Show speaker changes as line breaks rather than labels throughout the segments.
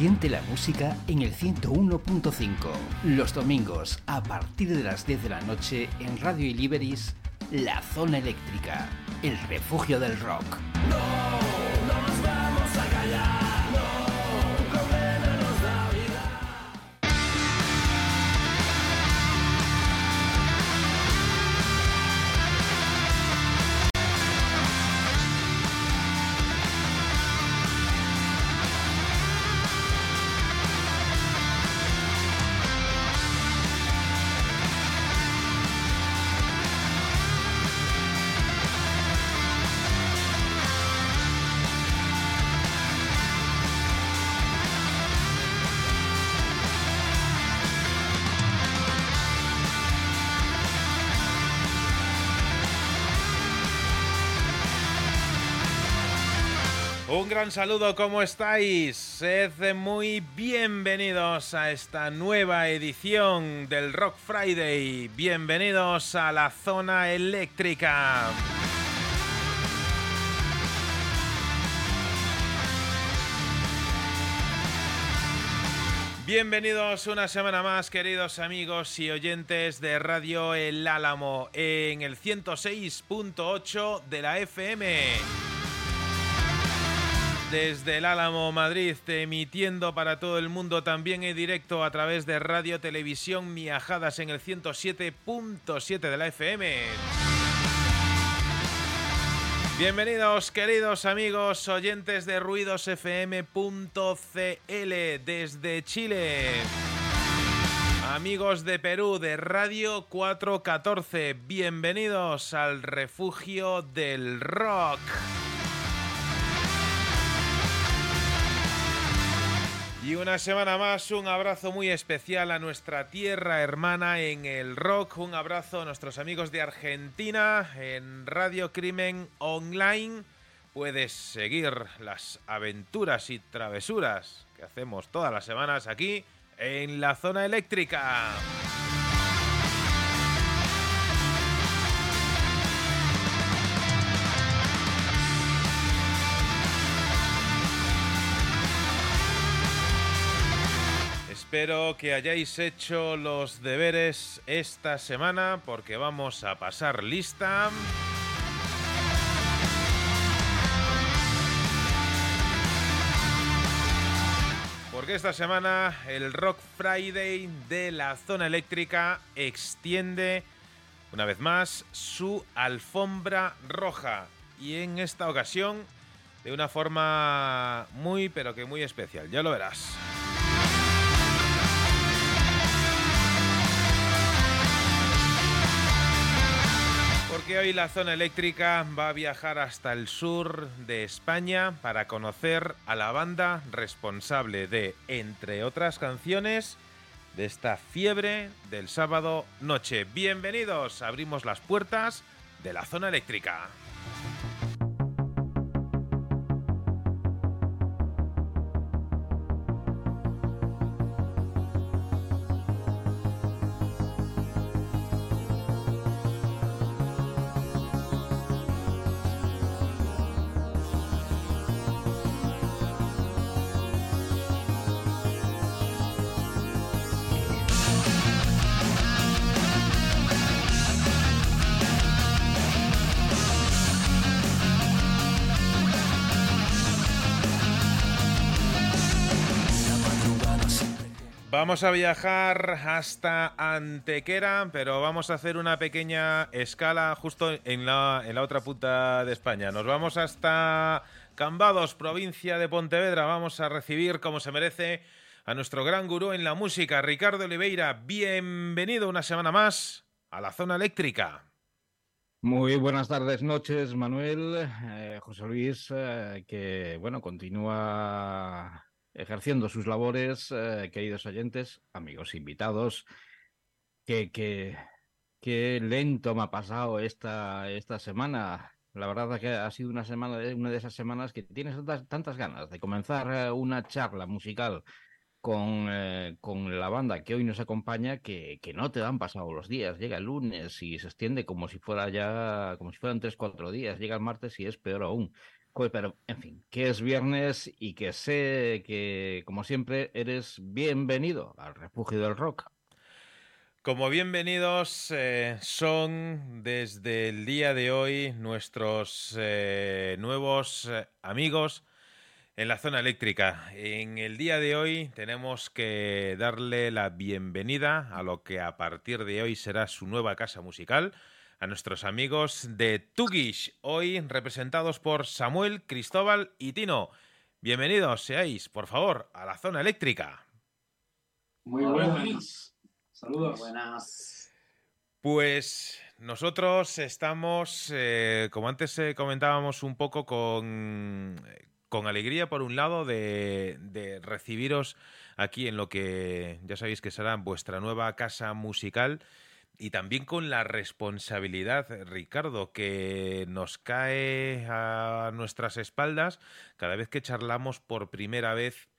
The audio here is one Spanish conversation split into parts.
Siente la música en el 101.5. Los domingos, a partir de las 10 de la noche, en Radio Iliberis, La Zona Eléctrica, el refugio del rock.
Gran saludo, ¿cómo estáis? Sed muy bienvenidos a esta nueva edición del Rock Friday. Bienvenidos a la zona eléctrica. Bienvenidos una semana más, queridos amigos y oyentes de Radio El Álamo, en el 106.8 de la FM desde el Álamo, Madrid, emitiendo para todo el mundo también en directo a través de Radio Televisión Miajadas en el 107.7 de la FM. Bienvenidos, queridos amigos oyentes de ruidosfm.cl desde Chile. Amigos de Perú de Radio 414, bienvenidos al refugio del rock. Y una semana más, un abrazo muy especial a nuestra tierra hermana en el rock. Un abrazo a nuestros amigos de Argentina en Radio Crimen Online. Puedes seguir las aventuras y travesuras que hacemos todas las semanas aquí en la zona eléctrica. Espero que hayáis hecho los deberes esta semana porque vamos a pasar lista. Porque esta semana el Rock Friday de la zona eléctrica extiende una vez más su alfombra roja y en esta ocasión de una forma muy pero que muy especial, ya lo verás. Porque hoy la zona eléctrica va a viajar hasta el sur de España para conocer a la banda responsable de, entre otras canciones, de esta fiebre del sábado noche. Bienvenidos, abrimos las puertas de la zona eléctrica. Vamos a viajar hasta Antequera, pero vamos a hacer una pequeña escala justo en la, en la otra punta de España. Nos vamos hasta Cambados, provincia de Pontevedra. Vamos a recibir, como se merece, a nuestro gran gurú en la música, Ricardo Oliveira. Bienvenido una semana más a la zona eléctrica.
Muy buenas tardes, noches, Manuel, eh, José Luis, eh, que bueno, continúa ejerciendo sus labores, eh, queridos oyentes, amigos invitados, que, qué lento me ha pasado esta, esta semana. La verdad es que ha sido una semana, una de esas semanas que tienes tantas, tantas ganas de comenzar eh, una charla musical con, eh, con la banda que hoy nos acompaña que, que no te dan pasado los días. Llega el lunes y se extiende como si fuera ya, como si fueran tres, cuatro días. Llega el martes y es peor aún. Pues, pero, en fin, que es viernes y que sé que, como siempre, eres bienvenido al refugio del rock.
Como bienvenidos eh, son desde el día de hoy nuestros eh, nuevos eh, amigos en la zona eléctrica. En el día de hoy tenemos que darle la bienvenida a lo que a partir de hoy será su nueva casa musical a nuestros amigos de Tugish, hoy representados por Samuel, Cristóbal y Tino. Bienvenidos seáis, por favor, a la zona eléctrica.
Muy buenas. Saludos.
buenas.
Pues nosotros estamos, eh, como antes eh, comentábamos un poco con, con alegría, por un lado, de, de, recibiros aquí en lo que ya sabéis que será vuestra nueva casa musical y también con la responsabilidad, Ricardo, que nos cae a nuestras espaldas cada vez que charlamos por primera vez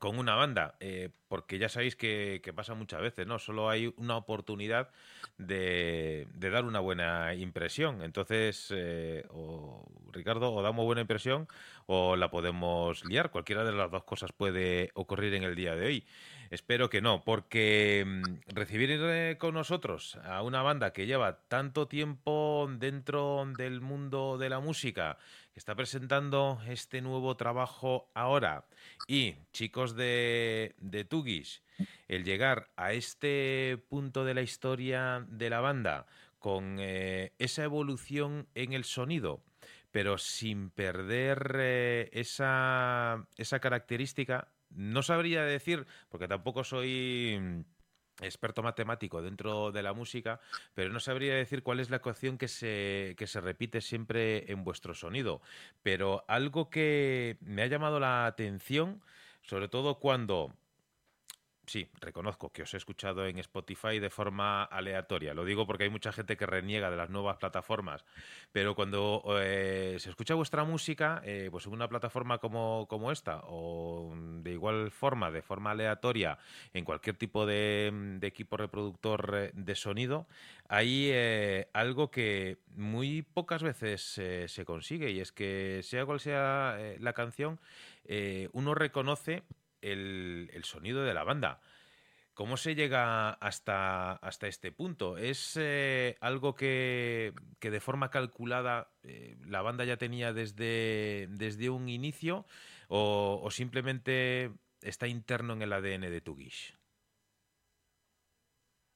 con una banda, eh, porque ya sabéis que, pasa muchas veces, ¿no? Solo hay una oportunidad de, de dar una buena impresión. Entonces, eh, o Ricardo, o damos buena impresión o la podemos liar. Cualquiera de las dos cosas puede ocurrir en el día de hoy. Espero que no, porque mm, recibir eh, con nosotros a una banda que lleva tanto tiempo dentro del mundo de la música, que está presentando este nuevo trabajo ahora, y chicos de, Tugis, el llegar a este punto de la historia de la banda con eh, esa evolución en el sonido, pero sin perder eh, esa, esa característica no sabría decir, porque tampoco soy mm, experto matemático dentro de la música, pero no sabría decir cuál es la ecuación que se, que se repite siempre en vuestro sonido. Pero algo que me ha llamado la atención, sobre todo cuando sí, reconozco que os he escuchado en Spotify de forma aleatoria. Lo digo porque hay mucha gente que reniega de las nuevas plataformas. Pero cuando eh, se escucha vuestra música, eh, pues en una plataforma como, como, esta, o de igual forma, de forma aleatoria, en cualquier tipo de, equipo reproductor eh, de sonido, hay algo que muy pocas veces se consigue. Y es que, sea cual sea la canción, uno reconoce el, el, sonido de la banda. ¿Cómo se llega hasta, hasta este punto? ¿Es eh, algo que, que, de forma calculada eh, la banda ya tenía desde, desde un inicio o, o, simplemente está interno en el ADN de Tugish?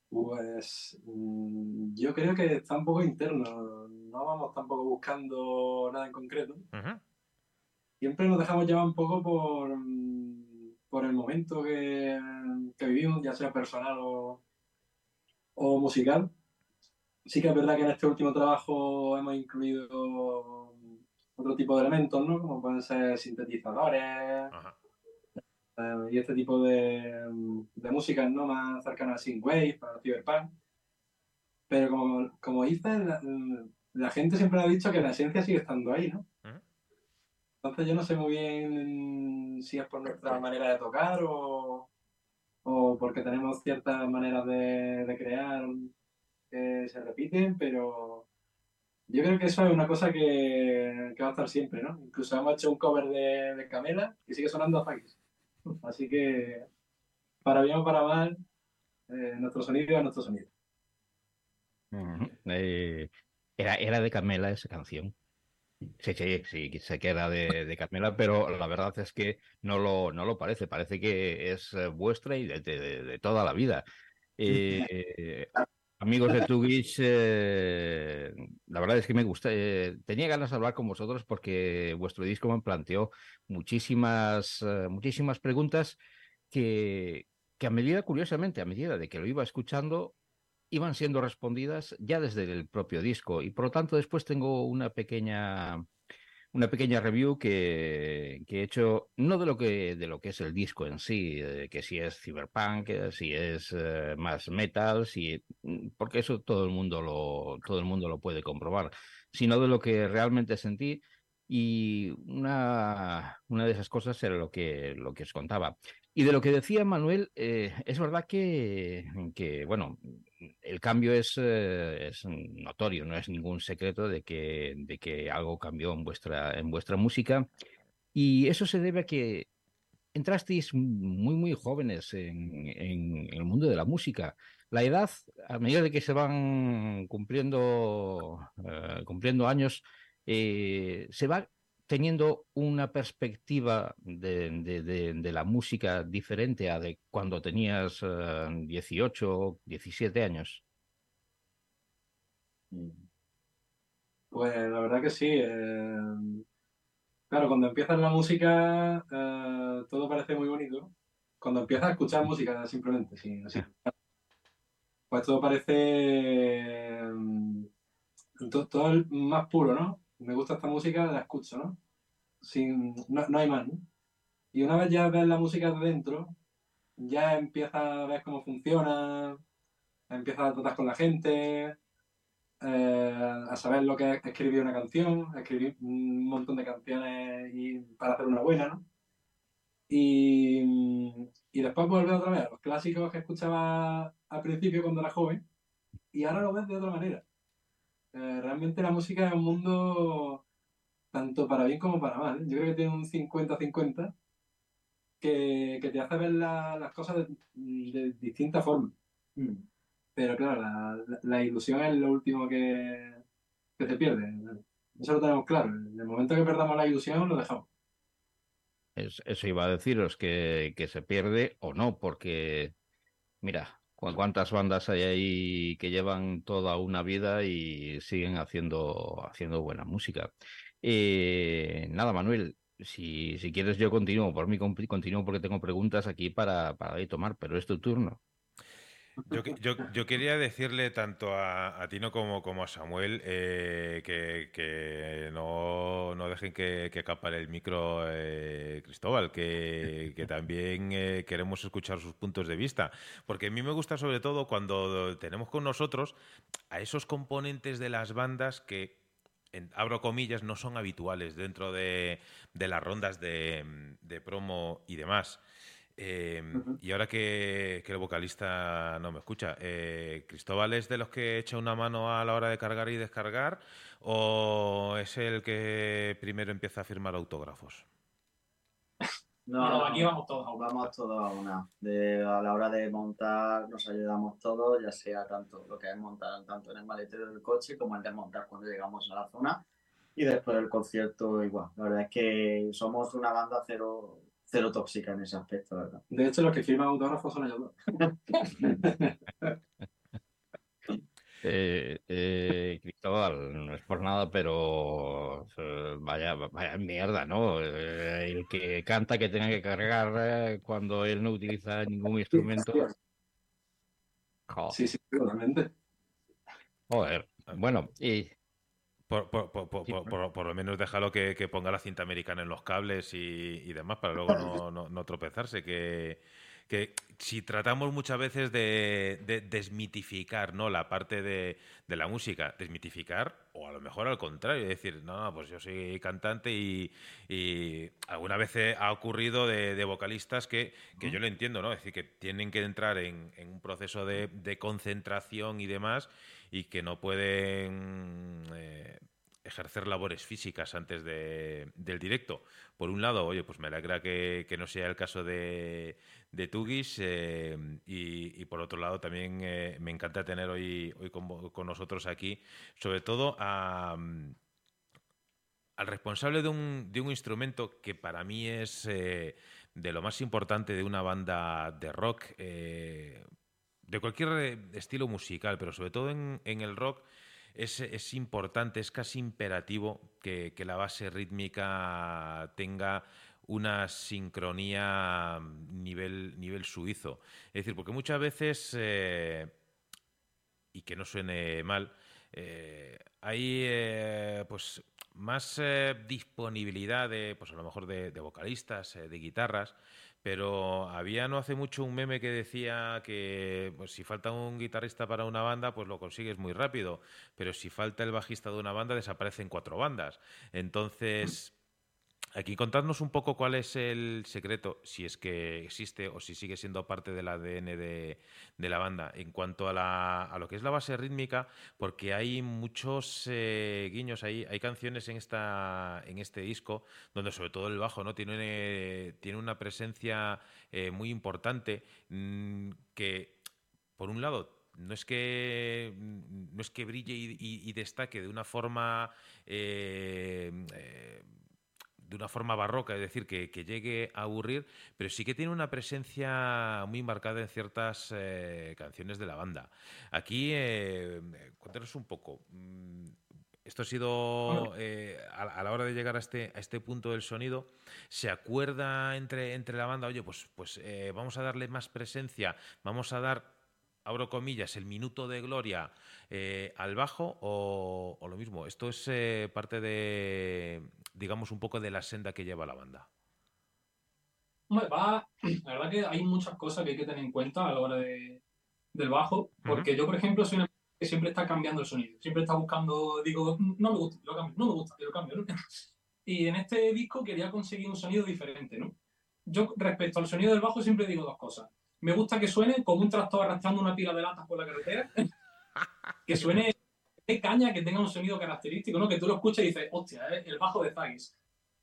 Pues mm, yo creo que está un poco interno. No vamos tampoco buscando nada en concreto. Uh -huh. Siempre nos dejamos llevar un poco por por el momento que, que vivimos, ya sea personal o, o, musical. Sí que es verdad que en este último trabajo hemos incluido otro tipo de elementos, ¿no? Como pueden ser sintetizadores, eh, y este tipo de, de música no más cercana a synthwave, a cyberpunk. Pero como, como dices, la, gente siempre ha dicho que la esencia sigue estando ahí, ¿no? Entonces yo no sé muy bien si es por nuestra manera de tocar o, o porque tenemos ciertas maneras de, de crear que se repiten, pero yo creo que eso es una cosa que, que, va a estar siempre, ¿no? Incluso hemos hecho un cover de, de Camela y sigue sonando a Fakis. Así que, para bien o para mal, eh, nuestro sonido es nuestro sonido.
eh, era, era de Camela esa canción. Sí, sí, sí, sé que era de, de, Carmela, pero la verdad es que no lo, no lo parece. Parece que es eh, vuestra y de, de, de toda la vida. Eh, amigos de Tugis, eh, la verdad es que me gusta. Eh, tenía ganas de hablar con vosotros porque vuestro disco me planteó muchísimas, muchísimas preguntas que, que a medida, curiosamente, a medida de que lo iba escuchando, iban siendo respondidas ya desde el propio disco. Y por lo tanto después tengo una pequeña una pequeña review que, que, he hecho no de lo que de lo que es el disco en sí eh, que si es cyberpunk si es eh, más metal si porque eso todo el mundo lo todo el mundo lo puede comprobar sino de lo que realmente sentí. Y una, una de esas cosas era lo que lo que os contaba y de lo que decía Manuel, eh, es verdad que, bueno, el cambio es, eh, es, notorio, no es ningún secreto de que, de que algo cambió en vuestra, en vuestra música. Y eso se debe a que entrasteis muy, muy jóvenes en, el mundo de la música. La edad, a medida de que se van cumpliendo, eh, cumpliendo años, se va teniendo una perspectiva de, la música diferente a de cuando tenías uh, 18, 17 años?
Pues la verdad que sí. Eh, claro, cuando empiezas la música eh, todo parece muy bonito. Cuando empiezas a escuchar música simplemente, sí. Pues todo parece todo, todo más puro, ¿no? Me gusta esta música, la escucho, ¿no? Sin, no, no hay más, ¿no? Y una vez ya ves la música de dentro, ya empiezas a ver cómo funciona, empiezas a tratar con la gente, eh, a saber lo que es escribir una canción, escribir un montón de canciones y, para hacer una buena, ¿no? Y, y después volver otra vez a los clásicos que escuchaba al principio cuando era joven y ahora lo ves de otra manera. Eh, realmente la música es un mundo tanto para bien como para mal. Yo creo que tiene un 50-50 que, que, te hace ver la, las cosas de, de distintas formas. Mm. Pero claro, la, la, ilusión es lo último que, que se pierde. Eso lo tenemos claro. En el momento que perdamos la ilusión, lo dejamos.
Es, eso iba a deciros, que, que se pierde o no, porque, mira, ¿Cuántas bandas hay ahí que llevan toda una vida y siguen haciendo, haciendo buena música? Eh, nada, Manuel, si, si quieres yo continúo, por mí continúo porque tengo preguntas aquí para, para tomar, pero es tu turno.
Yo, yo, yo, quería decirle tanto a, a Tino como, a Samuel eh, que, no, dejen que, que capare el micro eh, Cristóbal, que, también eh, queremos escuchar sus puntos de vista. Porque a mí me gusta sobre todo cuando tenemos con nosotros a esos componentes de las bandas que, en, abro comillas, no son habituales dentro de, las rondas de promo y demás. Eh, uh -huh. Y ahora que, que, el vocalista no me escucha, eh, ¿Cristóbal es de los que echa una mano a la hora de cargar y descargar o es el que primero empieza a firmar autógrafos?
No, no, aquí vamos todos. Vamos todos a una. De, a la hora de montar nos ayudamos todos, ya sea tanto lo que es montar tanto en el maletero del coche como el desmontar cuando llegamos a la zona. Y después del concierto igual. La verdad es que somos una banda cero, cero tóxica en ese aspecto, ¿verdad?
De hecho, los que firman autógrafos son ellos dos.
eh, eh, Cristóbal, no es por nada, pero eh, vaya, vaya mierda, ¿no? Eh, el que canta que tenga que cargar eh, cuando él no utiliza ningún instrumento.
Sí, sí, totalmente.
Joder. Bueno, y
Por, lo menos déjalo que, que, ponga la cinta americana en los cables y, demás para luego no, no, no tropezarse. Que, que si tratamos muchas veces de, desmitificar ¿no? la parte de, la música, desmitificar, o a lo mejor al contrario, decir, no, pues yo soy cantante y, alguna vez ha ocurrido de, vocalistas que, yo lo entiendo, ¿no? Es decir, que tienen que entrar en, un proceso de, concentración y demás y que no pueden... Eh, ejercer labores físicas antes del directo. Por un lado, oye, pues me alegra que, no sea el caso de, Tugis eh, y, por otro lado también eh, me encanta tener hoy, hoy con, nosotros aquí, sobre todo al responsable de un, de un, instrumento que para mí es de lo más importante de una banda de rock, de cualquier estilo musical, pero sobre todo en, el rock es, importante, es casi imperativo que, la base rítmica tenga una sincronía nivel, nivel suizo. Es decir, porque muchas veces, eh, y que no suene mal, eh, hay eh, pues más disponibilidad de, pues a lo mejor de vocalistas, de guitarras, pero había no hace mucho un meme que decía que pues, si falta un guitarrista para una banda, pues lo consigues muy rápido, pero si falta el bajista de una banda, desaparecen cuatro bandas. Entonces, Aquí contadnos un poco cuál es el secreto, si es que existe o si sigue siendo parte del ADN de, la banda, en cuanto a, lo que es la base rítmica, porque hay muchos eh, guiños ahí, hay canciones en, este disco donde sobre todo el bajo no tiene, tiene una presencia eh, muy importante mm, que, por un lado, no es que no es que brille y, destaque de una forma eh, de una forma barroca, es decir, que, llegue a aburrir, pero sí que tiene una presencia muy marcada en ciertas eh, canciones de la banda. Aquí, eh, cuéntanos un poco. Mm, esto ha sido eh, a, la hora de llegar a este, a este punto del sonido. ¿Se acuerda entre, entre la banda, oye, pues, pues eh, vamos a darle más presencia, vamos a dar abro comillas, el minuto de gloria eh, al bajo o, lo mismo? Esto es eh, parte de, digamos, un poco de la senda que lleva la banda.
la verdad que hay muchas cosas que hay que tener en cuenta a la hora de, del bajo, porque yo, por ejemplo, soy una que siempre está cambiando el sonido, siempre está buscando, digo, no me gusta, lo cambio, no me gusta, lo cambio. Y en este disco quería conseguir un sonido diferente, ¿no? Yo respecto al sonido del bajo siempre digo dos cosas me gusta que suene como un tractor arrastrando una pila de latas por la carretera. que suene de caña, que tenga un sonido característico, ¿no? Que tú lo escuchas y dices, hostia, ¿eh? el bajo de Zagis.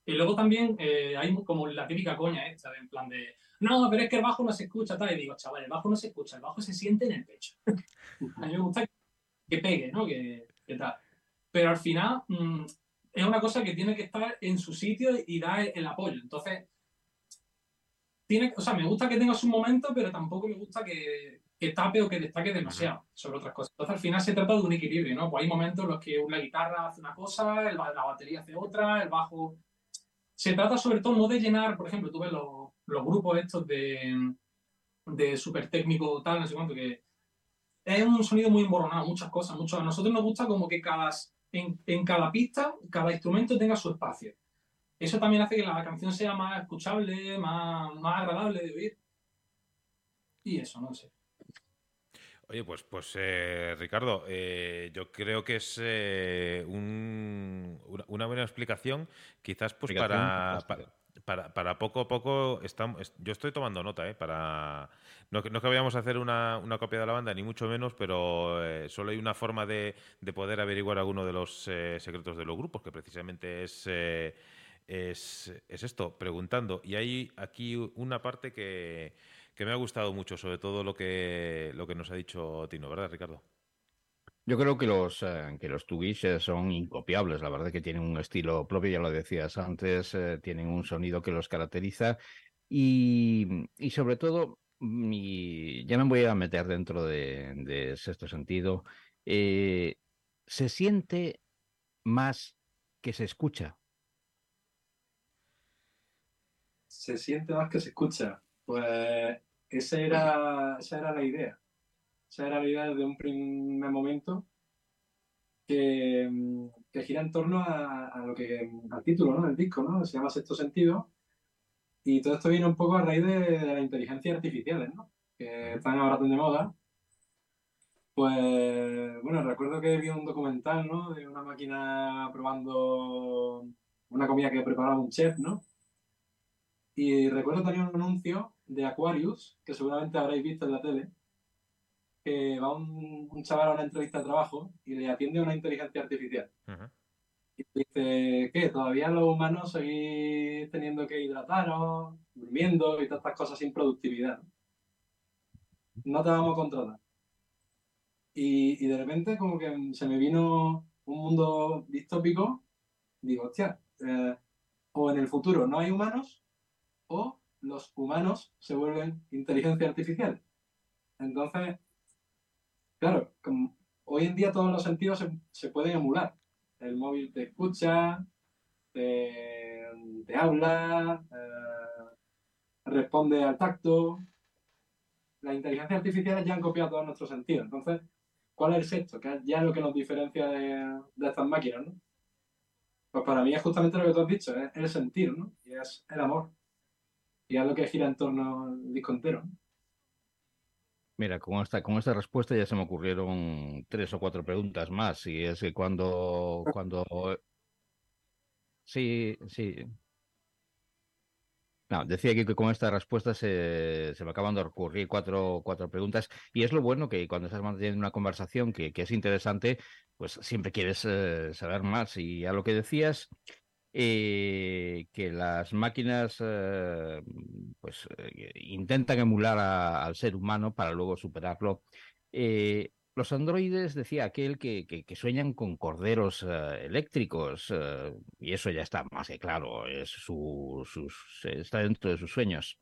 Y luego también eh, hay como la típica coña esta, en plan de, no, pero es que el bajo no se escucha, tal. Y digo, chaval, el bajo no se escucha, el bajo se siente en el pecho. a mí me gusta que pegue, ¿no? Que, tal. Pero al final mm, es una cosa que tiene que estar en su sitio y dar el apoyo. Entonces, o sea, me gusta que tenga su momento, pero tampoco me gusta que, tape o que destaque demasiado sobre otras cosas. Entonces, al final se trata de un equilibrio, ¿no? Pues hay momentos en los que la guitarra hace una cosa, la batería hace otra, el bajo... Se trata sobre todo no de llenar, por ejemplo, tú ves los, grupos estos de, de súper técnico tal, no sé cuánto, que es un sonido muy emborronado, muchas cosas, mucho. A nosotros nos gusta como que cada, en, en cada pista, cada instrumento tenga su espacio eso también hace que la canción sea más escuchable, más, más agradable de oír. Y eso, no sé.
Oye, pues, pues eh, Ricardo, eh, yo creo que es eh, una, buena explicación, quizás pues para, para, poco a poco, estamos, yo estoy tomando nota, ¿eh? Para, no, no que vayamos a hacer una, una, copia de la banda, ni mucho menos, pero solo hay una forma de, de poder averiguar alguno de los secretos de los grupos, que precisamente es es, esto, preguntando. Y hay aquí una parte que, me ha gustado mucho, sobre todo lo que, lo que nos ha dicho Tino, ¿verdad, Ricardo?
Yo creo que los, eh, que los son incopiables, la verdad que tienen un estilo propio, ya lo decías antes, eh, tienen un sonido que los caracteriza y, sobre todo, ya me voy a meter dentro de, de sexto sentido, eh, se siente más que se escucha.
Se siente más que se escucha. Pues esa era, esa era la idea. Esa era la idea desde un primer momento. que, que gira en torno a, lo que al título ¿no? del disco, ¿no? Se llama Sexto Sentido. Y todo esto viene un poco a raíz de, de las inteligencias artificiales, ¿no? Que están ahora tan de moda. Pues bueno, recuerdo que vi un documental, ¿no? De una máquina probando una comida que preparaba un chef, ¿no? Y recuerdo también un anuncio de Aquarius, que seguramente habréis visto en la tele, que va un, chaval a una entrevista de trabajo y le atiende una inteligencia artificial. Y dice, ¿qué? ¿Todavía los humanos seguís teniendo que hidrataros, durmiendo y todas estas cosas sin productividad? No te vamos a contratar. Y, de repente como que se me vino un mundo distópico, digo, hostia, eh, o en el futuro no hay humanos, o los humanos se vuelven inteligencia artificial. Entonces, claro, hoy en día todos los sentidos se, pueden emular. El móvil te escucha, te, habla, eh, responde al tacto. Las inteligencias artificiales ya han copiado todos nuestros sentidos. Entonces, ¿cuál es el sexto? Que ya es lo que nos diferencia de, estas máquinas, ¿no? Pues para mí es justamente lo que tú has dicho, es el sentir, ¿no? Y es el amor. Y es lo que gira en torno al disco entero.
Mira, con esta, con esta respuesta ya se me ocurrieron tres o cuatro preguntas más. Y es que cuando, cuando Sí, sí. No, decía que con esta respuesta se, se, me acaban de ocurrir cuatro, cuatro preguntas y es lo bueno que cuando estás manteniendo una conversación que, que es interesante, pues siempre quieres eh, saber más. Y a lo que decías, eh, que las máquinas eh, pues intentan emular al ser humano para luego superarlo. Los androides, decía aquel, que, que, sueñan con corderos eh, eléctricos, eh, y eso ya está más que claro, es su, está dentro de sus sueños.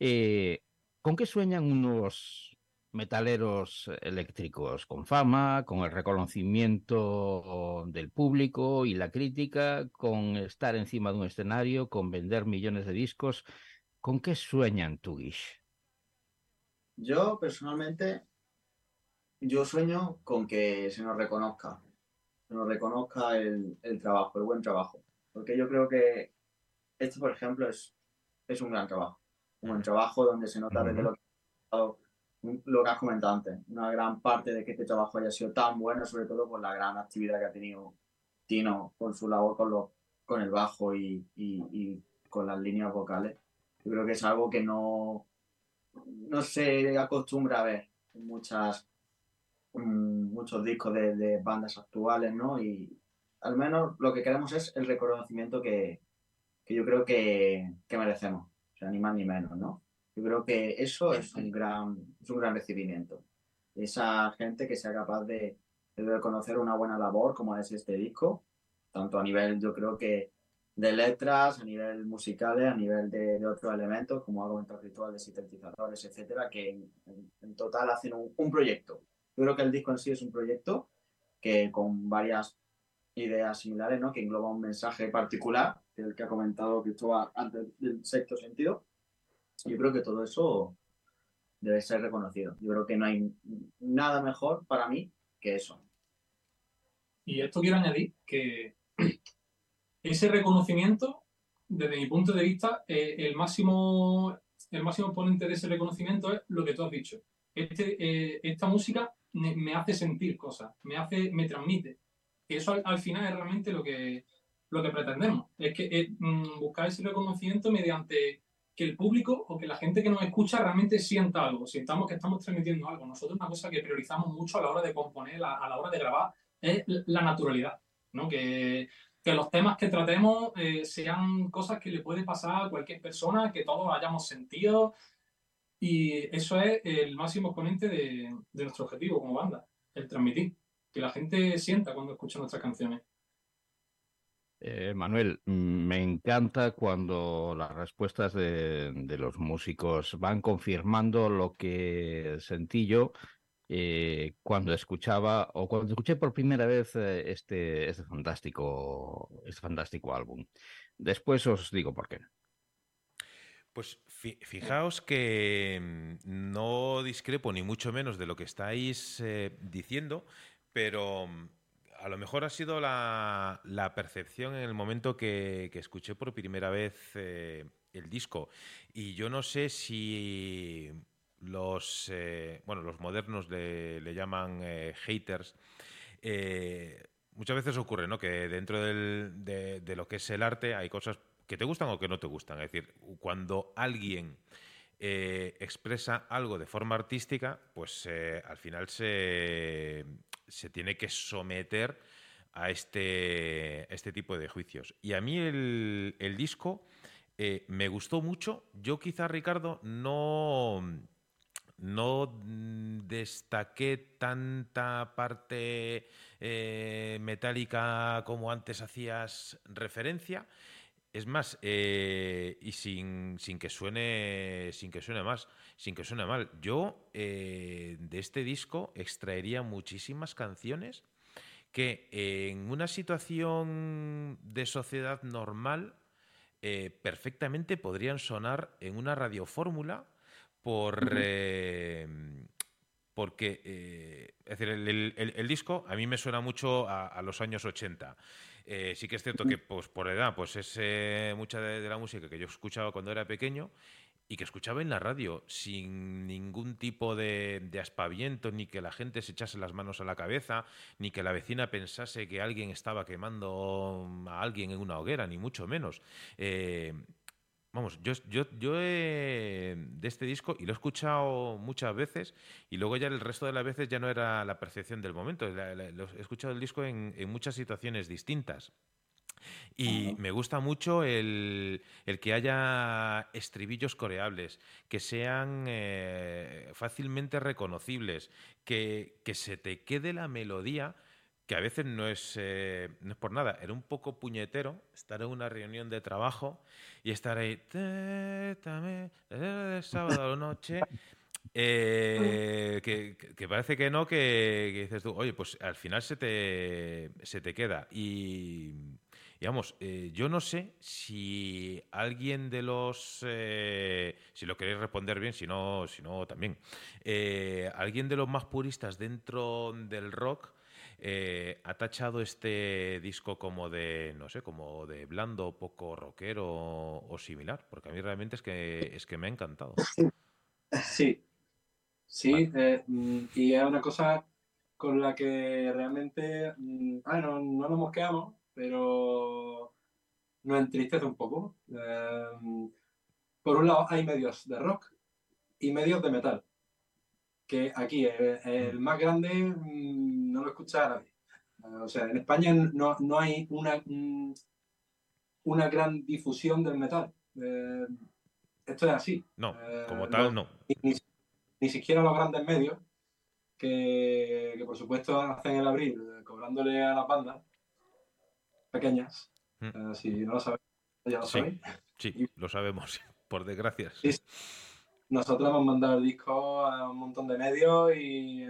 Eh, ¿Con qué sueñan unos metaleros eléctricos? ¿Con fama, con el reconocimiento del público y la crítica, con estar encima de un escenario, con vender millones de discos? ¿Con qué sueñan, Tugish?
Yo personalmente yo sueño con que se nos reconozca, se nos reconozca el, trabajo, el buen trabajo. Porque yo creo que este, por ejemplo, es, es un gran trabajo. Un buen trabajo donde se nota desde lo que, lo que has comentado antes. Una gran parte de que este trabajo haya sido tan bueno, sobre todo por la gran actividad que ha tenido Tino con su labor con, lo, con el bajo y, y con las líneas vocales. Yo creo que es algo que no, no se acostumbra a ver en muchas muchos discos de, bandas actuales, ¿no? Y al menos lo que queremos es el reconocimiento que, yo creo que, merecemos, o sea, ni más ni menos, ¿no? Yo creo que eso es un gran, es un gran recibimiento. Esa gente que sea capaz de, reconocer una buena labor como es este disco, tanto a nivel, yo creo que de letras, a nivel musicales, a nivel de, otros elementos, como algo ritual de sintetizadores, etcétera, que en, total hacen un, proyecto. Yo creo que el disco en sí es un proyecto que con varias ideas similares, ¿no? que engloba un mensaje particular, que el que ha comentado Cristóbal antes del sexto sentido. Yo creo que todo eso debe ser reconocido. Yo creo que no hay nada mejor para mí que eso.
Y esto quiero añadir que ese reconocimiento, desde mi punto de vista, eh, el, máximo, el máximo ponente de ese reconocimiento es lo que tú has dicho. Este, eh, esta música me, hace sentir cosas, me hace, me transmite. Eso al, final es realmente lo que, lo que pretendemos. Es que mm, buscar ese reconocimiento mediante que el público o que la gente que nos escucha realmente sienta algo, sientamos que estamos transmitiendo algo. Nosotros una cosa que priorizamos mucho a la hora de componer, a, la hora de grabar, es la naturalidad, ¿no? Que, que los temas que tratemos eh, sean cosas que le puede pasar a cualquier persona, que todos hayamos sentido, y eso es el máximo exponente de, nuestro objetivo como banda, el transmitir, que la gente sienta cuando escucha nuestras canciones.
Eh, Manuel, me encanta cuando las respuestas de, los músicos van confirmando lo que sentí yo eh, cuando escuchaba o cuando escuché por primera vez eh, este, este, fantástico, este fantástico álbum. Después os digo por qué.
Pues fijaos que mm, no discrepo ni mucho menos de lo que estáis diciendo, pero mm, a lo mejor ha sido la, percepción en el momento que, escuché por primera vez eh, el disco. Y yo no sé si los, eh, bueno, los modernos le, llaman eh, haters. muchas veces ocurre ¿no? que dentro de, de, lo que es el arte hay cosas que te gustan o que no te gustan. Es decir, cuando alguien expresa algo de forma artística, pues al final se, se tiene que someter a este, este tipo de juicios. Y a mí el, disco eh, me gustó mucho. Yo quizá, Ricardo, no, no destaqué tanta parte eh, metálica como antes hacías referencia. Es más, eh, y sin, que suene, sin que suene más, sin que suene mal, yo eh, de este disco extraería muchísimas canciones que en una situación de sociedad normal eh, perfectamente podrían sonar en una radiofórmula por, porque es decir, el, disco a mí me suena mucho a, los años 80. Eh, sí que es cierto que pues, por edad, pues es eh, mucha de, la música que yo escuchaba cuando era pequeño y que escuchaba en la radio sin ningún tipo de, aspaviento, ni que la gente se echase las manos a la cabeza, ni que la vecina pensase que alguien estaba quemando a alguien en una hoguera, ni mucho menos. Eh, Vamos, yo, yo, he, de este disco, y lo he escuchado muchas veces, y luego ya el resto de las veces ya no era la percepción del momento, he escuchado el disco en, muchas situaciones distintas. Y me gusta mucho el, que haya estribillos coreables, que sean eh, fácilmente reconocibles, que, que se te quede la melodía que a veces no es, eh, no es por nada, era un poco puñetero estar en una reunión de trabajo y estar ahí, de sábado a la noche, eh, que, parece que no, que, dices tú, oye, pues al final se te, se te queda. Y, digamos, eh, yo no sé si alguien de los, si lo queréis responder bien, si no, si no también, alguien de los más puristas dentro del rock, eh, ha tachado este disco como de, no sé, como de blando, poco rockero o, similar, porque a mí realmente es que, es que me ha encantado.
Sí, sí, eh, mm, y es una cosa con la que realmente, mm, ah, no, nos mosqueamos, pero nos entristece un poco. Eh, por un lado hay medios de rock y medios de metal que aquí el, mm. más grande mm, no lo escucha nadie. O sea, en España no, no hay una, mm, una gran difusión del metal. Eh, esto es así.
No, eh, como tal, no.
Ni, siquiera los grandes medios, que, que, por supuesto hacen el abril eh, cobrándole a las bandas pequeñas. si no lo sabéis, ya lo sabéis.
Sí, lo sabemos, por desgracia
nosotros hemos mandado el disco a un montón de medios y,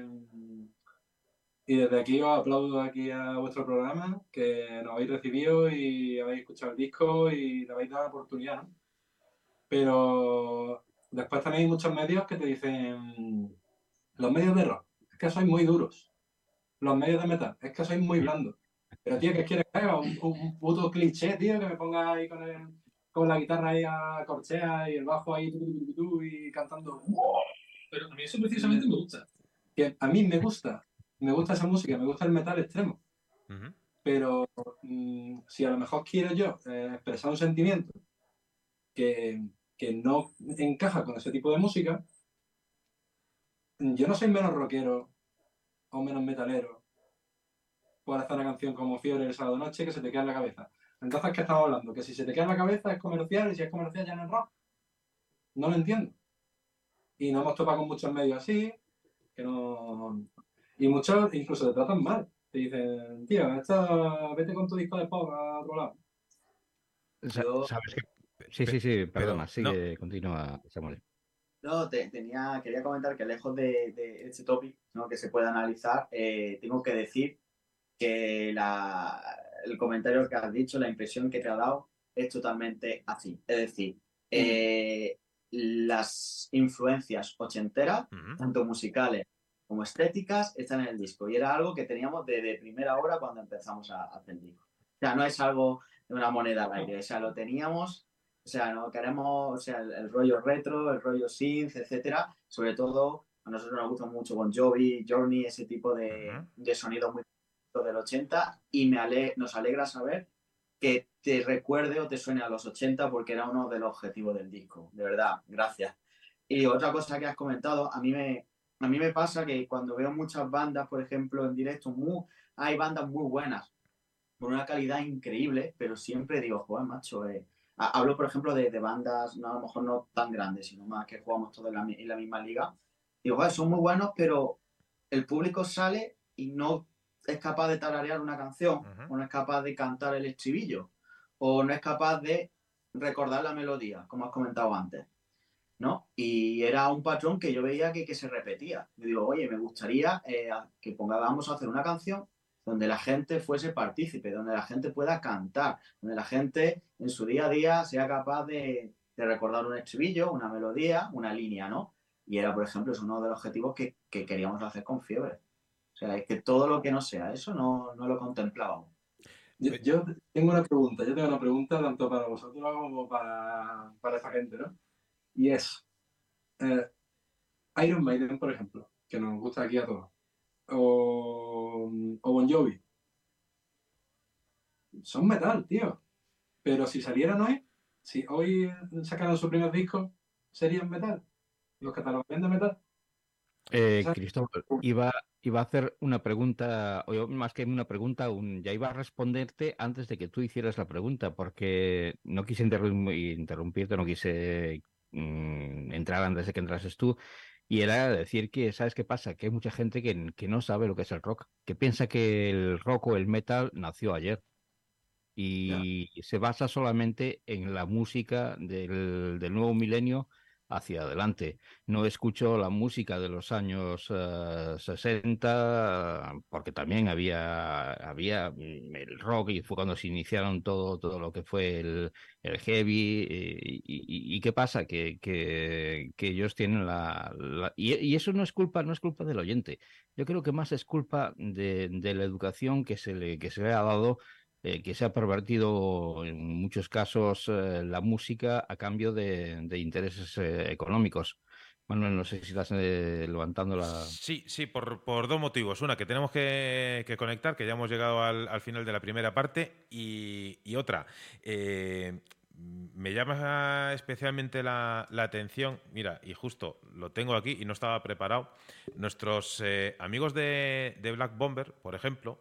y desde aquí os aplaudo aquí a vuestro programa, que nos habéis recibido y habéis escuchado el disco y le habéis dado la oportunidad, Pero después también hay muchos medios que te dicen, los medios de rock, es que sois muy duros. Los medios de metal, es que sois muy blandos. Pero, tío, ¿qué quieres que haga? Un, un, puto cliché, tío, que me ponga ahí con el, con la guitarra ahí a corchea y el bajo ahí y cantando.
Pero a mí eso precisamente me gusta.
Que a mí me gusta, me gusta esa música, me gusta el metal extremo. Pero mm, si a lo mejor quiero yo eh, expresar un sentimiento que, que no encaja con ese tipo de música, yo no soy menos rockero o menos metalero por hacer una canción como Fiebre el sábado noche que se te queda en la cabeza. Entonces, ¿qué estamos hablando? Que si se te queda en la cabeza es comercial y si es comercial ya no es rock. No lo entiendo. Y nos hemos topado con muchos medios así, que no... Y muchos incluso te tratan mal. Te dicen, tío, vete con tu disco de pop a otro lado.
¿Sabes qué? Sí, sí, sí, perdona, sigue, continúa, Samuel.
No, tenía, quería comentar que lejos de, de este topic ¿no? que se puede analizar, eh, tengo que decir que la, el comentario que has dicho, la impresión que te ha dado, es totalmente así. Es decir, eh, las influencias ochenteras, tanto musicales como estéticas están en el disco. Y era algo que teníamos desde primera hora cuando empezamos a, hacer el disco. O sea, no es algo de una moneda al aire, o sea, lo teníamos, o sea, no queremos, o sea, el, rollo retro, el rollo synth, etcétera, sobre todo a nosotros nos gusta mucho Bon Jovi, Journey, ese tipo de, de sonidos muy del 80 y me ale nos alegra saber que te recuerde o te suene a los 80 porque era uno de los objetivos del disco. De verdad, gracias. Y otra cosa que has comentado, a mí me, a mí me pasa que cuando veo muchas bandas, por ejemplo, en directo, muy, hay bandas muy buenas, con una calidad increíble, pero siempre digo, joder, macho, eh". hablo, por ejemplo, de, de, bandas, no, a lo mejor no tan grandes, sino más que jugamos todos en la, en la misma liga. Digo, joder, son muy buenos, pero el público sale y no es capaz de tararear una canción, o no es capaz de cantar el estribillo, o no es capaz de recordar la melodía, como has comentado antes. ¿no? Y era un patrón que yo veía que, que se repetía. Yo digo, oye, me gustaría eh, que pongamos a hacer una canción donde la gente fuese partícipe, donde la gente pueda cantar, donde la gente en su día a día sea capaz de, de recordar un estribillo, una melodía, una línea, ¿no? Y era, por ejemplo, es uno de los objetivos que, que queríamos hacer con Fiebre. O sea, es que todo lo que no sea eso no, no lo contemplábamos.
Yo, tengo una pregunta, yo tengo una pregunta tanto para vosotros como para, para esta gente, ¿no? Y es eh, Iron Maiden, por ejemplo, que nos gusta aquí a todos, o, o Bon Jovi. Son metal, tío. Pero si salieran hoy, si hoy sacaran su primer disco, serían metal. Los catalogarían de metal.
Eh, Cristóbal, iba, iba a hacer una pregunta, o más que una pregunta, ya iba a responderte antes de que tú hicieras la pregunta, porque no quise interrumpirte, no quise mm, entrar antes de que entrases tú. Y era decir que, ¿sabes qué pasa? Que hay mucha gente que, que no sabe lo que es el rock, que piensa que el rock o el metal nació ayer y se basa solamente en la música del, del nuevo milenio hacia adelante. No escucho la música de los años 60, eh, porque también había, había mm, el rock y fue cuando se iniciaron todo, todo lo que fue el, heavy. Eh, y, qué pasa? Que, que, ellos tienen la... y, eso no es culpa, no es culpa del oyente. Yo creo que más es culpa de, de la educación que se le, que se le ha dado eh, que se ha pervertido en muchos casos eh, la música a cambio de, intereses eh, económicos. Manuel, no sé si estás levantando la...
Sí, sí, por, dos motivos. Una, que tenemos que, conectar, que ya hemos llegado al, final de la primera parte, y, otra, me llama especialmente la, atención, mira, y justo lo tengo aquí y no estaba preparado, nuestros amigos de, de Black Bomber, por ejemplo,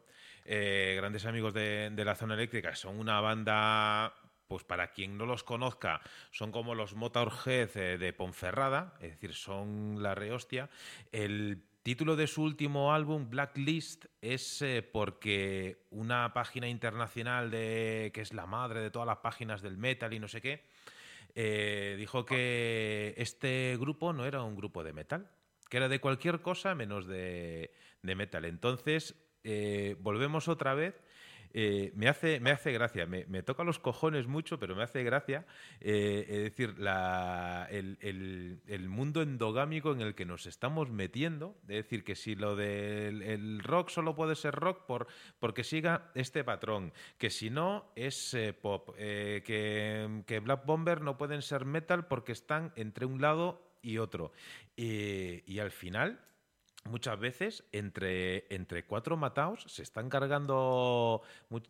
eh, grandes amigos de, la zona eléctrica, son una banda pues para quien no los conozca, son como los Motorhead eh, de Ponferrada, es decir, son la rehostia. El título de su último álbum, Blacklist, es eh, porque una página internacional de que es la madre de todas las páginas del metal y no sé qué, dijo que este grupo no era un grupo de metal, que era de cualquier cosa menos de, de metal. Entonces, eh, volvemos otra vez. Eh, me, hace, me hace gracia, me, toca los cojones mucho, pero me hace gracia, eh, es decir, el, mundo endogámico en el que nos estamos metiendo, es decir, que si lo del rock solo puede ser rock por, porque siga este patrón, que si no es pop, que, que, Black Bomber no pueden ser metal porque están entre un lado y otro. y al final muchas veces entre, entre cuatro mataos se están cargando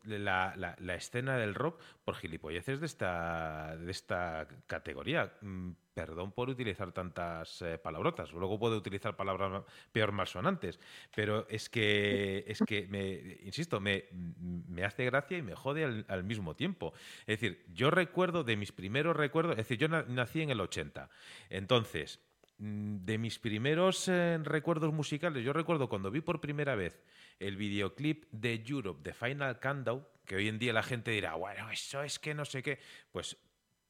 la, la, escena del rock por gilipolleces de esta, de esta categoría. Mm, perdón por utilizar tantas eh, palabrotas, luego puedo utilizar palabras peor malsonantes, pero es que, es que me, insisto, me, me hace gracia y me jode al, mismo tiempo. Es decir, yo recuerdo de mis primeros recuerdos, es decir, yo nací en el 80, entonces de mis primeros eh, recuerdos musicales, yo recuerdo cuando vi por primera vez el videoclip de Europe, de Final Countdown, que hoy en día la gente dirá, bueno, eso es que no sé qué. Pues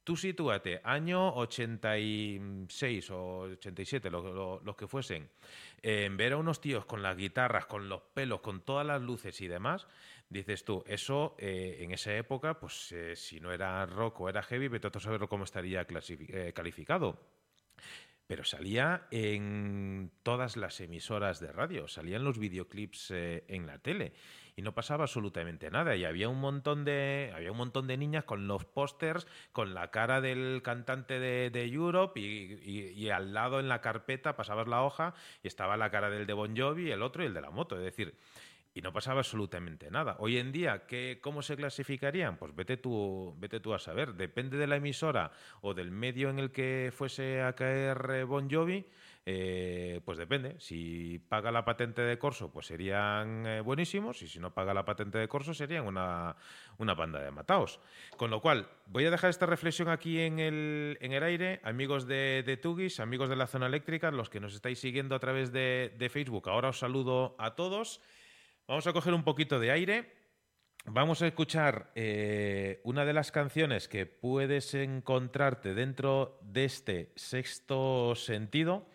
tú sitúate, año 86 o 87, los que fuesen, en ver a unos tíos con las guitarras, con los pelos, con todas las luces y demás, dices tú, eso eh, en esa época, pues eh, si no era rock o era heavy, vete a saber cómo estaría calificado. Pero salía en todas las emisoras de radio, salían los videoclips eh, en la tele y no pasaba absolutamente nada y había un montón de había un montón de niñas con los pósters con la cara del cantante de, de Europe y, al lado en la carpeta pasabas la hoja y estaba la cara del de Bon Jovi el otro y el de la moto es decir y no pasaba absolutamente nada. Hoy en día, ¿qué, ¿cómo se clasificarían? Pues vete tú, vete tú a saber. Depende de la emisora o del medio en el que fuese a caer eh, Bon Jovi, eh, pues depende. Si paga la patente de corso, pues serían eh, buenísimos, y si no paga la patente de corso, serían una, una banda de mataos. Con lo cual, voy a dejar esta reflexión aquí en el, en el aire. Amigos de, Tugis, amigos de la zona eléctrica, los que nos estáis siguiendo a través de Facebook, ahora os saludo a todos. Vamos a coger un poquito de aire. Vamos a escuchar eh, una de las canciones que puedes encontrarte dentro de este sexto sentido.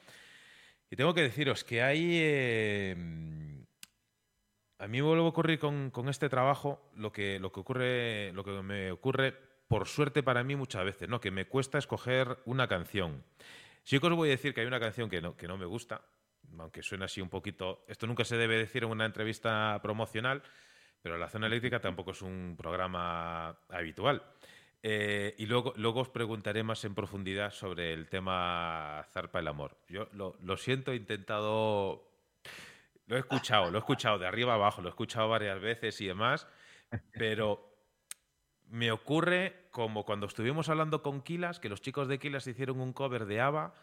Y tengo que deciros que hay... Eh, a mí me vuelve a ocurrir con, este trabajo lo que, lo, que ocurre, lo que me ocurre, por suerte para mí muchas veces, ¿no? que me cuesta escoger una canción. Sí que os voy a decir que hay una canción que no, que no me gusta, aunque suena así un poquito, esto nunca se debe decir en una entrevista promocional, pero la zona eléctrica tampoco es un programa habitual. Eh, y luego, luego os preguntaré más en profundidad sobre el tema Zarpa el Amor. Yo lo, lo siento, he intentado, lo he escuchado, lo he escuchado de arriba abajo, lo he escuchado varias veces y demás, pero me ocurre como cuando estuvimos hablando con Kilas, que los chicos de Kilas hicieron un cover de ABBA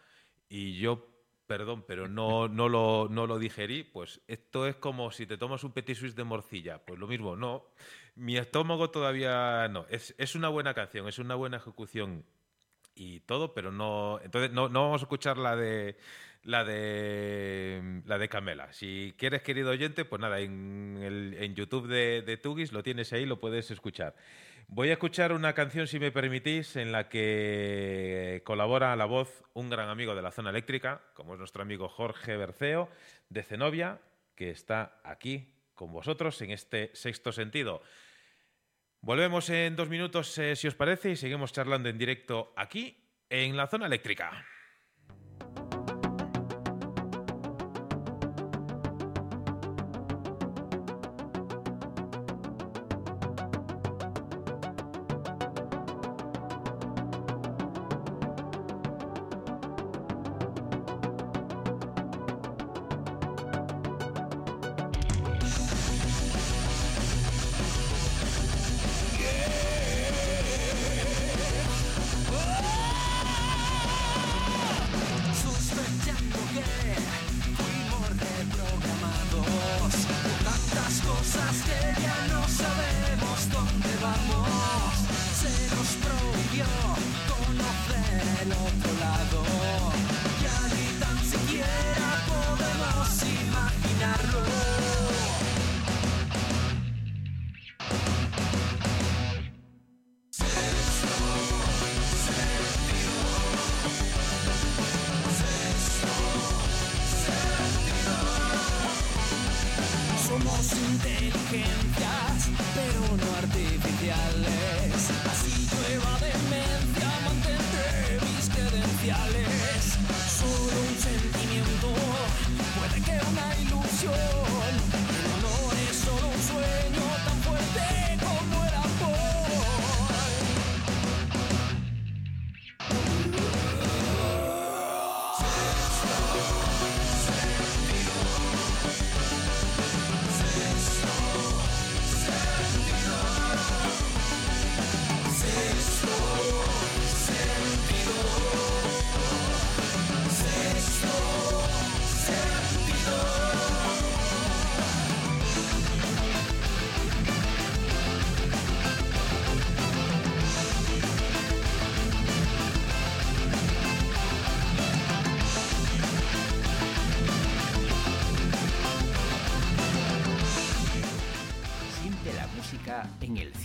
y yo perdón, pero no, no, lo, no lo digerí, pues esto es como si te tomas un petit suisse de morcilla. Pues lo mismo, no. Mi estómago todavía no. Es, es una buena canción, es una buena ejecución y todo, pero no. Entonces no, no vamos a escuchar la de la de la de Camela. Si quieres, querido oyente, pues nada, en, el, en YouTube de, de Tugis lo tienes ahí, lo puedes escuchar. Voy a escuchar una canción, si me permitís, en la que colabora a la voz un gran amigo de la zona eléctrica, como es nuestro amigo Jorge Berceo, de Zenobia, que está aquí con vosotros en este sexto sentido. Volvemos en dos minutos, eh, si os parece, y seguimos charlando en directo aquí, en la zona eléctrica.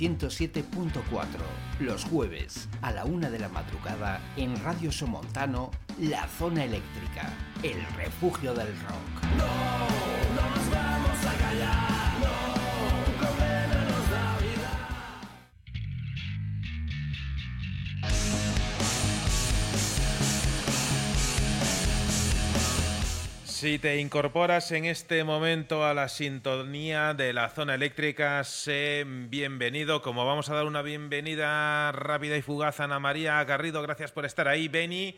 107.4, los jueves a la una de la madrugada en Radio Somontano, La Zona Eléctrica, el refugio del rock.
No, no nos vamos a callar.
Si te incorporas en este momento a la sintonía de la zona eléctrica, sé bienvenido. Como vamos a dar una bienvenida rápida y fugaz a Ana María Garrido, gracias por estar ahí, Beni.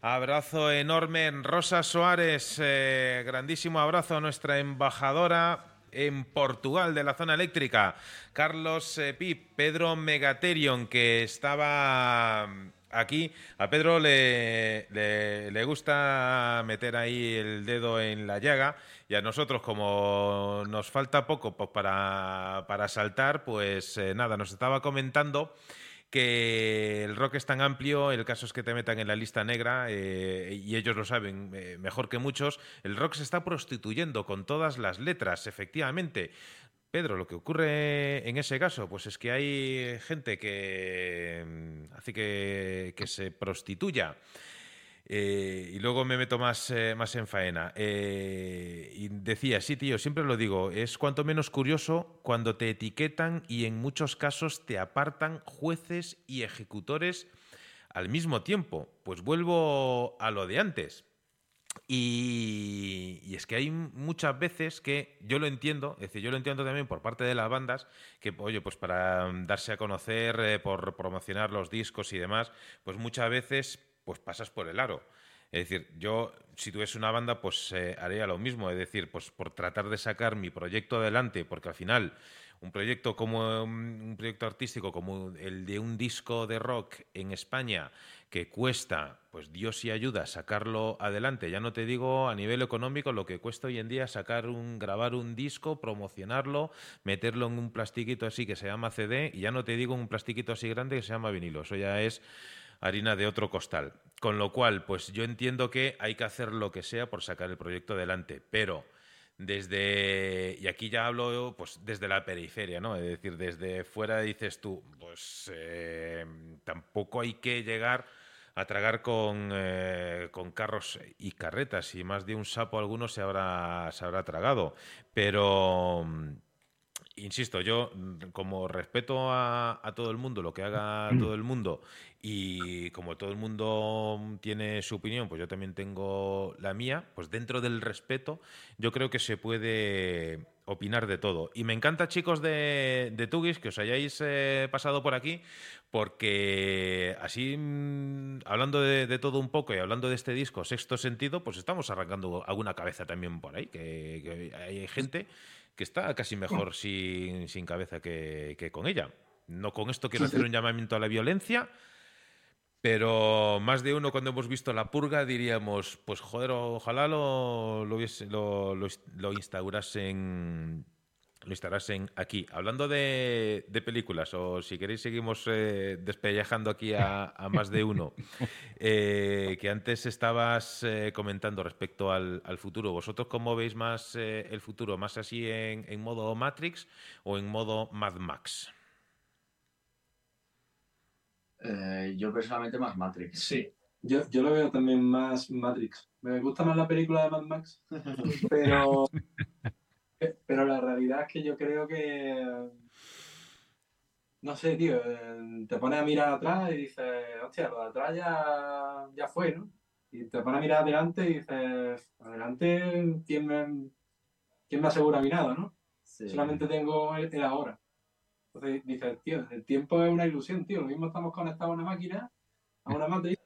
Abrazo enorme. Rosa Suárez, eh, grandísimo abrazo a nuestra embajadora en Portugal de la zona eléctrica. Carlos eh, Pip, Pedro Megaterion, que estaba aquí a Pedro le, le, gusta meter ahí el dedo en la llaga y a nosotros como nos falta poco para, para, saltar, pues eh, nada, nos estaba comentando que el rock es tan amplio, el caso es que te metan en la lista negra, eh, y ellos lo saben eh, mejor que muchos, el rock se está prostituyendo con todas las letras, efectivamente. Pedro, lo que ocurre en ese caso, pues es que hay gente que mm, hace que, se prostituya. Eh, y luego me meto más, eh, más en faena. Eh, y decía, sí, tío, siempre lo digo, es cuanto menos curioso cuando te etiquetan y en muchos casos te apartan jueces y ejecutores al mismo tiempo. Pues vuelvo a lo de antes. Y, es que hay muchas veces que yo lo entiendo, es decir, yo lo entiendo también por parte de las bandas, que, oye, pues para darse a conocer, eh, por promocionar los discos y demás, pues muchas veces pues pasas por el aro. Es decir, yo, si tuviese una banda, pues eh, haría lo mismo, es decir, pues por tratar de sacar mi proyecto adelante, porque al final un proyecto como un proyecto artístico como el de un disco de rock en España que cuesta, pues Dios y ayuda, sacarlo adelante. Ya no te digo a nivel económico lo que cuesta hoy en día sacar un, grabar un disco, promocionarlo, meterlo en un plastiquito así que se llama CD, y ya no te digo un plastiquito así grande que se llama vinilo. Eso ya es harina de otro costal. Con lo cual, pues yo entiendo que hay que hacer lo que sea por sacar el proyecto adelante, pero desde, y aquí ya hablo pues desde la periferia, ¿no? Es decir, desde fuera dices tú, pues eh, tampoco hay que llegar a tragar con, eh, con, carros y carretas y más de un sapo alguno se habrá, se habrá tragado. Pero, insisto, yo como respeto a, a, todo el mundo, lo que haga todo el mundo y como todo el mundo tiene su opinión, pues yo también tengo la mía, pues dentro del respeto yo creo que se puede opinar de todo. Y me encanta, chicos de, de Tugis, que os hayáis eh, pasado por aquí, porque así, mm, hablando de, todo un poco y hablando de este disco, Sexto Sentido, pues estamos arrancando alguna cabeza también por ahí, que, hay gente que está casi mejor sin, sin cabeza que, que con ella. No con esto quiero hacer un llamamiento a la violencia, pero más de uno cuando hemos visto La Purga diríamos, pues joder, ojalá lo, lo, lo, lo instaurasen lo instaurasen aquí. Hablando de, de, películas, o si queréis seguimos eh, despellejando aquí a, más de uno, eh, que antes estabas eh, comentando respecto al, al, futuro. ¿Vosotros cómo veis más el futuro? ¿Más así en, en modo Matrix o en modo Mad Max?
Eh, yo personalmente más Matrix.
Sí, yo, yo lo veo también más Matrix. Me gusta más la película de Mad Max, pero, pero la realidad es que yo creo que. No sé, tío, eh, te pones a mirar atrás y dices, hostia, lo de atrás ya, ya fue, ¿no? Y te pones a mirar adelante y dices, adelante, ¿quién me, quién me asegura mi nada, no? Solamente tengo el, el ahora. Entonces dices, tío, el tiempo es una ilusión, tío. Lo mismo estamos conectados a una máquina, a una matriz,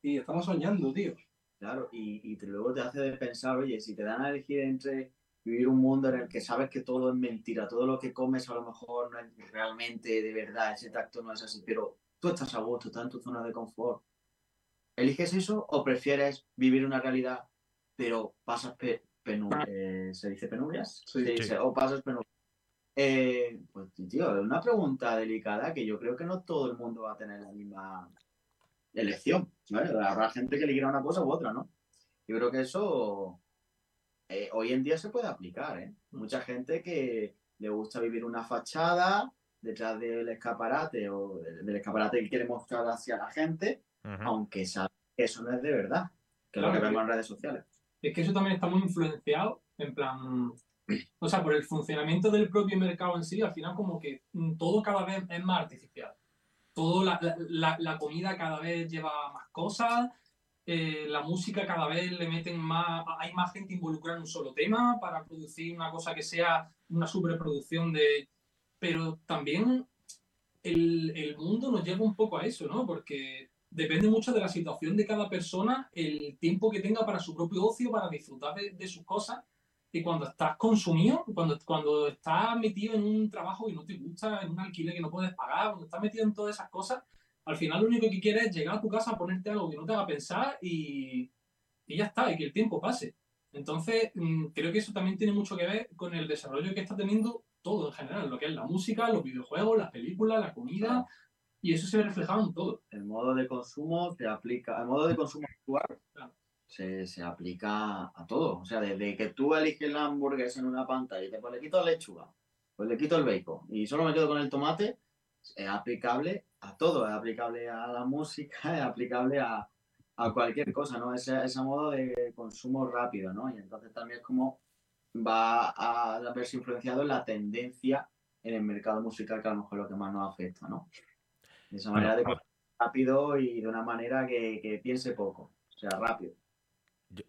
y estamos soñando, tío.
Claro, y, y luego te hace pensar, oye, si te dan a elegir entre vivir un mundo en el que sabes que todo es mentira, todo lo que comes a lo mejor no es realmente de verdad, ese tacto no es así, pero tú estás a gusto, estás en tu zona de confort. ¿Eliges eso o prefieres vivir una realidad, pero pasas penurias? Eh, ¿Se dice penurias?
Sí,
dice, o pasas penurias eh, pues, tío, es una pregunta delicada que yo creo que no todo el mundo va a tener la misma elección. Habrá gente que elegirá una cosa u otra, ¿no? Yo creo que eso eh, hoy en día se puede aplicar, ¿eh? Mucha gente que le gusta vivir una fachada detrás del escaparate o del escaparate que quiere mostrar hacia la gente, aunque sabe que eso no es de verdad, que es lo que vemos en redes sociales.
Es que eso también está muy influenciado, en plan, o sea, por el funcionamiento del propio mercado en sí, al final como que mm, todo cada vez es más artificial. Todo la, la, la comida cada vez lleva más cosas, eh, la música cada vez le meten más, hay más gente involucrada en un solo tema para producir una cosa que sea una superproducción de... Pero también el, el mundo nos lleva un poco a eso, ¿no? Porque depende mucho de la situación de cada persona, el tiempo que tenga para su propio ocio, para disfrutar de, de sus cosas. Y cuando estás consumido, cuando, cuando estás metido en un trabajo que no te gusta, en un alquiler que no puedes pagar, cuando estás metido en todas esas cosas, al final lo único que quieres es llegar a tu casa, ponerte algo que no te haga pensar y, y ya está, y que el tiempo pase. Entonces, mm, creo que eso también tiene mucho que ver con el desarrollo que está teniendo todo en general, lo que es la música, los videojuegos, las películas, la comida, y eso se ve reflejado en todo.
El modo de consumo se aplica, el modo de consumo actual se, se, aplica a todo. O sea, desde que tú eliges la hamburguesa en una pantalla y te pues le quito la lechuga, pues le quito el bacon y solo me quedo con el tomate, es aplicable a todo, es aplicable a la música, es aplicable a, a cualquier cosa, ¿no? Ese, ese modo de consumo rápido, ¿no? Y entonces también es como va a verse influenciado en la tendencia en el mercado musical, que a lo mejor es lo que más nos afecta, ¿no? De esa manera bueno, de rápido y de una manera que, que piense poco, o sea, rápido.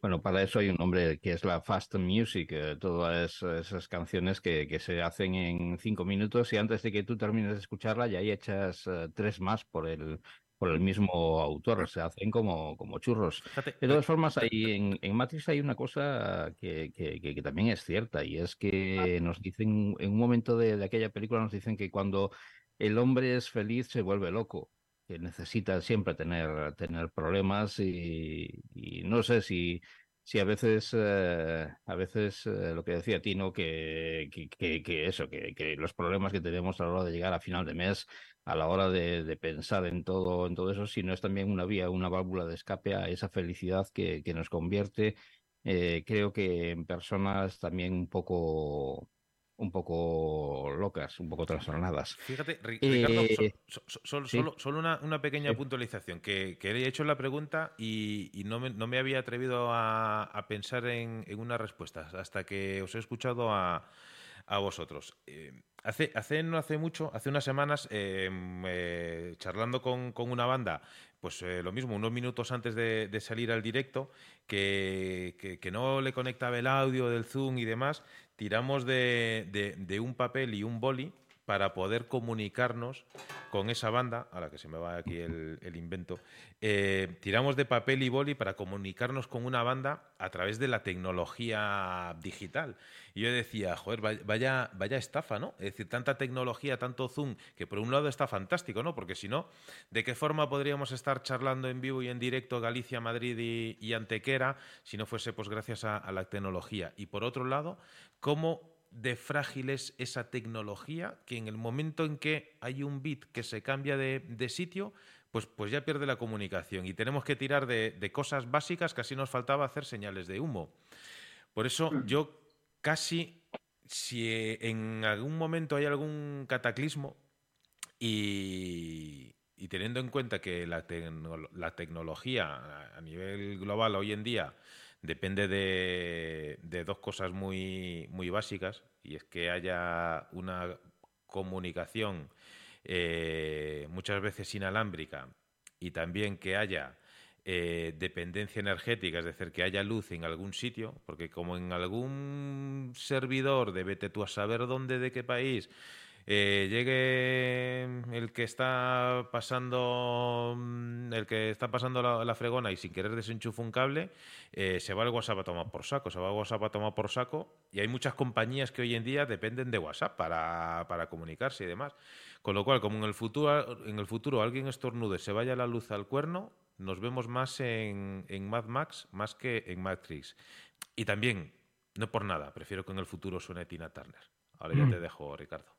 Bueno, para eso hay un nombre que es la fast music, eh, todas esas canciones que, que, se hacen en cinco minutos y antes de que tú termines de escucharla ya hay hechas uh, tres más por el, por el mismo autor, se hacen como, como churros. De todas formas, ahí en, en, Matrix hay una cosa que, que, que, también es cierta y es que nos dicen, en un momento de, de aquella película nos dicen que cuando el hombre es feliz se vuelve loco que necesita siempre tener, tener problemas y, no sé si, si a veces, eh, a veces eh, lo que decía Tino, que, que, que eso, que, los problemas que tenemos a la hora de llegar a final de mes, a la hora de, pensar en todo, en todo eso, si no es también una vía, una válvula de escape a esa felicidad que, que nos convierte, eh, creo que en personas también un poco un poco locas, un poco trastornadas.
Fíjate, Ricardo, eh, so, so, solo, sí. solo, solo una, una, pequeña sí. puntualización, que, que, he hecho la pregunta y, y no, me, no, me, había atrevido a, a pensar en, en, una respuesta hasta que os he escuchado a, a vosotros. Eh, hace, hace, no hace mucho, hace unas semanas, eh, eh, charlando con, con, una banda, pues eh, lo mismo, unos minutos antes de, de salir al directo, que, que, que, no le conectaba el audio del Zoom y demás, tiramos de, de, de un papel y un boli para poder comunicarnos con esa banda, a la que se me va aquí el, invento, eh, tiramos de papel y boli para comunicarnos con una banda a través de la tecnología digital. Y yo decía, joder, vaya, vaya estafa, ¿no? Es decir, tanta tecnología, tanto Zoom, que por un lado está fantástico, ¿no? Porque si no, ¿de qué forma podríamos estar charlando en vivo y en directo Galicia, Madrid y, Antequera si no fuese pues gracias a la tecnología? Y por otro lado, ¿cómo de frágil es esa tecnología que en el momento en que hay un bit que se cambia de, de sitio, pues, pues, ya pierde la comunicación y tenemos que tirar de, de, cosas básicas que así nos faltaba hacer señales de humo. Por eso mm. yo casi, si en algún momento hay algún cataclismo y, y teniendo en cuenta que la tecnología a nivel global hoy en día depende de, dos cosas muy, muy básicas, y es que haya una comunicación eh, muchas veces inalámbrica y también que haya eh, dependencia energética, es decir, que haya luz en algún sitio, porque como en algún servidor de vete tú a saber dónde, de qué país, eh, llegue el que está pasando mm, el que está pasando la, la fregona y sin querer desenchufa un cable, eh, se va el WhatsApp a tomar por saco, se va el WhatsApp a tomar por saco y hay muchas compañías que hoy en día dependen de WhatsApp para, para comunicarse y demás. Con lo cual, como en el futuro, en el futuro alguien estornude, se vaya la luz al cuerno, nos vemos más en, en Mad Max más que en Matrix. Y también, no por nada, prefiero que en el futuro suene Tina Turner. Ahora ya te dejo, Ricardo.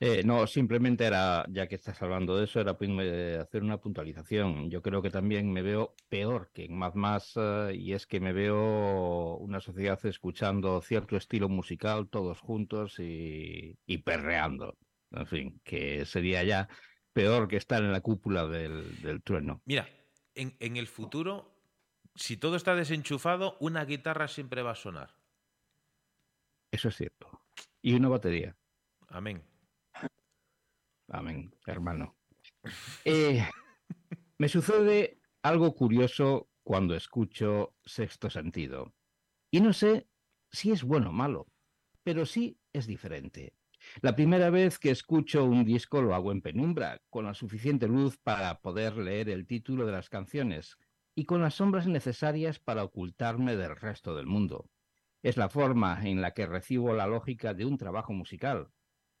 Eh, no, simplemente era, ya que estás hablando de eso, era hacer una puntualización. Yo creo que también me veo peor que en Mad Más uh, y es que me veo una sociedad escuchando cierto estilo musical todos juntos y, y perreando. En fin, que sería ya peor que estar en la cúpula del, del trueno.
Mira, en, en el futuro, si todo está desenchufado, una guitarra siempre va a sonar.
Eso es cierto. Y una batería.
Amén.
Amén, hermano. Eh, me sucede algo curioso cuando escucho Sexto Sentido. Y no sé si es bueno o malo, pero sí es diferente. La primera vez que escucho un disco lo hago en penumbra, con la suficiente luz para poder leer el título de las canciones y con las sombras necesarias para ocultarme del resto del mundo. Es la forma en la que recibo la lógica de un trabajo musical,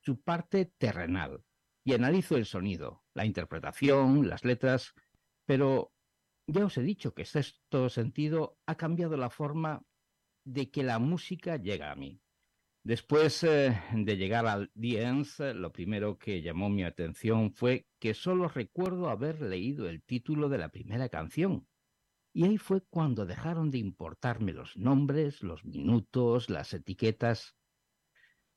su parte terrenal, y analizo el sonido, la interpretación, las letras, pero ya os he dicho que sexto sentido ha cambiado la forma de que la música llega a mí. Después eh, de llegar al The lo primero que llamó mi atención fue que solo recuerdo haber leído el título de la primera canción. Y ahí fue cuando dejaron de importarme los nombres, los minutos, las etiquetas.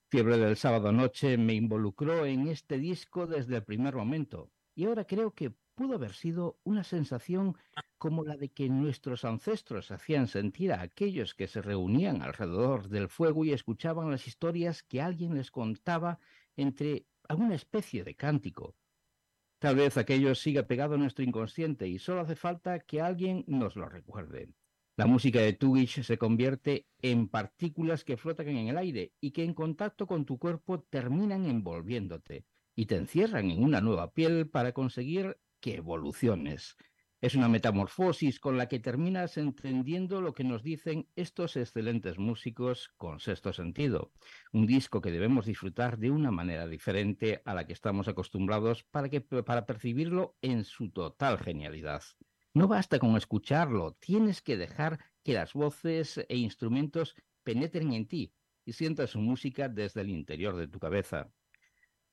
Fiebre del sábado noche me involucró en este disco desde el primer momento. Y ahora creo que pudo haber sido una sensación como la de que nuestros ancestros hacían sentir a aquellos que se reunían alrededor del fuego y escuchaban las historias que alguien les contaba entre alguna especie de cántico. Tal vez aquello siga pegado a nuestro inconsciente y solo hace falta que alguien nos lo recuerde. La música de Tugish se convierte en partículas que flotan en el aire y que en contacto con tu cuerpo terminan envolviéndote y te encierran en una nueva piel para conseguir que evoluciones. Es una metamorfosis con la que terminas entendiendo lo que nos dicen estos excelentes músicos con sexto sentido. Un disco que debemos disfrutar de una manera diferente a la que estamos acostumbrados para, que, para percibirlo en su total genialidad. No basta con escucharlo, tienes que dejar que las voces e instrumentos penetren en ti y sientas su música desde el interior de tu cabeza.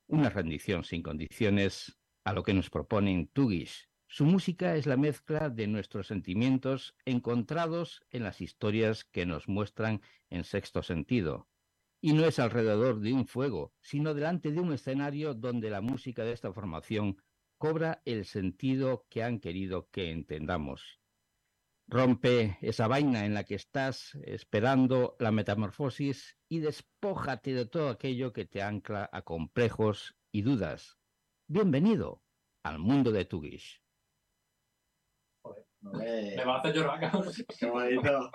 Una rendición sin condiciones a lo que nos proponen Tugish. Su música es la mezcla de nuestros sentimientos encontrados en las historias que nos muestran en sexto sentido. Y no es alrededor de un fuego, sino delante de un escenario donde la música de esta formación cobra el sentido que han querido que entendamos. Rompe esa vaina en la que estás esperando la metamorfosis y despójate de todo aquello que te ancla a complejos y dudas. Bienvenido al mundo de Tugish.
Me va a hacer llorar,
Qué bonito.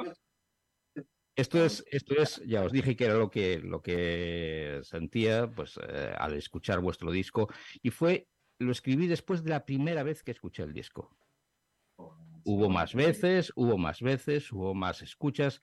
Esto es, esto es, ya os dije que era lo que, lo que sentía pues, eh, al escuchar vuestro disco y fue, lo escribí después de la primera vez que escuché el disco. Hubo más veces, hubo más veces, hubo más escuchas,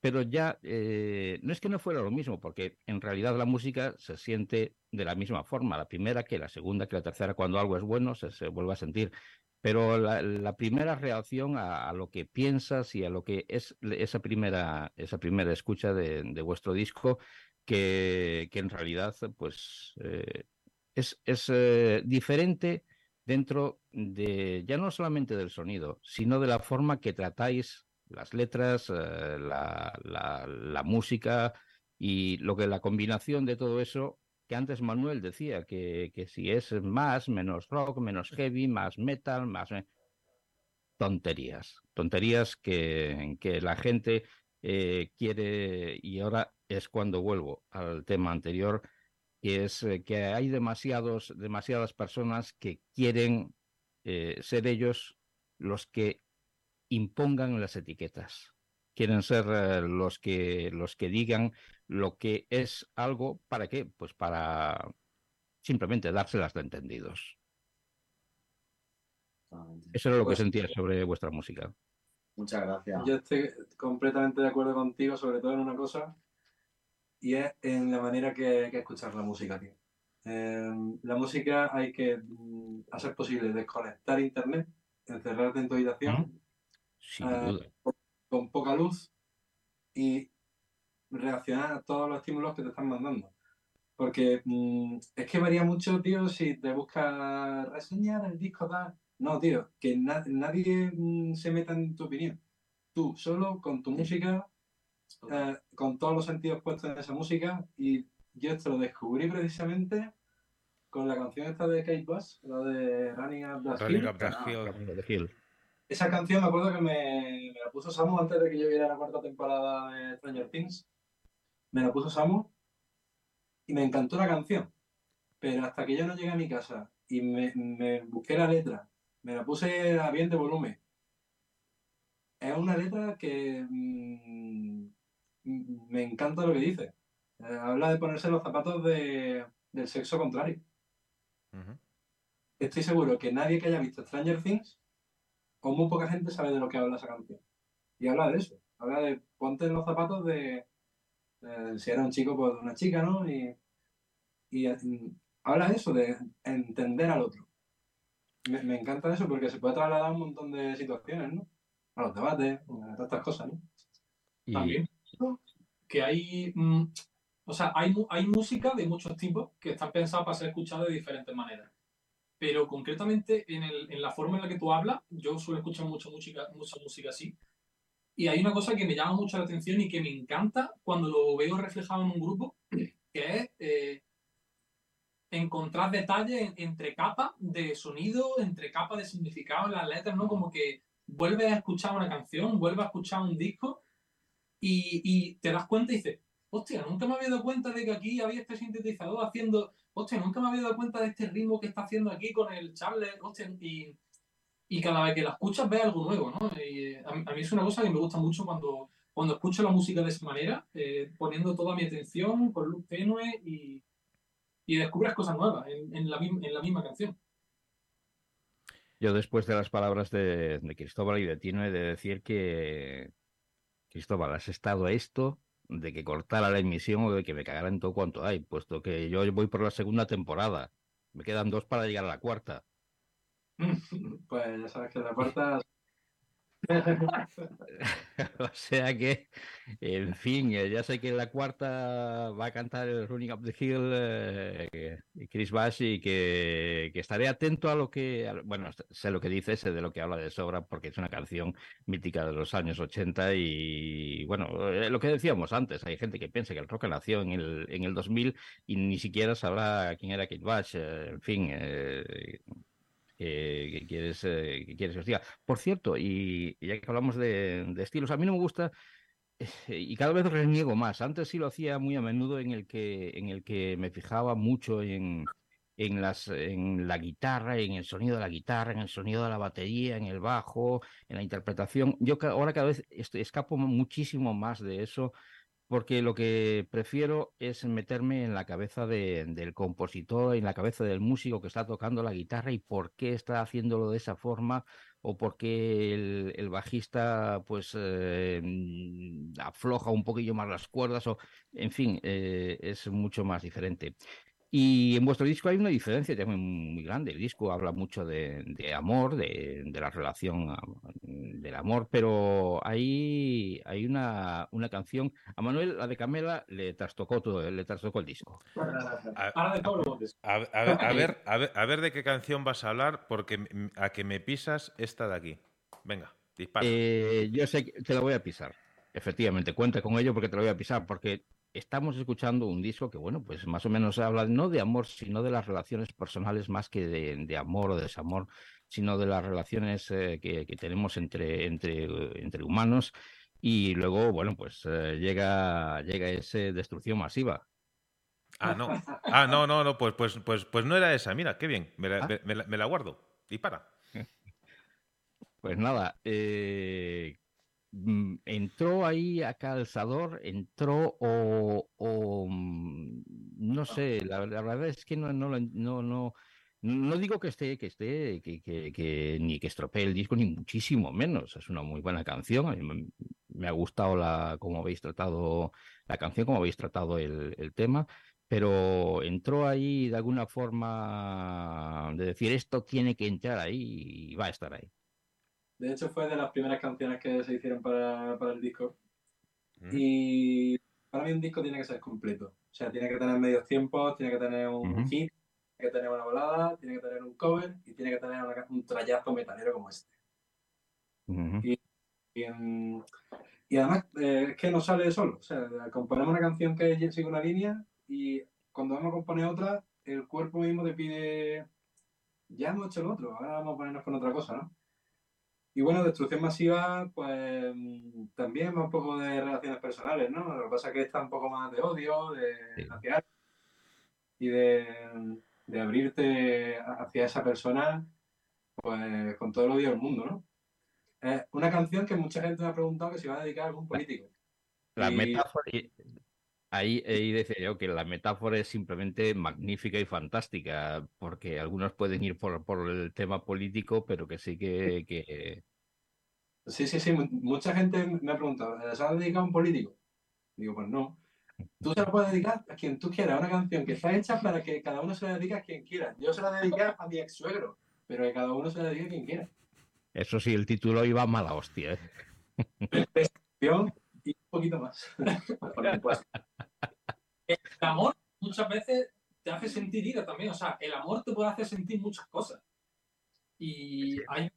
pero ya eh, no es que no fuera lo mismo, porque en realidad la música se siente de la misma forma, la primera que la segunda, que la tercera, cuando algo es bueno se, se vuelve a sentir. Pero la, primera reacción a, lo que piensas y a lo que es esa primera, esa primera escucha de, vuestro disco, que, que, en realidad pues eh, es, es eh, diferente dentro de ya no solamente del sonido, sino de la forma que tratáis las letras, eh, la, la, música y lo que la combinación de todo eso que antes Manuel decía que, que si es más, menos rock, menos heavy, más metal, más tonterías, tonterías que, que la gente eh, quiere y ahora es cuando vuelvo al tema anterior, que es eh, que hay demasiados, demasiadas personas que quieren ser ellos los que impongan las etiquetas. Quieren ser eh, los que los que digan lo que es algo para qué, pues para simplemente dárselas de entendidos. Eso era lo que pues sentía sobre vuestra música.
Muchas gracias.
Yo estoy completamente de acuerdo contigo, sobre todo en una cosa, y es en la manera que hay que escuchar la música, tío. la música hay que mm, hacer posible desconectar internet, encerrarte en tu habitación eh, con, poca luz y reaccionar a todos los estímulos que te están mandando. Porque mm, es que varía mucho, tío, si te buscas reseñar el disco, tal. No, tío, que nadie mm, se meta en tu opinión. Tú, solo con tu música, eh, con todos los sentidos puestos en esa música, y yo esto lo descubrí precisamente con la canción esta de Kate Bush, la de Running Up the Hill. Esa canción me acuerdo que me, la puso Samu antes de que yo viera la cuarta temporada de Stranger Things. Me la puso Samu y me encantó la canción. Pero hasta que yo no llegué a mi casa y me, busqué la letra, me la puse a bien de volumen es una letra que mm, me encanta lo que dice. Eh, habla de ponerse los zapatos de, del sexo contrario. Estoy seguro que nadie que haya visto Stranger Things o muy poca gente sabe de lo que habla esa canción. Y habla de eso. Habla de ponte en los zapatos de, si era un chico, pues de una chica, ¿no? Y, y mm, habla de eso, de entender al otro. Me, encanta eso porque se puede trasladar a un montón de situaciones, ¿no? A los debates, a todas estas cosas, ¿no?
También que hay, mm, o sea, hay, hay música de muchos tipos que están pensadas para ser escuchadas de diferentes maneras. Pero concretamente en, el, en la forma en la que tú hablas, yo suelo escuchar mucha música, mucha música así. Y hay una cosa que me llama mucho la atención y que me encanta cuando lo veo reflejado en un grupo, que es eh, encontrar detalles entre capas de sonido, entre capas de significado en las letras, ¿no? Como que vuelves a escuchar una canción, vuelves a escuchar un disco y, te das cuenta y dices, hostia, nunca me había dado cuenta de que aquí había este sintetizador haciendo, hostia, nunca me había dado cuenta de este ritmo que está haciendo aquí con el Charles, hostia, y, y cada vez que la escuchas ves algo nuevo, ¿no? Y a, mí es una cosa que me gusta mucho cuando, cuando escucho la música de esa manera, eh, poniendo toda mi atención con luz tenue y, y descubres cosas nuevas en, la, misma canción.
Yo después de las palabras de, Cristóbal y de Tino he de decir que, Cristóbal, has estado esto de que cortara la emisión o de que me cagaran todo cuanto hay, puesto que yo voy por la segunda temporada. Me quedan dos para llegar a la cuarta.
pues ya sabes que la cuarta
o sea que, en fin, eh, ya sé que la cuarta va a cantar el Running Up the Hill eh, Chris Bash y que, estaré atento a lo que, bueno, sé lo que dice, sé de lo que habla de sobra porque es una canción mítica de los años 80 y, bueno, eh, lo que decíamos antes, hay gente que piensa que el rock nació en el, en el 2000 y ni siquiera sabrá quién era Kid Bash, en fin quieres, eh, que quieres Por cierto, y, ya que hablamos de, estilos, a mí no me gusta y cada vez reniego más. Antes sí lo hacía muy a menudo en el que, en el que me fijaba mucho en, en, las, en la guitarra, en el sonido de la guitarra, en el sonido de la batería, en el bajo, en la interpretación. Yo ahora cada vez escapo muchísimo más de eso porque lo que prefiero es meterme en la cabeza del compositor, en la cabeza del músico que está tocando la guitarra y por qué está haciéndolo de esa forma o por qué el, bajista pues eh, afloja un poquillo más las cuerdas o en fin eh, es mucho más diferente y en vuestro disco hay una diferencia también muy grande. El disco habla mucho de, amor, de, la relación del amor, pero hay, hay una, una canción. A Manuel, la de Camela, le trastocó todo, le trastocó el disco.
A, ver, a, ver, de qué canción vas a hablar, porque a que me pisas esta de aquí. Venga, dispara.
Eh, yo sé que te la voy a pisar. Efectivamente, cuenta con ello porque te lo voy a pisar, porque estamos escuchando un disco que, bueno, pues más o menos habla no de amor, sino de las relaciones personales más que de, amor o desamor, sino de las relaciones eh, que, tenemos entre, entre, entre humanos. Y luego, bueno, pues eh, llega, llega esa destrucción masiva.
Ah, no. Ah, no, no, no, pues, pues, pues, pues no era esa. Mira, qué bien. Me la, ah. me, la, guardo. Dispara.
Pues nada, eh, entró ahí a calzador, entró o, mm, no sé, la, verdad es que no, no, no, no, no digo que esté, que esté, que, que, ni que estropee el disco, ni muchísimo menos. Es una muy buena canción. Me, ha gustado la, cómo habéis tratado la canción, cómo habéis tratado el tema pero entró ahí de alguna forma de decir esto tiene que entrar ahí y va a estar ahí.
De hecho, fue de las primeras canciones que se hicieron para, para el disco. Mm. Y para mí un disco tiene que ser completo. O sea, tiene que tener medios tiempos, tiene que tener un hit, tiene que tener una balada, tiene que tener un cover y tiene que tener un trayazo metalero como este. y, y, además eh, es que no sale solo. O sea, componemos una canción que sigue una línea y cuando vamos a componer otra, el cuerpo mismo te pide, ya hemos hecho el otro, ahora vamos a ponernos con otra cosa, ¿no? Y bueno, destrucción masiva, pues también va un poco de relaciones personales, ¿no? Lo que pasa es que está un poco más de odio, de hacia y de, de, abrirte hacia esa persona, pues con todo el odio del mundo, ¿no? es una canción que mucha gente me ha preguntado que se va a dedicar a algún político.
La metáfora, ahí, ahí decía yo que la metáfora es simplemente magnífica y fantástica, porque algunos pueden ir por, por el tema político, pero que sí que, que...
Sí, sí, sí, mucha gente me ha preguntado, ¿se va a dedicar a un político? Digo, pues no. Tú se la puedes dedicar a quien tú quieras, una canción que está hecha para que cada uno se la dedique a quien quiera. Yo se la dediqué a mi ex suegro, pero que cada uno se la dedique a quien quiera.
Eso sí, el título iba mala hostia.
¿eh? Y un poquito más.
el amor muchas veces te hace sentir ira también. O sea, el amor te puede hacer sentir muchas cosas. Y hay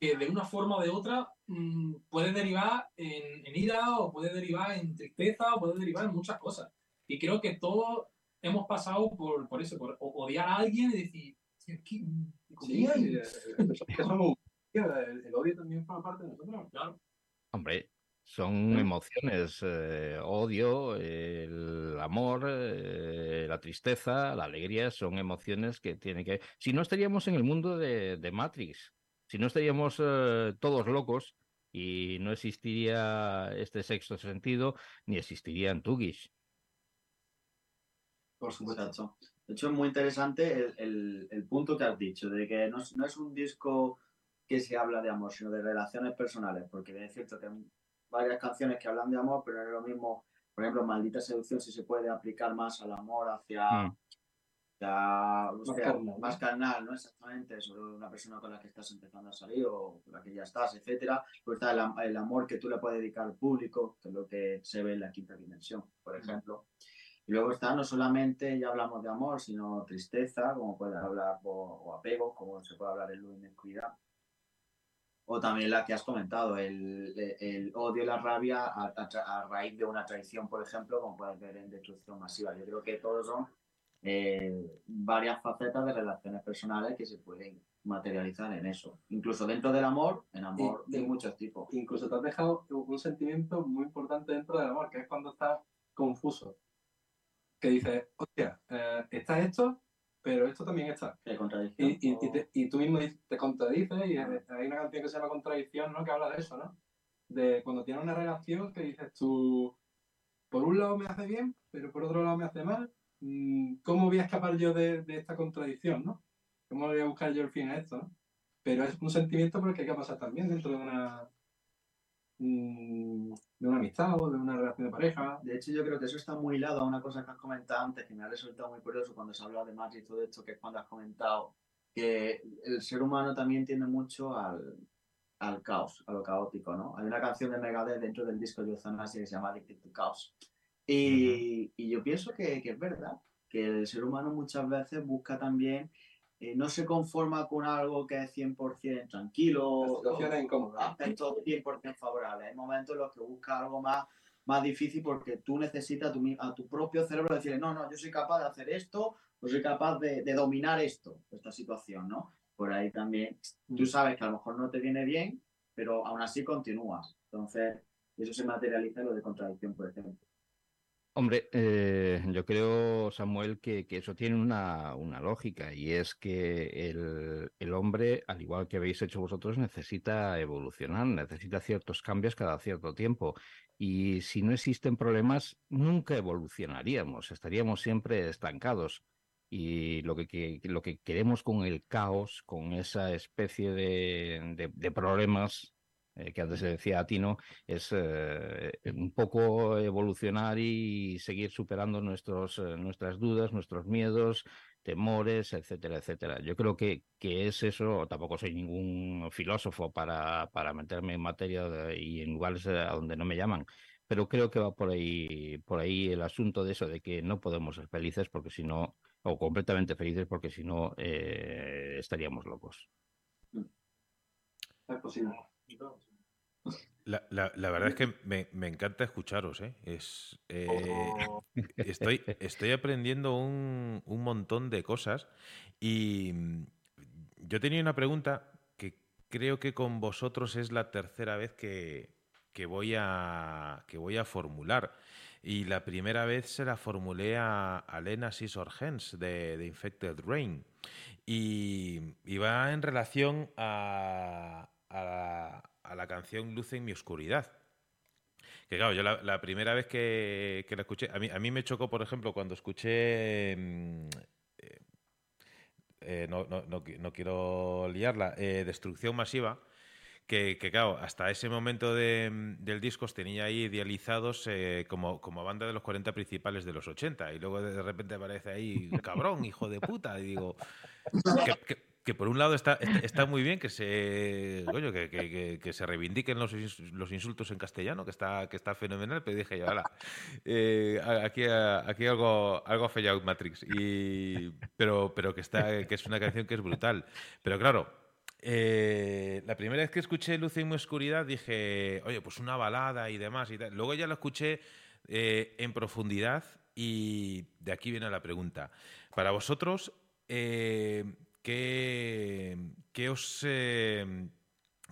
que de una forma o de otra mm, puede derivar en, ira o puede derivar en tristeza o puede derivar en muchas cosas. Y creo que todos hemos pasado por, por eso, por odiar a alguien y decir,
¿qué, sí, el, odio también forma parte de nosotros. Claro.
Hombre, son emociones, eh, odio, el amor, eh, la tristeza, la alegría, son emociones que tienen que... Si no estaríamos en el mundo de, de Matrix, si no estaríamos eh, todos locos y no existiría este sexto sentido, ni existiría Antugish.
Por supuesto. De hecho, es muy interesante el, el, punto que has dicho, de que no, no es un disco que se habla de amor, sino de relaciones personales, porque es cierto que varias canciones que hablan de amor, pero no es lo mismo, por ejemplo, Maldita Seducción si se puede aplicar más al amor hacia, mm. más, carnal, ¿no? Exactamente, sobre una persona con la que estás empezando a salir o con la que ya estás, etcétera. Pues está el, amor que tú le puedes dedicar al público, que es lo que se ve en la quinta dimensión, por ejemplo. Y luego está no solamente, ya hablamos de amor, sino tristeza, como puede hablar, o, apego, como se puede hablar en la incuidad o también la que has comentado, el, el odio y la rabia a, a, raíz de una traición, por ejemplo, como puedes ver en Destrucción Masiva. Yo creo que todos son eh, varias facetas de relaciones personales que se pueden materializar en eso. Incluso dentro del amor, en amor de muchos tipos.
Incluso te has dejado un sentimiento muy importante dentro del amor, que es cuando estás confuso. Que dices, hostia, eh, está esto, pero esto también está. Y, y, y, tú mismo te contradices y hay una canción que se llama Contradicción, ¿no? Que habla de eso, ¿no? De cuando tienes una relación que dices tú, por un lado me hace bien, pero por otro lado me hace mal. Mm, ¿Cómo voy a escapar yo de, de esta contradicción, no? ¿Cómo voy a buscar yo el fin a esto, no? Pero es un sentimiento por el que hay que pasar también dentro de una, Mm, de una amistad o de una relación de pareja.
De hecho, yo creo que eso está muy hilado a una cosa que has comentado antes, que me ha resultado muy curioso cuando se habla de Matrix y todo esto, que es cuando has comentado que el ser humano también tiene mucho al, al caos, a lo caótico, ¿no? Hay una canción de Megadeth dentro del disco de Euthanasia que se llama Addicted to Chaos. Y, y yo pienso que, que, es verdad, que el ser humano muchas veces busca también eh, no se conforma con algo que es 100% tranquilo, aspectos 100% favorables. Hay momentos en los que busca algo más, más difícil porque tú necesitas a tu, a tu propio cerebro decirle, no, no, yo soy capaz de hacer esto, o soy capaz de, de dominar esto, esta situación, ¿no? Por ahí también, tú mm. sabes que a lo mejor no te viene bien, pero aún así continúas. Entonces, eso se materializa en lo de contradicción, por ejemplo.
Hombre, eh, yo creo, Samuel, que, eso tiene una, lógica y es que el, hombre, al igual que habéis hecho vosotros, necesita evolucionar, necesita ciertos cambios cada cierto tiempo. Y si no existen problemas, nunca evolucionaríamos, estaríamos siempre estancados. Y lo que, lo que queremos con el caos, con esa especie de problemas eh, que antes se decía a Tino, es eh, un poco evolucionar y seguir superando nuestros, eh, nuestras dudas, nuestros miedos, temores, etcétera, etcétera. Yo creo que, que es eso, tampoco soy ningún filósofo para, para meterme en materia y en lugares a donde no me llaman, pero creo que va por ahí, por ahí el asunto de eso, de que no podemos ser felices porque si no, o completamente felices porque si no, estaríamos locos.
Es posible.
La, la, verdad es que me, me encanta escucharos. ¿eh? Es, eh, oh. estoy, estoy aprendiendo un, un, montón de cosas y mm, yo tenía una pregunta que creo que con vosotros es la tercera vez que, que, voy, a, que voy a formular. Y la primera vez se la formulé a, a Lena Sisorgens de, de Infected Rain. Y, y va en relación a, a, la canción Luz en mi oscuridad. Que claro, yo la, primera vez que, la escuché, a mí, a mí me chocó, por ejemplo, cuando escuché... Mm, eh, eh, no, no, no, quiero liarla, Destrucción Masiva, que, claro, hasta ese momento del disco tenía ahí idealizados eh, como, como banda de los 40 principales de los 80 y luego de repente aparece ahí cabrón, hijo de puta, y digo que, por un lado está, está muy bien que se que, que, se reivindiquen los, los, insultos en castellano, que está, que está fenomenal, pero dije yo, eh, aquí, aquí algo, algo ha fallado Matrix, y, pero, pero que, está, que es una canción que es brutal. Pero claro, eh, la primera vez que escuché Luz mi oscuridad dije, oye, pues una balada y demás. Y Luego ya lo escuché eh, en profundidad y de aquí viene la pregunta. Para vosotros, eh, ¿qué, os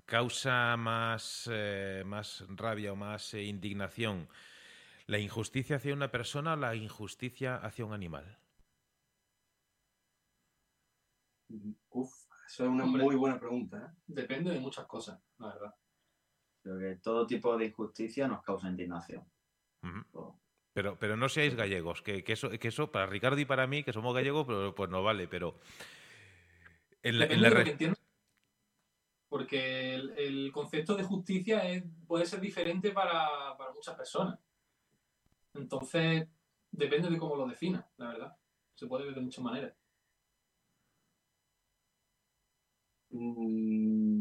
causa más, más rabia o más indignación? ¿La injusticia hacia una persona o la injusticia hacia un animal?
Uf, eso es una muy buena pregunta. ¿eh?
Depende de muchas cosas, la verdad.
Creo que todo tipo de injusticia nos causa indignación.
Pero, pero no seáis gallegos, que, eso, que eso para Ricardo y para mí, que somos gallegos, pero, pues no vale, pero...
En la, porque el, concepto de justicia puede ser diferente para, para muchas personas. Entonces, depende de cómo lo defina, la verdad. Se puede ver de muchas maneras.
Mm,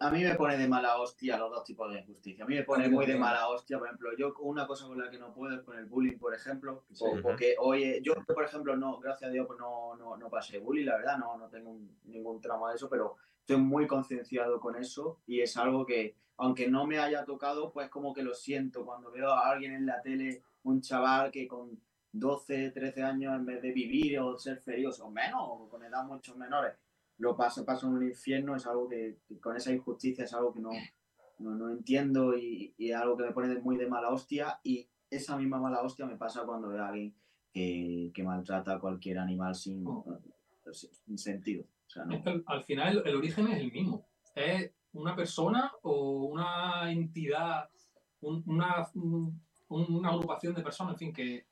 a mí me pone de mala hostia los dos tipos de injusticia. A mí me pone muy de mala hostia, por ejemplo, yo una cosa con la que no puedo es con el bullying, por ejemplo, porque oye, yo por ejemplo no, gracias a Dios pues no, no, no pasé bullying, la verdad, no, no tengo ningún trauma de eso, pero estoy muy concienciado con eso y es algo que, aunque no me haya tocado, pues como que lo siento. Cuando veo a alguien en la tele, un chaval que con 12, 13 años en vez de vivir o ser feliz o menos, o con edad mucho menores, lo paso, paso en un infierno, es algo que, con esa injusticia es algo que no, no, entiendo y, y, es algo que me pone muy de mala hostia y esa misma mala hostia me pasa cuando veo a alguien que, que maltrata a cualquier animal sin, oh. sin sentido.
al final el, origen es el mismo. Es una persona o una entidad, una, una agrupación de personas, en fin, que, que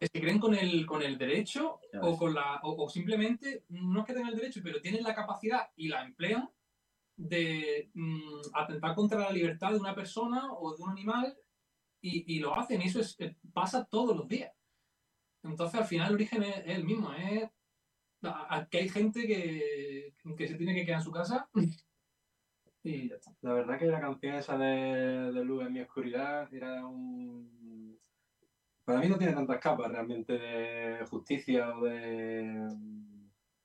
se creen con el, con el derecho o, con la, o, simplemente no es que tengan el derecho, pero tienen la capacidad y la emplean de mm, atentar contra la libertad de una persona o de un animal y, y lo hacen y eso es, eh, pasa todos los días. Entonces al final el origen es, el mismo, es que hay gente que, que, se tiene que quedar en su casa y ya está.
La verdad que la canción esa de, de Luz en mi oscuridad era un para mí no tiene tantas capas realmente de justicia o de.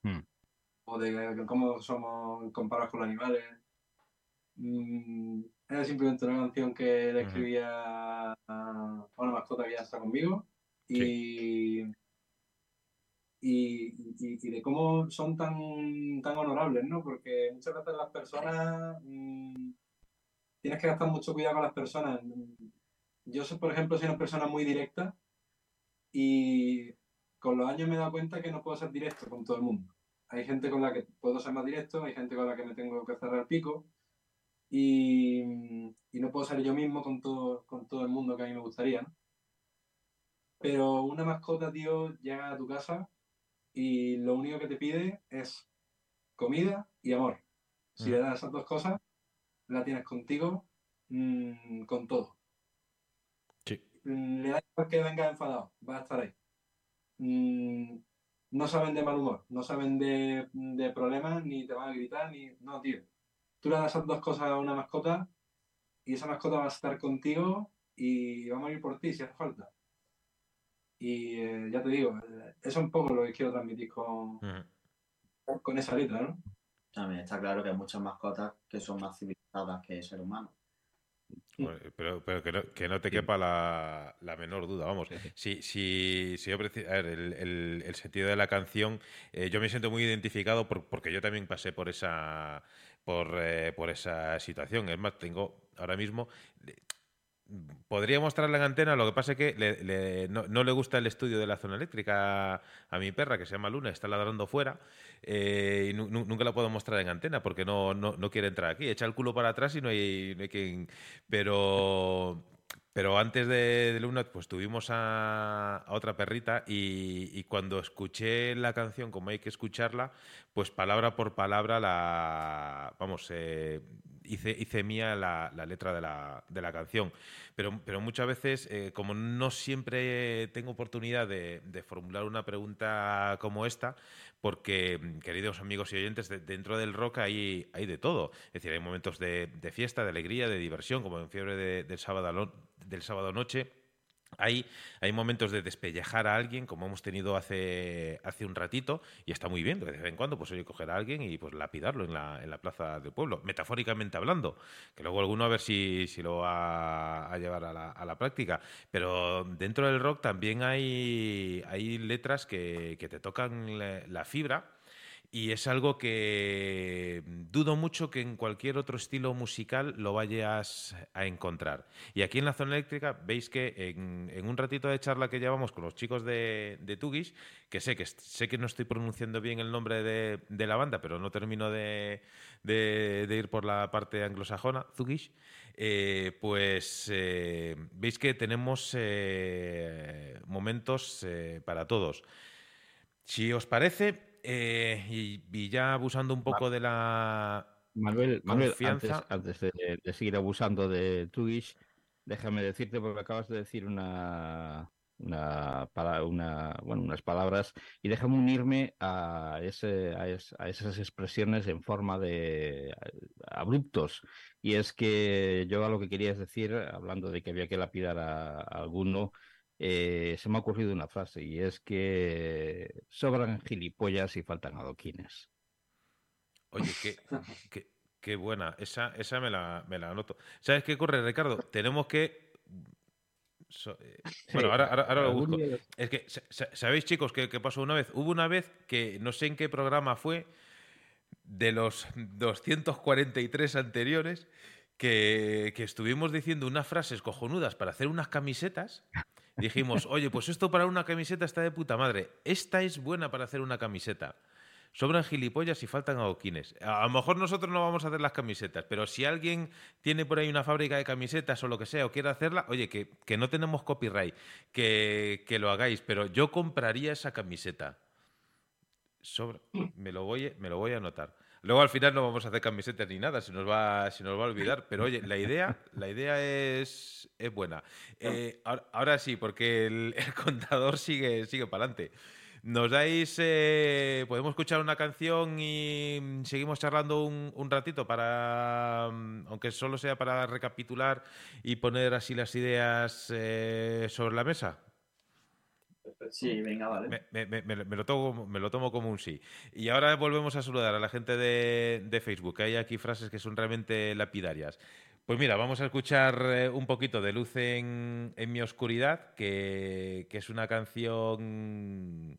Hmm. o de cómo somos comparados con los animales. Mm, era simplemente una canción que describía a una mascota que ya está conmigo y, y, de cómo son tan, tan honorables, ¿no? Porque muchas veces las personas. Mm, tienes que gastar mucho cuidado con las personas yo, soy, por ejemplo, soy una persona muy directa y con los años me he dado cuenta que no puedo ser directo con todo el mundo. Hay gente con la que puedo ser más directo, hay gente con la que me tengo que cerrar el pico y, y no puedo ser yo mismo con todo, con todo el mundo que a mí me gustaría. Pero una mascota, tío, llega a tu casa y lo único que te pide es comida y amor. Si le das esas dos cosas, la tienes contigo mm, con todo. Mm, le da igual que venga enfadado, va a estar ahí. Mm, no saben de mal humor, no saben de, problemas, ni te van a gritar, ni. No, tío. Tú le das esas dos cosas a una mascota y esa mascota va a estar contigo y va a morir por ti si hace falta. Y eh, ya te digo, eh, eso es un poco lo que quiero transmitir con, con esa letra, ¿no?
También está claro que hay muchas mascotas que son más civilizadas que ser humano.
Pero, pero que, no, que, no, te quepa la, la menor duda, vamos. Si, si, si yo a ver, el, el, sentido de la canción, eh, yo me siento muy identificado porque yo también pasé por esa, por, eh, por esa situación. Es más, tengo ahora mismo podría mostrarla en antena, lo que pasa es que no, le gusta el estudio de la zona eléctrica a, mi perra, que se llama Luna, está ladrando fuera, eh, y nunca la puedo mostrar en antena porque no, no, quiere entrar aquí. Echa el culo para atrás y no hay, quien... Pero pero antes de, Luna, pues tuvimos a, otra perrita y, cuando escuché la canción, como hay que escucharla, pues palabra por palabra la, vamos, eh, hice, hice, mía la, letra de la, de la, canción. Pero, pero muchas veces, eh, como no siempre tengo oportunidad de, formular una pregunta como esta, porque, queridos amigos y oyentes, dentro del rock hay, hay de todo. Es decir, hay momentos de, fiesta, de alegría, de diversión, como en Fiebre del sábado, del sábado noche hay, hay momentos de despellejar a alguien, como hemos tenido hace, hace un ratito, y está muy bien, de vez en cuando, pues oye, coger a alguien y pues lapidarlo en la, la plaza del pueblo, metafóricamente hablando, que luego alguno a ver si, lo va a llevar a la, a la práctica. Pero dentro del rock también hay, hay letras que, que te tocan la fibra y es algo que dudo mucho que en cualquier otro estilo musical lo vayas a encontrar. Y aquí en la zona eléctrica veis que en, un ratito de charla que llevamos con los chicos de, de Tugis, que sé que sé que no estoy pronunciando bien el nombre de, la banda, pero no termino de, ir por la parte anglosajona, Tugis, eh, pues eh, veis que tenemos eh, momentos para todos. Si os parece, eh, y, ya abusando un poco de la
Manuel, antes, de, seguir abusando de Tugish, déjame decirte, porque acabas de decir una, una, una, bueno, unas palabras y déjame unirme a, ese, a, esas expresiones en forma de abruptos. Y es que yo a lo que quería decir, hablando de que había que lapidar a alguno, eh, se me ha ocurrido una frase y es que sobran gilipollas y faltan adoquines.
Oye, qué, qué, buena. Esa, esa me, la, me la anoto. ¿Sabes qué ocurre, Ricardo? Tenemos que eh, bueno, ahora, ahora, lo busco. Es que, ¿sabéis, chicos, qué, pasó una vez? Hubo una vez que no sé en qué programa fue, de los 243 anteriores, que, que estuvimos diciendo unas frases cojonudas para hacer unas camisetas dijimos, oye, pues esto para una camiseta está de puta madre. Esta es buena para hacer una camiseta. Sobran gilipollas y faltan adoquines. A lo mejor nosotros no vamos a hacer las camisetas, pero si alguien tiene por ahí una fábrica de camisetas o lo que sea, o quiere hacerla, oye, que, que no tenemos copyright, que, que, lo hagáis, pero yo compraría esa camiseta. me, lo voy, me lo voy a anotar. Luego al final no vamos a hacer camisetas ni nada, se nos va, se nos va a olvidar. Pero oye, la idea, la idea es, es buena. Eh, ahora, sí, porque el, contador sigue, sigue para adelante. Nos dais, eh, podemos escuchar una canción y seguimos charlando un, un, ratito para, aunque solo sea para recapitular y poner así las ideas eh, sobre la mesa.
Sí, venga, vale.
Me, lo tomo, me, lo tomo, como un sí. Y ahora volvemos a saludar a la gente de, Facebook. Hay aquí frases que son realmente lapidarias. Pues mira, vamos a escuchar eh, un poquito de Luz en, mi oscuridad, que, es una canción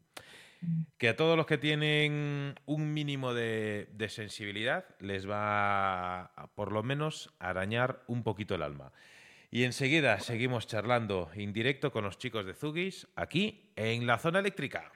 que a todos los que tienen un mínimo de, de sensibilidad les va a, por lo menos, arañar un poquito el alma. Y enseguida seguimos charlando en directo con los chicos de Zugis aquí en la zona eléctrica.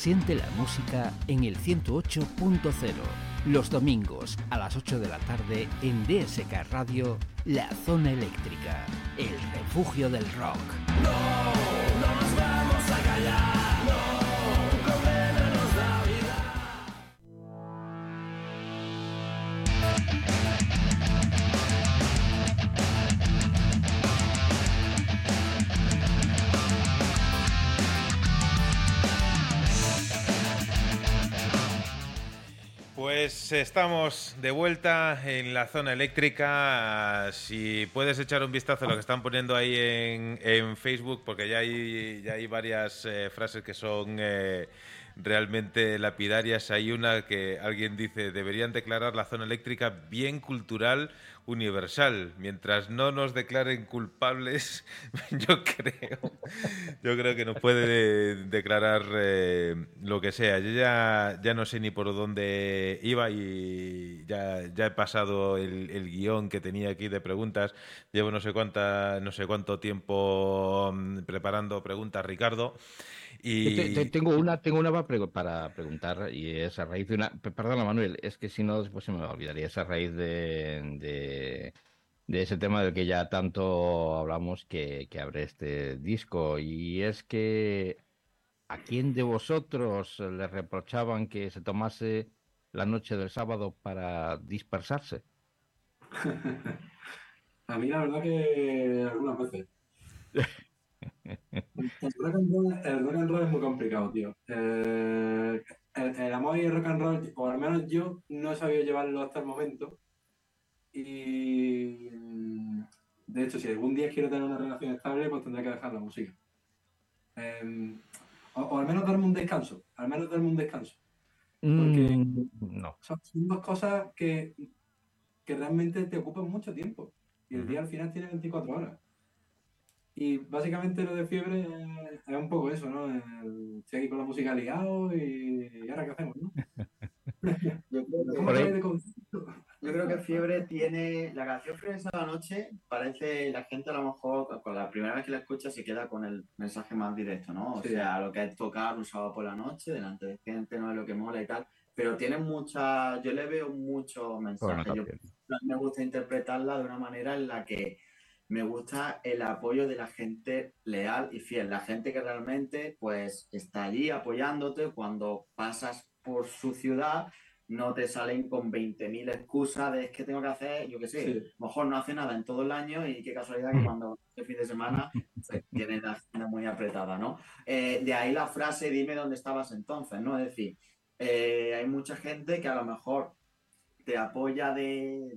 Siente la música en el 108.0. Los domingos a las 8 de la tarde en DSK Radio, La Zona Eléctrica, el refugio del rock.
No, no nos vamos a callar.
Pues estamos de vuelta en la zona eléctrica. Si puedes echar un vistazo a lo que están poniendo ahí en, Facebook, porque ya hay, ya hay varias eh, frases que son eh, realmente lapidarias. Hay una que alguien dice, deberían declarar la zona eléctrica bien cultural universal. Mientras no nos declaren culpables, yo creo, yo creo que nos puede declarar eh, lo que sea. Yo ya, ya no sé ni por dónde iba y ya, ya he pasado el, el guion que tenía aquí de preguntas. Llevo no sé cuánta, no sé cuánto tiempo mm, preparando preguntas, Ricardo. Y...
Te- te- tengo una, tengo una para pregu- para preguntar y es a raíz de una. pe- Perdona, Manuel, es que si no después se me olvidaría. Es a raíz de, de, de ese tema del que ya tanto hablamos que, que abre este disco. Y es que ¿a quién de vosotros le reprochaban que se tomase la noche del sábado para dispersarse?
A mí la verdad que algunas veces. El rock and roll, el rock and roll es muy complicado, tío. Eh, el, el amor y el rock and roll, o al menos yo, no he sabido llevarlo hasta el momento. Y mm, de hecho, si algún día quiero tener una relación estable, pues tendré que dejar la música. Eh, o, o al menos darme un descanso. Al menos darme un descanso. Porque
Mm, no.
son, dos cosas que, que realmente te ocupan mucho tiempo. Y el día al final tiene 24 horas. Y básicamente lo de fiebre es, un poco eso, ¿no? Estoy aquí con la música ligado y, y ahora qué hacemos, ¿no?
Yo creo que-. Yo creo que Fiebre tiene. La canción Fiebre de la noche parece. La gente a lo mejor, con la primera vez que la escucha, se queda con el mensaje más directo, ¿no? O
Sí.
sea, lo que es tocar un sábado por la noche, delante de gente, no es lo que mola y tal. Pero tiene mucha. Yo le veo muchos
Bueno,
mensajes. Yo
también.
me gusta interpretarla de una manera en la que me gusta el apoyo de la gente leal y fiel, la gente que realmente pues está allí apoyándote cuando pasas por su ciudad, no te salen con 20.000 excusas de es que tengo que hacer, yo qué sé,
Sí.
a lo mejor no hace nada en todo el año y qué casualidad que cuando el fin de semana pues, tiene la agenda muy apretada, ¿no? Eh, de ahí la frase, dime dónde estabas entonces, ¿no? Es decir, eh, hay mucha gente que a lo mejor te apoya de,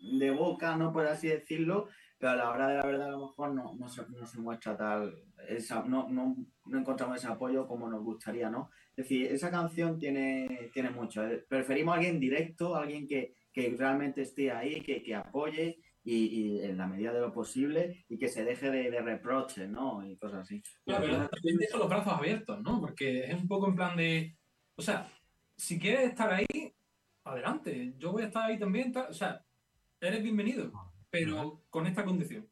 de boca, ¿no? Por así decirlo, pero a la hora de la verdad a lo mejor no, no, se, no se muestra tal, esa, no, no, no encontramos ese apoyo como nos gustaría, ¿no? Es decir, esa canción tiene, tiene mucho. eh, Preferimos a alguien directo, alguien que, que realmente esté ahí, que, que apoye y, en la medida de lo posible y que se deje de, de reproches, ¿no? Y cosas así.
Claro, pero también deja los brazos abiertos, ¿no? Porque es un poco en plan de, o sea, si quieres estar ahí, adelante, yo voy a estar ahí también, o sea, eres bienvenido, pero con esta condición.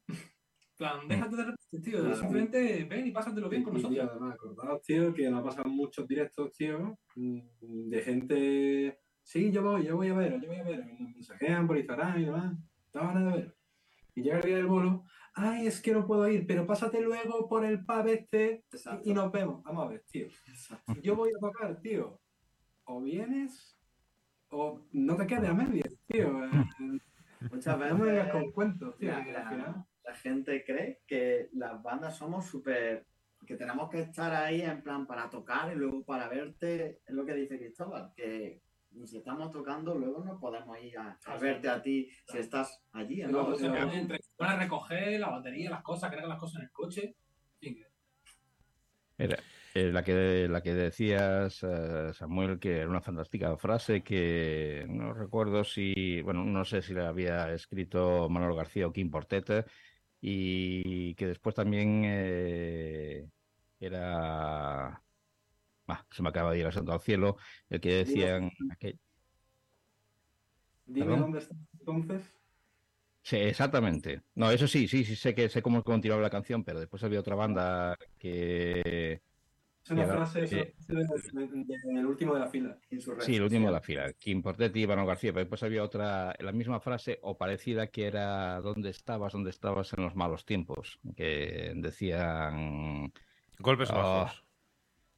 plan, déjate de reproches, tío, simplemente ven y pásatelo bien con nosotros.
Y además, acordaos, tío, que nos pasan muchos directos, tío, mm, de gente, sí, yo voy, yo voy a ver, yo voy a ver, me mensajean por Instagram y demás estaban a ver. Y llega el día del bolo, ay, es que no puedo ir, pero pásate luego por el pub este y, nos vemos. Vamos a ver, tío. Yo voy a tocar, tío. O vienes o no te quedes a medias, tío.
Muchas veces
no me digas con cuentos, tío.
La, la, gente cree que las bandas somos súper... que tenemos que estar ahí en plan para tocar y luego para verte, es lo que dice Cristóbal, que si estamos tocando, luego no podemos ir a, verte a ti si estás allí.
¿no? se entre a recoger la batería, las cosas, cargar las cosas en el coche.
Mira, eh, la, que, la que decías, eh, Samuel, que era una fantástica frase que no recuerdo si, bueno, no sé si la había escrito Manuel García o Kim Portete, y que después también eh, era se me acaba de ir al santo al cielo, el que decían...
Dime dónde está entonces.
Sí, exactamente. No, eso sí, sí, sí, sé que sé cómo continuaba la canción, pero después había otra banda
que... Es una frase del último de la fila.
Sí, el último de la fila. Kim Portetti y Ivano García. Pero después había otra, la misma frase o parecida que era ¿Dónde estabas? ¿Dónde estabas en los malos tiempos? Que decían...
Golpes bajos.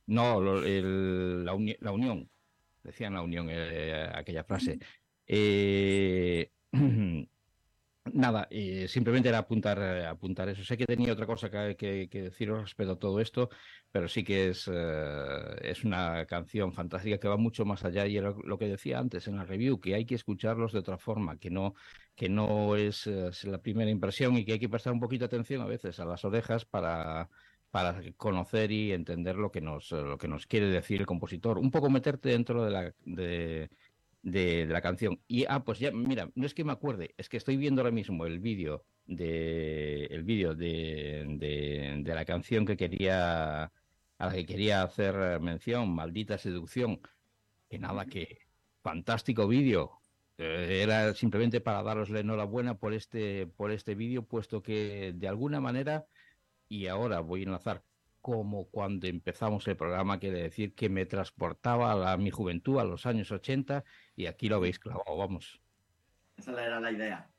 No, la, unión. Decían la unión eh, aquella frase. Eh, nada, eh, simplemente era apuntar, apuntar eso. Sé que tenía otra cosa que, que, deciros respecto a todo esto, pero sí que es, es una canción fantástica que va mucho más allá y era lo que decía antes en la review, que hay que escucharlos de otra forma, que no, que no es, es la primera impresión y que hay que prestar un poquito de atención a veces a las orejas para para conocer y entender lo que nos, lo que nos quiere decir el compositor. Un poco meterte dentro de la, de, de, la canción. Y, ah, pues ya, mira, no es que me acuerde, es que estoy viendo ahora mismo el vídeo de, el vídeo de, de, la canción que quería, a la que quería hacer mención, Maldita Seducción. Que nada, que fantástico vídeo. Eh, era simplemente para daros la enhorabuena por este, por este vídeo, puesto que de alguna manera y ahora voy a enlazar como cuando empezamos el programa, quiere decir que me transportaba a, mi juventud, a los años 80, y aquí lo habéis clavado, vamos.
Esa era la idea.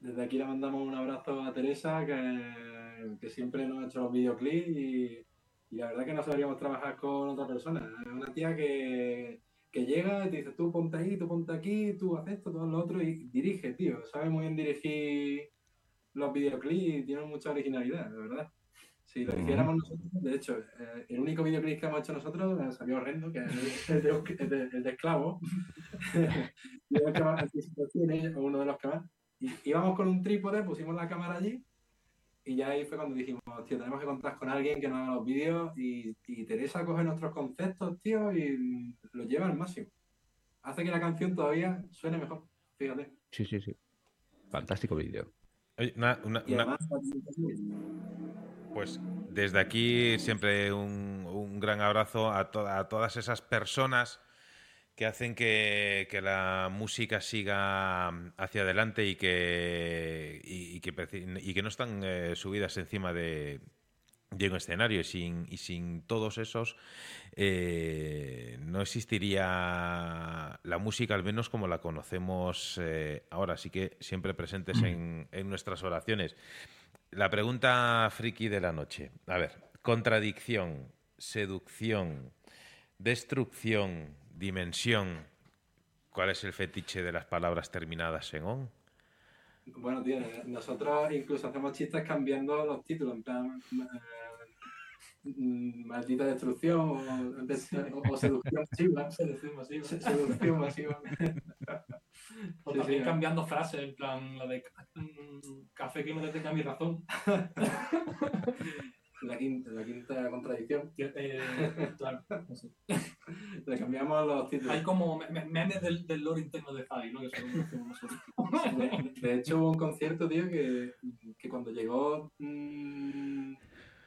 Desde aquí le mandamos un abrazo a Teresa, que, que siempre nos ha hecho los videoclips y, y, la verdad que no sabríamos trabajar con otra persona. Es una tía que, que llega y te dice, tú ponte ahí, tú ponte aquí, tú haces esto, todo lo otro, y dirige, tío. Sabe muy bien dirigir los videoclips y tiene mucha originalidad, de verdad. Si lo hiciéramos nosotros, de hecho, eh, el único videoclip que hemos hecho nosotros eh, salió horrendo, que es el de, el de, esclavo. el que más tiene, uno de los que más. Y íbamos con un trípode, pusimos la cámara allí y ya ahí fue cuando dijimos, tío, tenemos que contar con alguien que nos haga los vídeos y, y Teresa coge nuestros conceptos, tío, y los lleva al máximo. Hace que la canción todavía suene mejor, fíjate.
Sí, sí, sí. Fantástico vídeo.
Una, una, una... Pues desde aquí siempre un, gran abrazo a, a, todas esas personas que hacen que, la música siga hacia adelante y que, y, que, no están eh, subidas encima de, un escenario y sin, y sin todos esos eh, no existiría la música al menos como la conocemos eh, ahora, así que siempre presentes mm. en, en nuestras oraciones. La pregunta friki de la noche. A ver, contradicción, seducción, destrucción, dimensión. ¿Cuál es el fetiche de las palabras terminadas en on?
Bueno, tío, nosotros incluso hacemos chistes cambiando los títulos, eh, maldita destrucción o, seducción masiva.
Seducción masiva. Seducción masiva. O también cambiando frases, en plan, la de mm, café que no detenga mi razón.
la, quinta, la quinta contradicción.
Eh, claro,
Le cambiamos los títulos.
Hay como me- me- memes del, del lore interno de Zai, ¿no? Que son
De, de hecho, hubo un concierto, tío, que, que cuando llegó mm,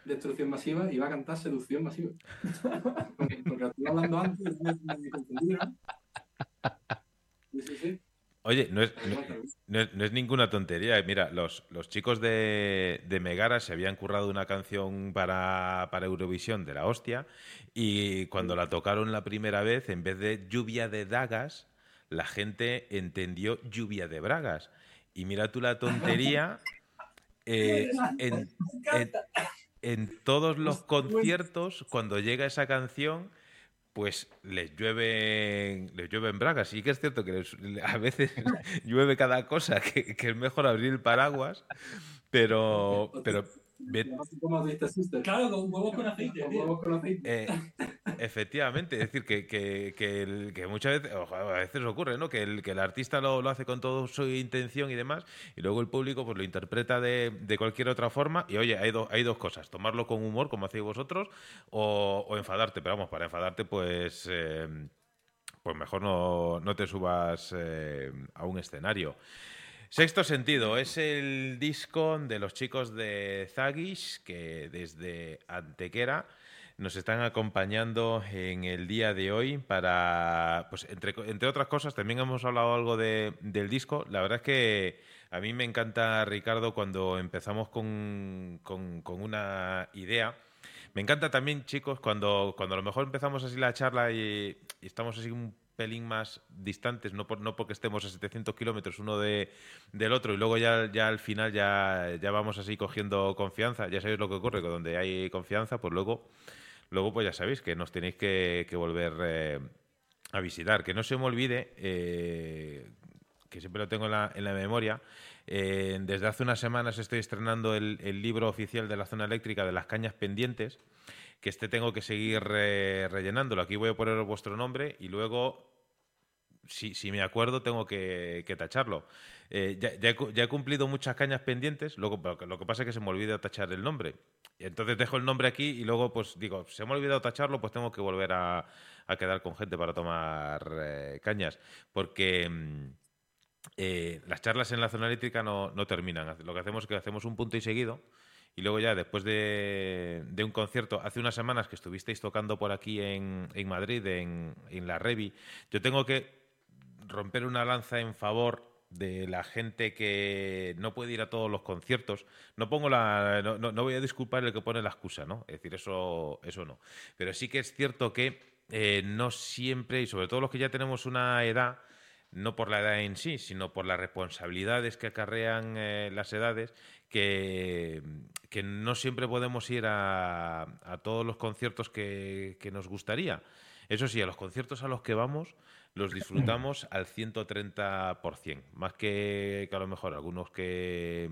Destrucción Masiva iba a cantar Seducción Masiva. Porque, porque lo estuve hablando antes y me, confundieron. Sí, sí, sí.
Oye, no es, no, es, no es ninguna tontería. Mira, los, los chicos de, de Megara se habían currado una canción para, para Eurovisión de la hostia y cuando la tocaron la primera vez, en vez de lluvia de dagas, la gente entendió lluvia de bragas. Y mira tú la tontería. eh, en, en- en todos los conciertos, cuando llega esa canción, pues les llueven, les llueven bragas. Sí que es cierto que les- a veces llueve cada cosa, que, que es mejor abrir el paraguas, pero, pero
Claro, con huevos con aceite,
Con
tío.
huevos con aceite.
eh, efectivamente, es decir, que, que- que el- que muchas veces, ojo, a veces ocurre, ¿no? Que el, que el artista lo, lo hace con toda su intención y demás, y luego el público pues lo interpreta de, de cualquier otra forma. Y oye, hay, do- hay dos cosas, tomarlo con humor, como hacéis vosotros, o, o enfadarte. Pero vamos, para enfadarte, pues... eh, pues mejor no, no te subas eh, a un escenario. Sexto sentido es el disco de los chicos de Zagish que desde Antequera nos están acompañando en el día de hoy para, pues entre, entre otras cosas, también hemos hablado algo de- del disco. La verdad es que a mí me encanta, Ricardo, cuando empezamos con, con- una idea. Me encanta también, chicos, cuando, cuando a lo mejor empezamos así la charla y, y estamos así un pelín más distantes, no, por, no porque estemos a 700 kilómetros uno de, del otro y luego ya, ya al final ya, ya vamos así cogiendo confianza. Ya sabéis lo que ocurre, que donde hay confianza, pues luego, luego pues ya sabéis que nos tenéis que, volver eh, a visitar. Que no se me olvide, eh, que siempre lo tengo en la, en la memoria, eh, desde hace unas semanas estoy estrenando el, libro oficial de la zona eléctrica de las cañas pendientes, que este tengo que seguir rellenándolo. Aquí voy a poner vuestro nombre y luego, si, si me acuerdo, tengo que, que tacharlo. Eh, ya, ya he, cumplido muchas cañas pendientes, lo lo que pasa es que se me olvida tachar el nombre. Entonces dejo el nombre aquí y luego, pues digo, se me ha olvidado tacharlo, pues tengo que volver a, a quedar con gente para tomar eh, cañas. Porque... mm, eh, las charlas en la zona eléctrica no, no terminan. Lo que hacemos es que hacemos un punto y seguido y luego ya después de, de un concierto, hace unas semanas que estuvisteis tocando por aquí en, en Madrid, en, en la Revi, yo tengo que romper una lanza en favor de la gente que no puede ir a todos los conciertos. No pongo la, no, no- no voy a disculpar el que pone la excusa, ¿no? Es decir, eso, eso no. Pero sí que es cierto que eh, no siempre, y sobre todo los que ya tenemos una edad, no por la edad en sí, sino por las responsabilidades que acarrean eh, las edades, que, que no siempre podemos ir a, a todos los conciertos que, que nos gustaría. Eso sí, a los conciertos a los que vamos los disfrutamos al 130%, más que, a lo mejor algunos que,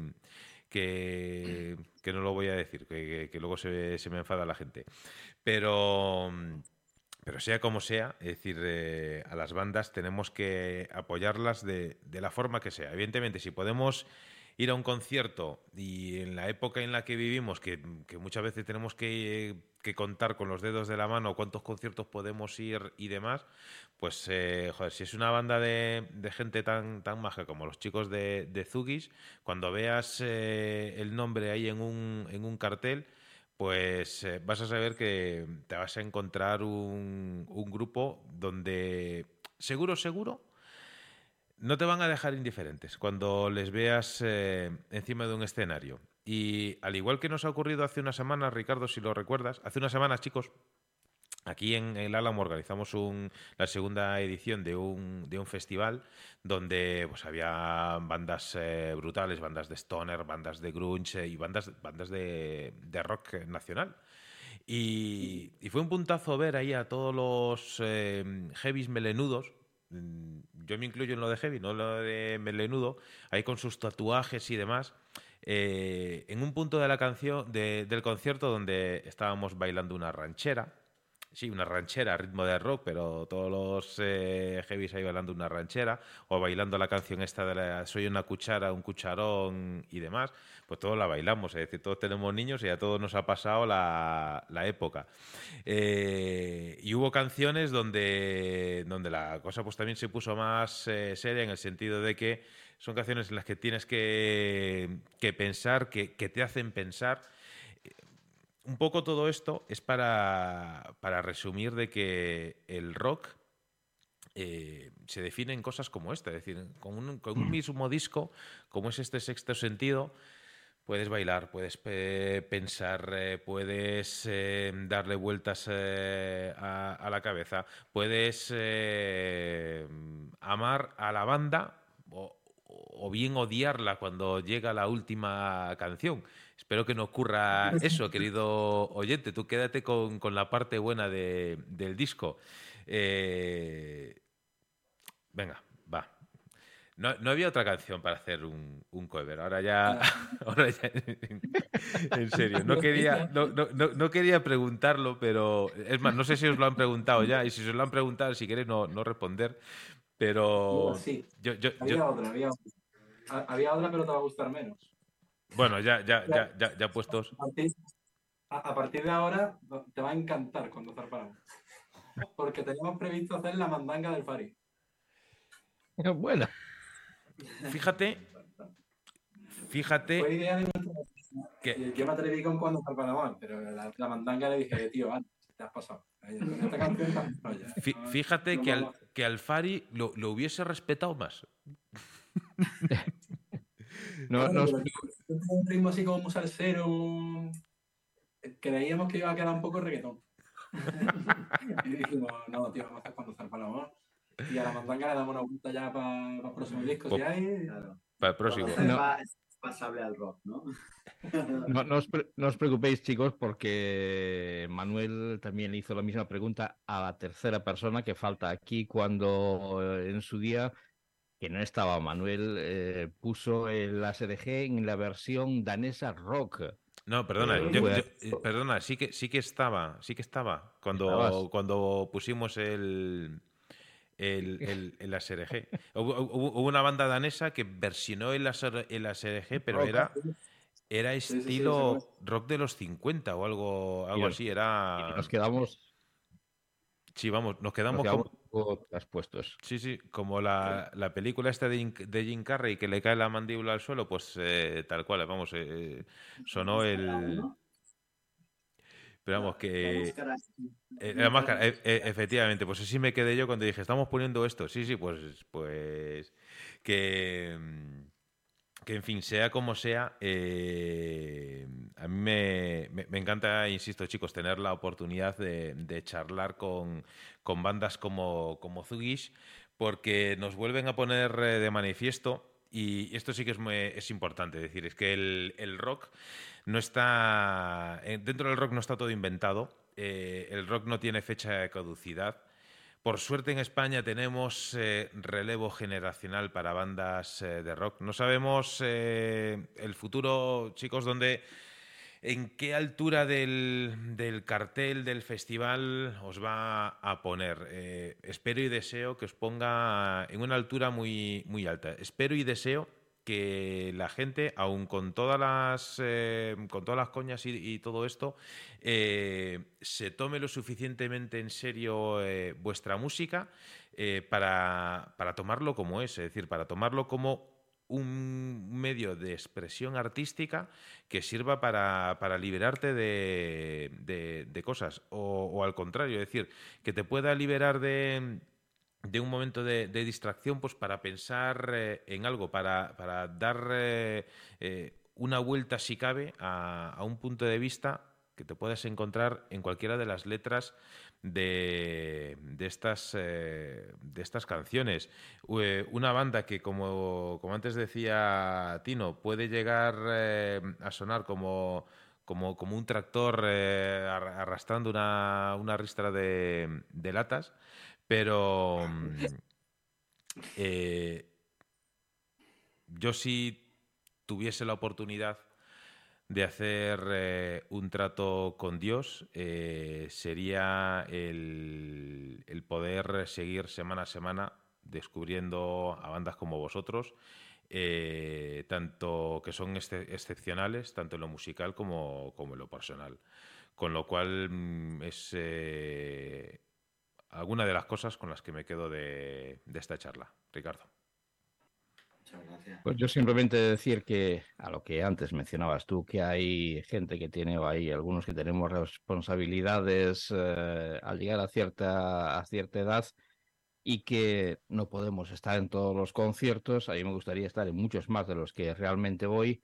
que, no lo voy a decir, que, que- que luego se, se me enfada la gente. Pero... Pero sea como sea, es decir, eh, a las bandas tenemos que apoyarlas de, de la forma que sea. Evidentemente, si podemos ir a un concierto y en la época en la que vivimos, que, que muchas veces tenemos que, que contar con los dedos de la mano cuántos conciertos podemos ir y demás, pues, eh, joder, si es una banda de, gente tan, tan maja como los chicos de, de Zugis, cuando veas eh, el nombre ahí en un, en un cartel, pues eh, vas a saber que te vas a encontrar un, un grupo donde seguro, seguro, no te van a dejar indiferentes cuando les veas encima de un escenario. Y al igual que nos ha ocurrido hace unas semanas, Ricardo, si lo recuerdas, hace unas semanas, chicos, Aquí en el Álamo organizamos un- la segunda edición de un, de un festival donde pues, había bandas eh, brutales, bandas de stoner, bandas de grunge y bandas, bandas de, de rock nacional. Y, y fue un puntazo ver ahí a todos los eh, heavies melenudos. mm, Yo me incluyo en lo de heavy, no en lo de melenudo, ahí con sus tatuajes y demás. Eh, en un punto de la canción de- del concierto donde estábamos bailando una ranchera, sí, una ranchera ritmo de rock, pero todos los eh, heavies ahí bailando una ranchera o bailando la canción esta de la Soy una cuchara, un cucharón y demás, pues todos la bailamos, es decir, todos tenemos niños y a todos nos ha pasado la, época. Eh, y hubo canciones donde, donde la cosa pues también se puso más eh, seria en el sentido de que son canciones en las que tienes que, pensar, que, que te hacen pensar un poco todo esto es para, resumir de que el rock eh, se define en cosas como esta, es decir, con un, mm. mismo disco, como es este sexto sentido, puedes bailar, puedes pensar, eh, puedes eh, darle vueltas a, la cabeza, puedes amar a la banda o bien odiarla cuando llega la última canción. Espero que no ocurra eso, querido oyente. Tú quédate con, la parte buena del disco. Eh, venga, va. No, había otra canción para hacer un, cover. Ahora ya, ahora ya en serio, no quería, no, quería preguntarlo, pero es más, no sé si os lo han preguntado ya, y si os lo han preguntado, si queréis no, responder, pero...
Sí, había otra, había otra. Había otra, pero te va a gustar menos.
Bueno, ya, ya, ya, ya, ya puestos.
A partir, de ahora te va a encantar cuando zarpamos. Porque teníamos previsto hacer la mandanga del Fari.
Bueno.
Fíjate. Fíjate.
Fue idea de que... Yo me atreví con cuando zarpamos, pero la, mandanga le dije, tío, te has pasado.
Fíjate que, al, que al Fari lo, lo hubiese respetado más.
No, no, un ritmo así como un creíamos que iba a quedar un poco reggaetón. y dijimos, no, tío, vamos a hacer cuando zarpa la Y a la mandanga le damos una vuelta ya para el próximo disco, si hay.
Para el próximo.
Es pasable al rock, ¿no?
No, no, os no, os preocupéis, chicos, porque Manuel también hizo la misma pregunta a la tercera persona que falta aquí cuando eh, en su día que no estaba Manuel, eh, puso el ASDG en la versión danesa rock.
No, perdona, eh, eh, perdona, sí que sí que estaba, sí que estaba cuando, cuando pusimos el el, el, ASRG. Hubo, una banda danesa que versionó el, el ASRG, pero era, era estilo rock de los 50 o algo, algo así. Era...
nos quedamos.
Sí, vamos, nos quedamos,
puestos.
Sí, sí, como la, la película esta de, de, Jim Carrey que le cae la mandíbula al suelo, pues eh, tal cual, vamos, eh, sonó el... Pero vamos, que... La máscara, eh, efectivamente, pues así me quedé yo cuando dije, estamos poniendo esto. Sí, sí, pues, pues que mm, que en fin, sea como sea, eh, a mí me, encanta, insisto chicos, tener la oportunidad de, charlar con, bandas como, como Zugish, porque nos vuelven a poner eh, de manifiesto, y esto sí que es, es importante, decir, es que el, rock no está, eh, dentro del rock no está todo inventado, el rock no tiene fecha de caducidad, por suerte en España tenemos eh, relevo generacional para bandas eh, de rock. No sabemos eh, el futuro, chicos, dónde, en qué altura del, cartel del festival os va a poner. espero y deseo que os ponga en una altura muy, muy alta. Espero y deseo que la gente, aun con todas las, eh, con todas las coñas y, todo esto, eh, se tome lo suficientemente en serio eh, vuestra música para, tomarlo como es, es decir, para tomarlo como un medio de expresión artística que sirva para, liberarte de, cosas, o, al contrario, es decir, que te pueda liberar de de un momento de, distracción pues para pensar eh, en algo, para, dar eh, eh, una vuelta si cabe a, un punto de vista que te puedas encontrar en cualquiera de las letras de, estas, de estas canciones. una banda que, como, como, antes decía Tino, puede llegar a sonar como, como, como un tractor arrastrando una, una ristra de, de latas, pero mm, eh, yo si tuviese la oportunidad de hacer eh, un trato con Dios eh, sería el, poder seguir semana a semana descubriendo a bandas como vosotros, tanto que son excepcionales, tanto en lo musical como, como, en lo personal. Con lo cual mm, es alguna de las cosas con las que me quedo de, de esta charla. Ricardo.
Pues yo simplemente decir que a lo que antes mencionabas tú, que hay gente que tiene, o hay algunos que tenemos responsabilidades eh, al llegar a cierta, a cierta edad y que no podemos estar en todos los conciertos. A mí me gustaría estar en muchos más de los que realmente voy.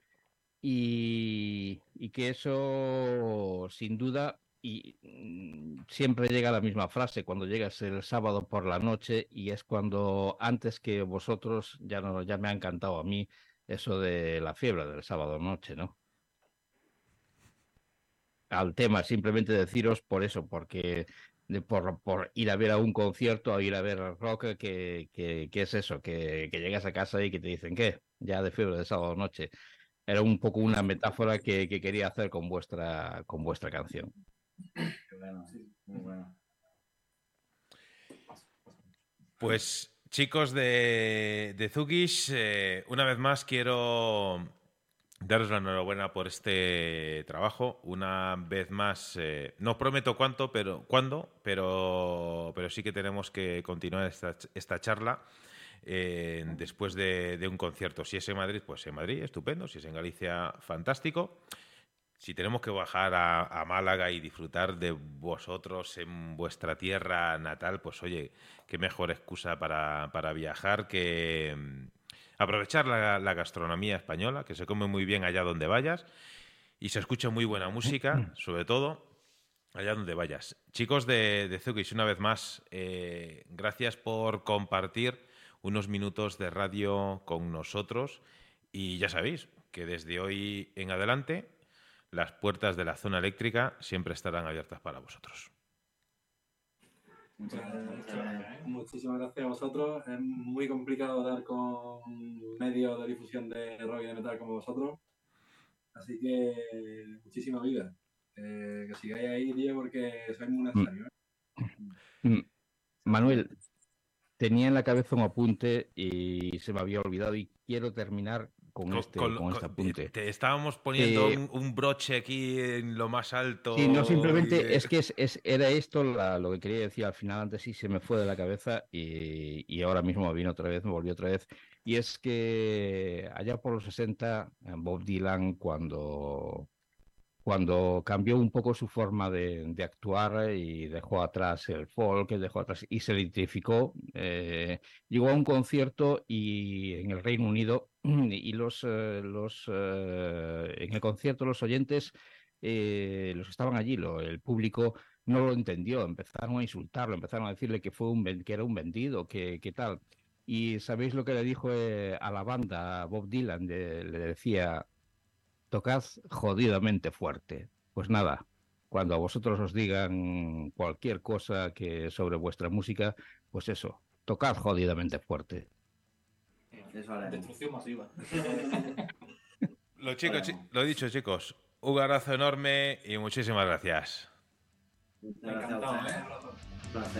Y, y que eso, sin duda, y mm, siempre llega la misma frase cuando llegas el sábado por la noche y es cuando antes que vosotros ya no ya me ha encantado a mí eso de la fiebre del sábado noche, ¿no? Al tema, simplemente deciros por eso, porque por, ir a ver a un concierto o ir a ver rock, que, que, que es eso, que, que, llegas a casa y que te dicen, ¿qué? Ya de fiebre de sábado noche. Era un poco una metáfora que, que quería hacer con vuestra, con vuestra canción.
Pues chicos de, de Zukish, eh, una vez más quiero daros la enhorabuena por este trabajo. Una vez más, eh, no prometo cuánto, pero cuándo, pero, pero sí que tenemos que continuar esta, esta charla. Eh, después de, de, un concierto. Si es en Madrid, pues en Madrid, estupendo. Si es en Galicia, fantástico si tenemos que bajar a, Málaga y disfrutar de vosotros en vuestra tierra natal, pues oye, qué mejor excusa para, viajar que mm, aprovechar la, gastronomía española, que se come muy bien allá donde vayas y se escucha muy buena música, sobre todo allá donde vayas. Chicos de, de una vez más, eh, gracias por compartir unos minutos de radio con nosotros y ya sabéis que desde hoy en adelante las puertas de la zona eléctrica siempre estarán abiertas para vosotros.
Muchas gracias. Muchísimas gracias a vosotros. Es muy complicado dar con medios de difusión de rock y de metal como vosotros. Así que muchísima vida. Eh, que sigáis ahí, Diego, porque sois muy necesarios.
¿eh? Mm. Manuel, tenía en la cabeza un apunte y se me había olvidado y quiero terminar con, este, con, este apunte.
Te estábamos poniendo eh, un, broche aquí en lo más alto.
Sí, no, simplemente es que es, era esto lo que quería decir al final, antes sí se me fue de la cabeza y, y, ahora mismo vino otra vez, me volvió otra vez. Y es que allá por los 60, Bob Dylan, cuando cuando cambió un poco su forma de, de, actuar y dejó atrás el folk, dejó atrás y se identificó, eh, llegó a un concierto y en el Reino Unido y los, eh, los eh, en el concierto los oyentes, eh, los estaban allí, lo, el público no lo entendió, empezaron a insultarlo, empezaron a decirle que fue un que era un vendido, que, que tal. Y sabéis lo que le dijo eh, a la banda, a Bob Dylan, le decía, tocad jodidamente fuerte. Pues nada, cuando a vosotros os digan cualquier cosa que sobre vuestra música, pues eso, tocad jodidamente fuerte.
Destrucción masiva.
lo, chicos, lo he dicho, chicos, un abrazo enorme y muchísimas gracias.
Gracias a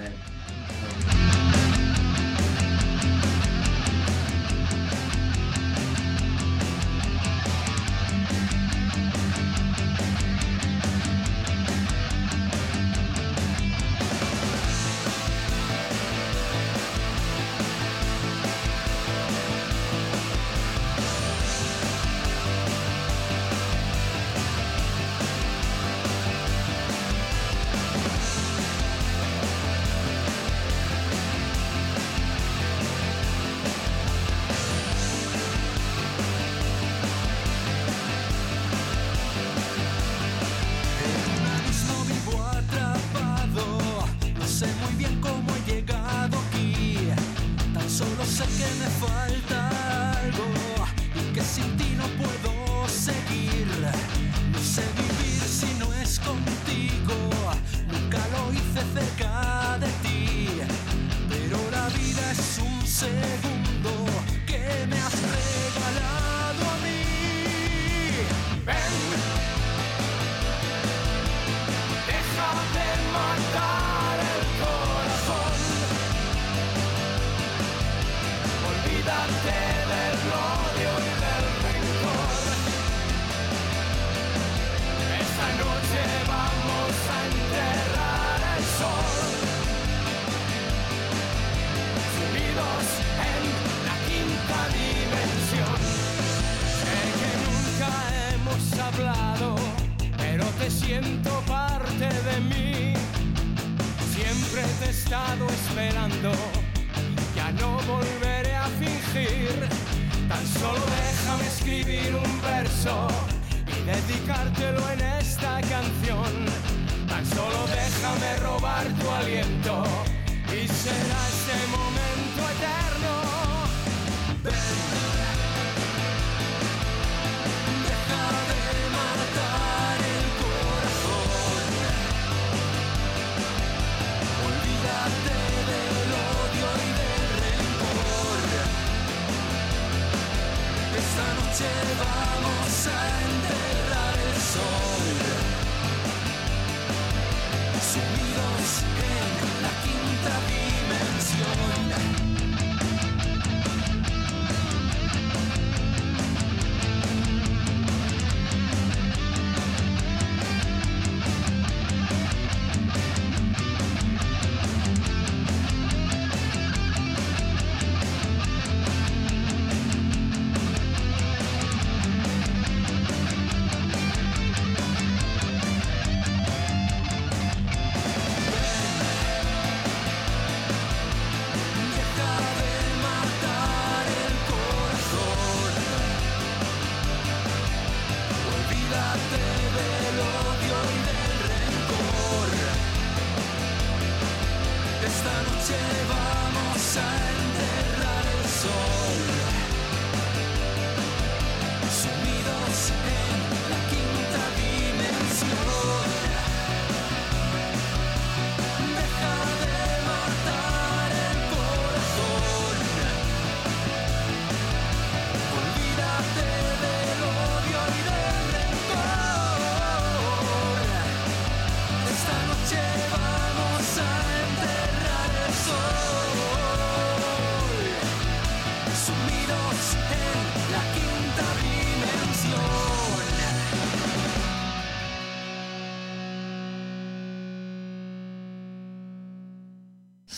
¿eh?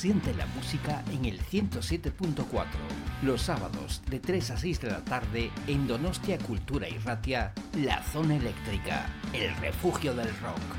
Siente la música en el 107.4, los sábados de 3 a 6 de la tarde en Donostia Cultura y Ratia, La Zona Eléctrica, el refugio del rock.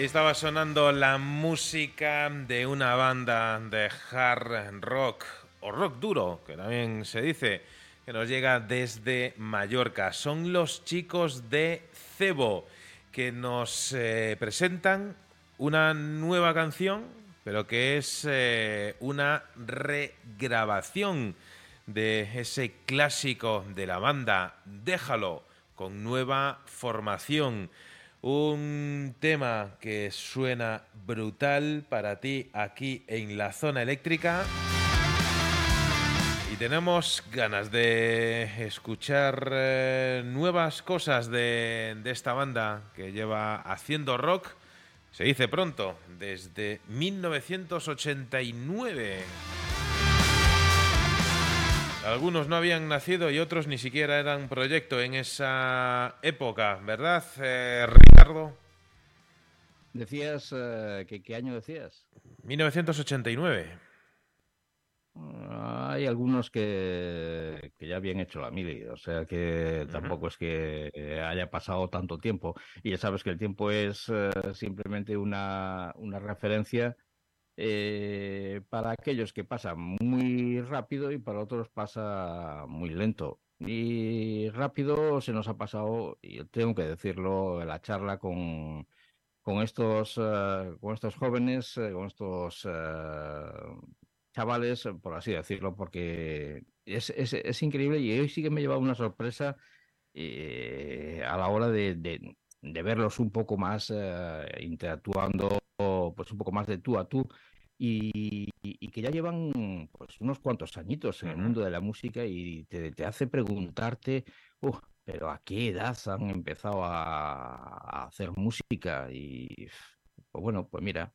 Ahí estaba sonando la música de una banda de hard rock o rock duro, que también se dice, que nos llega desde Mallorca. Son los chicos de Cebo que nos eh, presentan una nueva canción, pero que es eh, una regrabación de ese clásico de la banda Déjalo, con nueva formación. Un tema que suena brutal para ti aquí en la zona eléctrica. Y tenemos ganas de escuchar eh, nuevas cosas de, de esta banda que lleva haciendo rock, se dice pronto, desde 1989. Algunos no habían nacido y otros ni siquiera eran proyecto en esa época, ¿verdad, eh, Ricardo?
Decías, eh, ¿qué, ¿qué año decías?
1989.
Ah, hay algunos que, que, ya habían hecho la mili, o sea que tampoco es que haya pasado tanto tiempo. Y ya sabes que el tiempo es eh, simplemente una, una referencia eh, para aquellos que pasa muy rápido y para otros pasa muy lento. Y rápido se nos ha pasado, y tengo que decirlo, la charla con, con, estos, uh, con estos jóvenes, uh, con estos chavales, por así decirlo, porque es, es, increíble y hoy sí que me ha llevado una sorpresa eh, a la hora de, de, verlos un poco más interactuando, pues un poco más de tú a tú y, y, que ya llevan pues unos cuantos añitos en el mundo de la música y te, te hace preguntarte, uh, pero ¿a qué edad han empezado a, a hacer música? Y pues bueno, pues mira,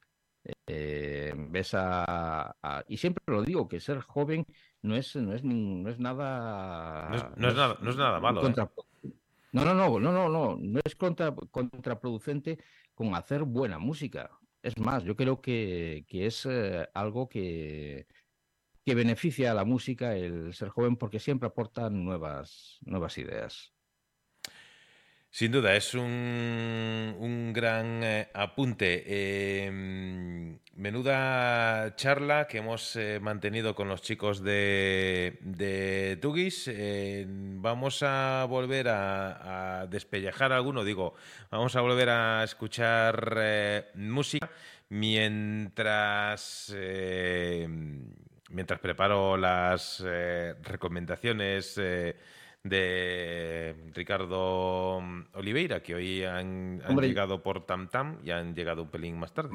eh, ves a, a, y siempre lo digo que ser joven no es no es no es nada
no es, no es nada no es nada malo
contra, ¿eh? no no no no no no no es contra, contraproducente con hacer buena música es más, yo creo que, que es eh, algo que, que beneficia a la música el ser joven porque siempre aporta nuevas, nuevas ideas.
Sin duda, es un, un gran eh, apunte. Eh, menuda charla que hemos eh, mantenido con los chicos de, de Tugis. Eh, vamos a volver a, despellejar alguno, digo, vamos a volver a escuchar eh, música mientras, mientras preparo las recomendaciones de Ricardo Oliveira, que hoy han, han llegado por Tam Tam y han llegado un pelín más tarde.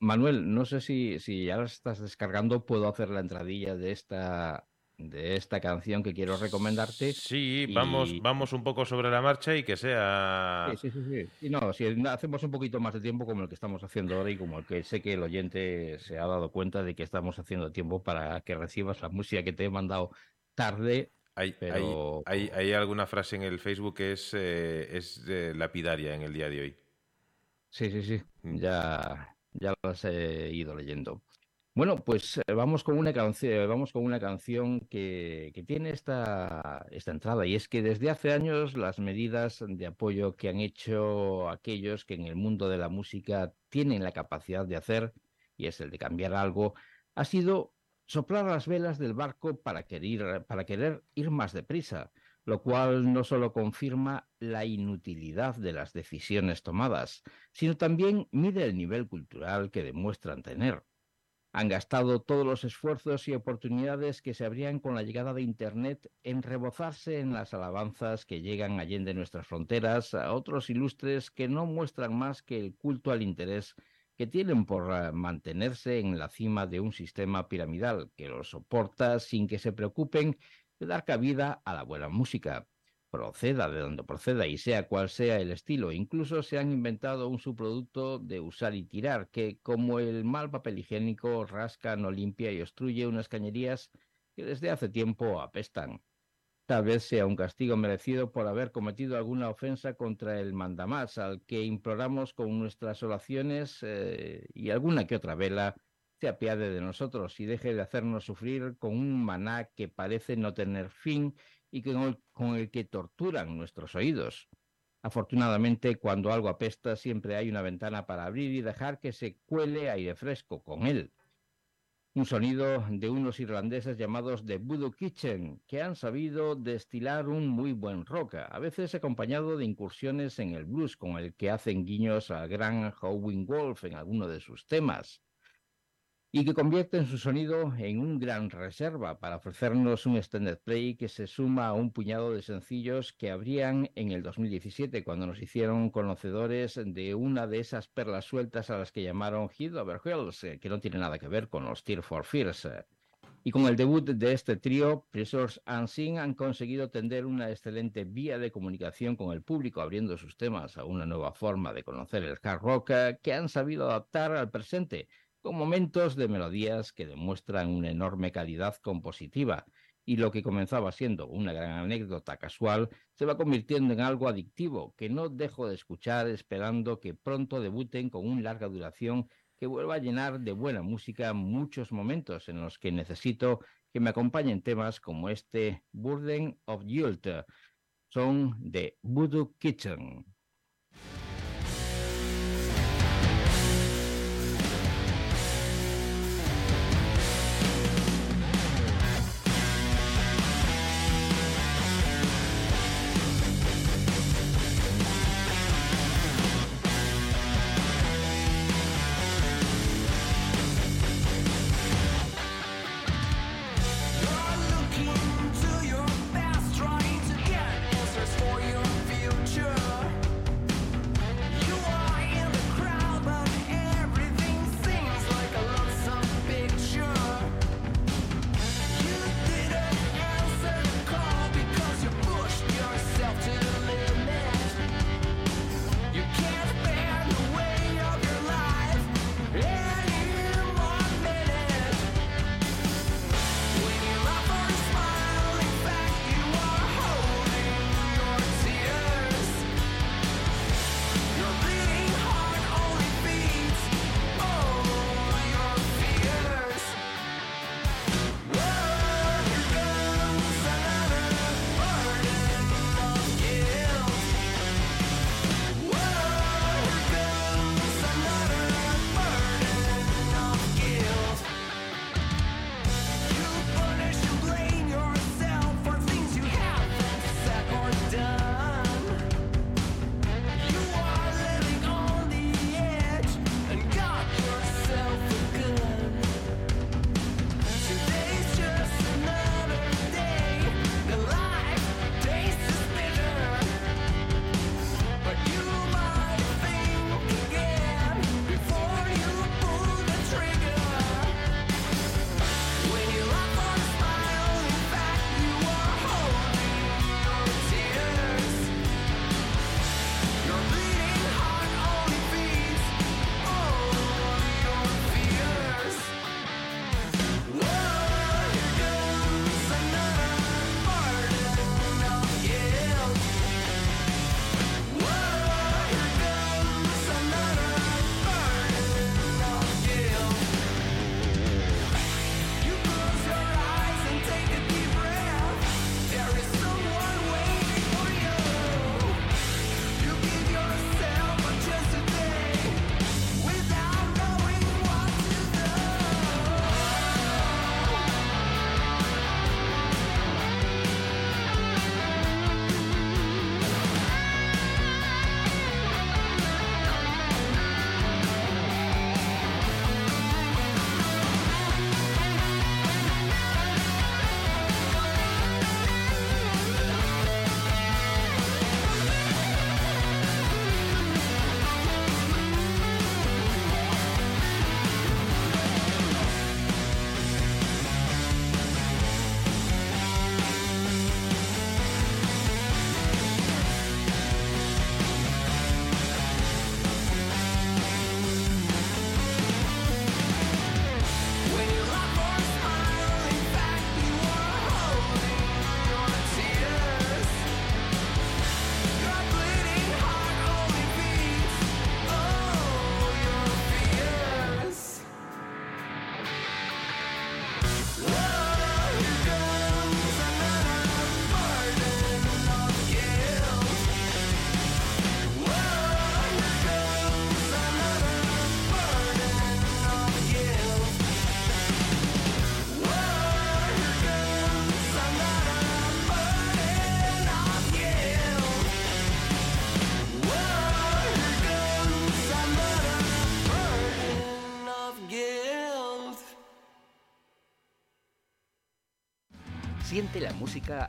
Manuel, no sé si, si ya la estás descargando, puedo hacer la entradilla de esta de esta canción que quiero recomendarte.
Sí, y... vamos, vamos un poco sobre la marcha y que sea.
Sí, sí, sí, sí. Y no, si hacemos un poquito más de tiempo como el que estamos haciendo ahora y como el que sé que el oyente se ha dado cuenta de que estamos haciendo tiempo para que recibas la música que te he mandado tarde
hay, pero... hay, hay, hay, alguna frase en el Facebook que es, eh, es eh, lapidaria en el día de hoy.
Sí, sí, sí. Mm. Ya, ya las he ido leyendo. Bueno, pues eh, vamos con una canción, vamos con una canción que, que tiene esta, esta entrada, y es que desde hace años las medidas de apoyo que han hecho aquellos que en el mundo de la música tienen la capacidad de hacer, y es el de cambiar algo, ha sido soplar las velas del barco para querer, para querer ir más deprisa, lo cual no solo confirma la inutilidad de las decisiones tomadas, sino también mide el nivel cultural que demuestran tener. Han gastado todos los esfuerzos y oportunidades que se abrían con la llegada de Internet en rebozarse en las alabanzas que llegan allende nuestras fronteras a otros ilustres que no muestran más que el culto al interés que tienen por uh, mantenerse en la cima de un sistema piramidal que los soporta sin que se preocupen de dar cabida a la buena música. Proceda de donde proceda y sea cual sea el estilo, incluso se han inventado un subproducto de usar y tirar que, como el mal papel higiénico, rasca, no limpia y obstruye unas cañerías que desde hace tiempo apestan. Tal vez sea un castigo merecido por haber cometido alguna ofensa contra el mandamás, al que imploramos con nuestras oraciones eh, y alguna que otra vela se apiade de nosotros y deje de hacernos sufrir con un maná que parece no tener fin y con el, con el que torturan nuestros oídos. Afortunadamente, cuando algo apesta, siempre hay una ventana para abrir y dejar que se cuele aire fresco con él. Un sonido de unos irlandeses llamados The Voodoo Kitchen, que han sabido destilar un muy buen rock, a veces acompañado de incursiones en el blues, con el que hacen guiños al gran Howling Wolf en alguno de sus temas y que convierten su sonido en un gran reserva para ofrecernos un extended play que se suma a un puñado de sencillos que habrían en el 2017 cuando nos hicieron conocedores de una de esas perlas sueltas a las que llamaron Hit Over Hills, eh, que no tiene nada que ver con los Tear for Fears. Y con el debut de este trío, Prisors Unseen han conseguido tender una excelente vía de comunicación con el público, abriendo sus temas a una nueva forma de conocer el hard rock eh, que han sabido adaptar al presente con momentos de melodías que demuestran una enorme calidad compositiva, y lo que comenzaba siendo una gran anécdota casual se va convirtiendo en algo adictivo que no dejo de escuchar esperando que pronto debuten con una larga duración que vuelva a llenar de buena música muchos momentos en los que necesito que me acompañen temas como este Burden of Guilt, son de Voodoo Kitchen.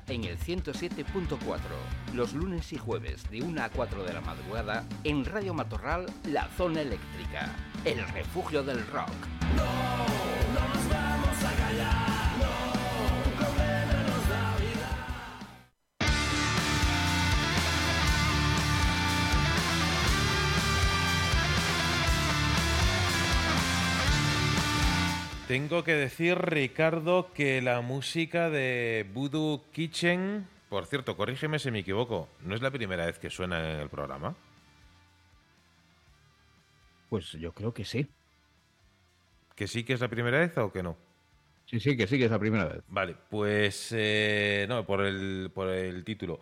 En el 107.4, los lunes y jueves de 1 a 4 de la madrugada en Radio Matorral, La Zona Eléctrica, el refugio del rock.
Tengo que decir, Ricardo, que la música de Voodoo Kitchen, por cierto, corrígeme si me equivoco, ¿no es la primera vez que suena en el programa?
Pues yo creo que sí.
¿Que sí que es la primera vez o que no?
Sí, sí, que sí que es la primera vez.
Vale, pues eh, no, por el, por el título.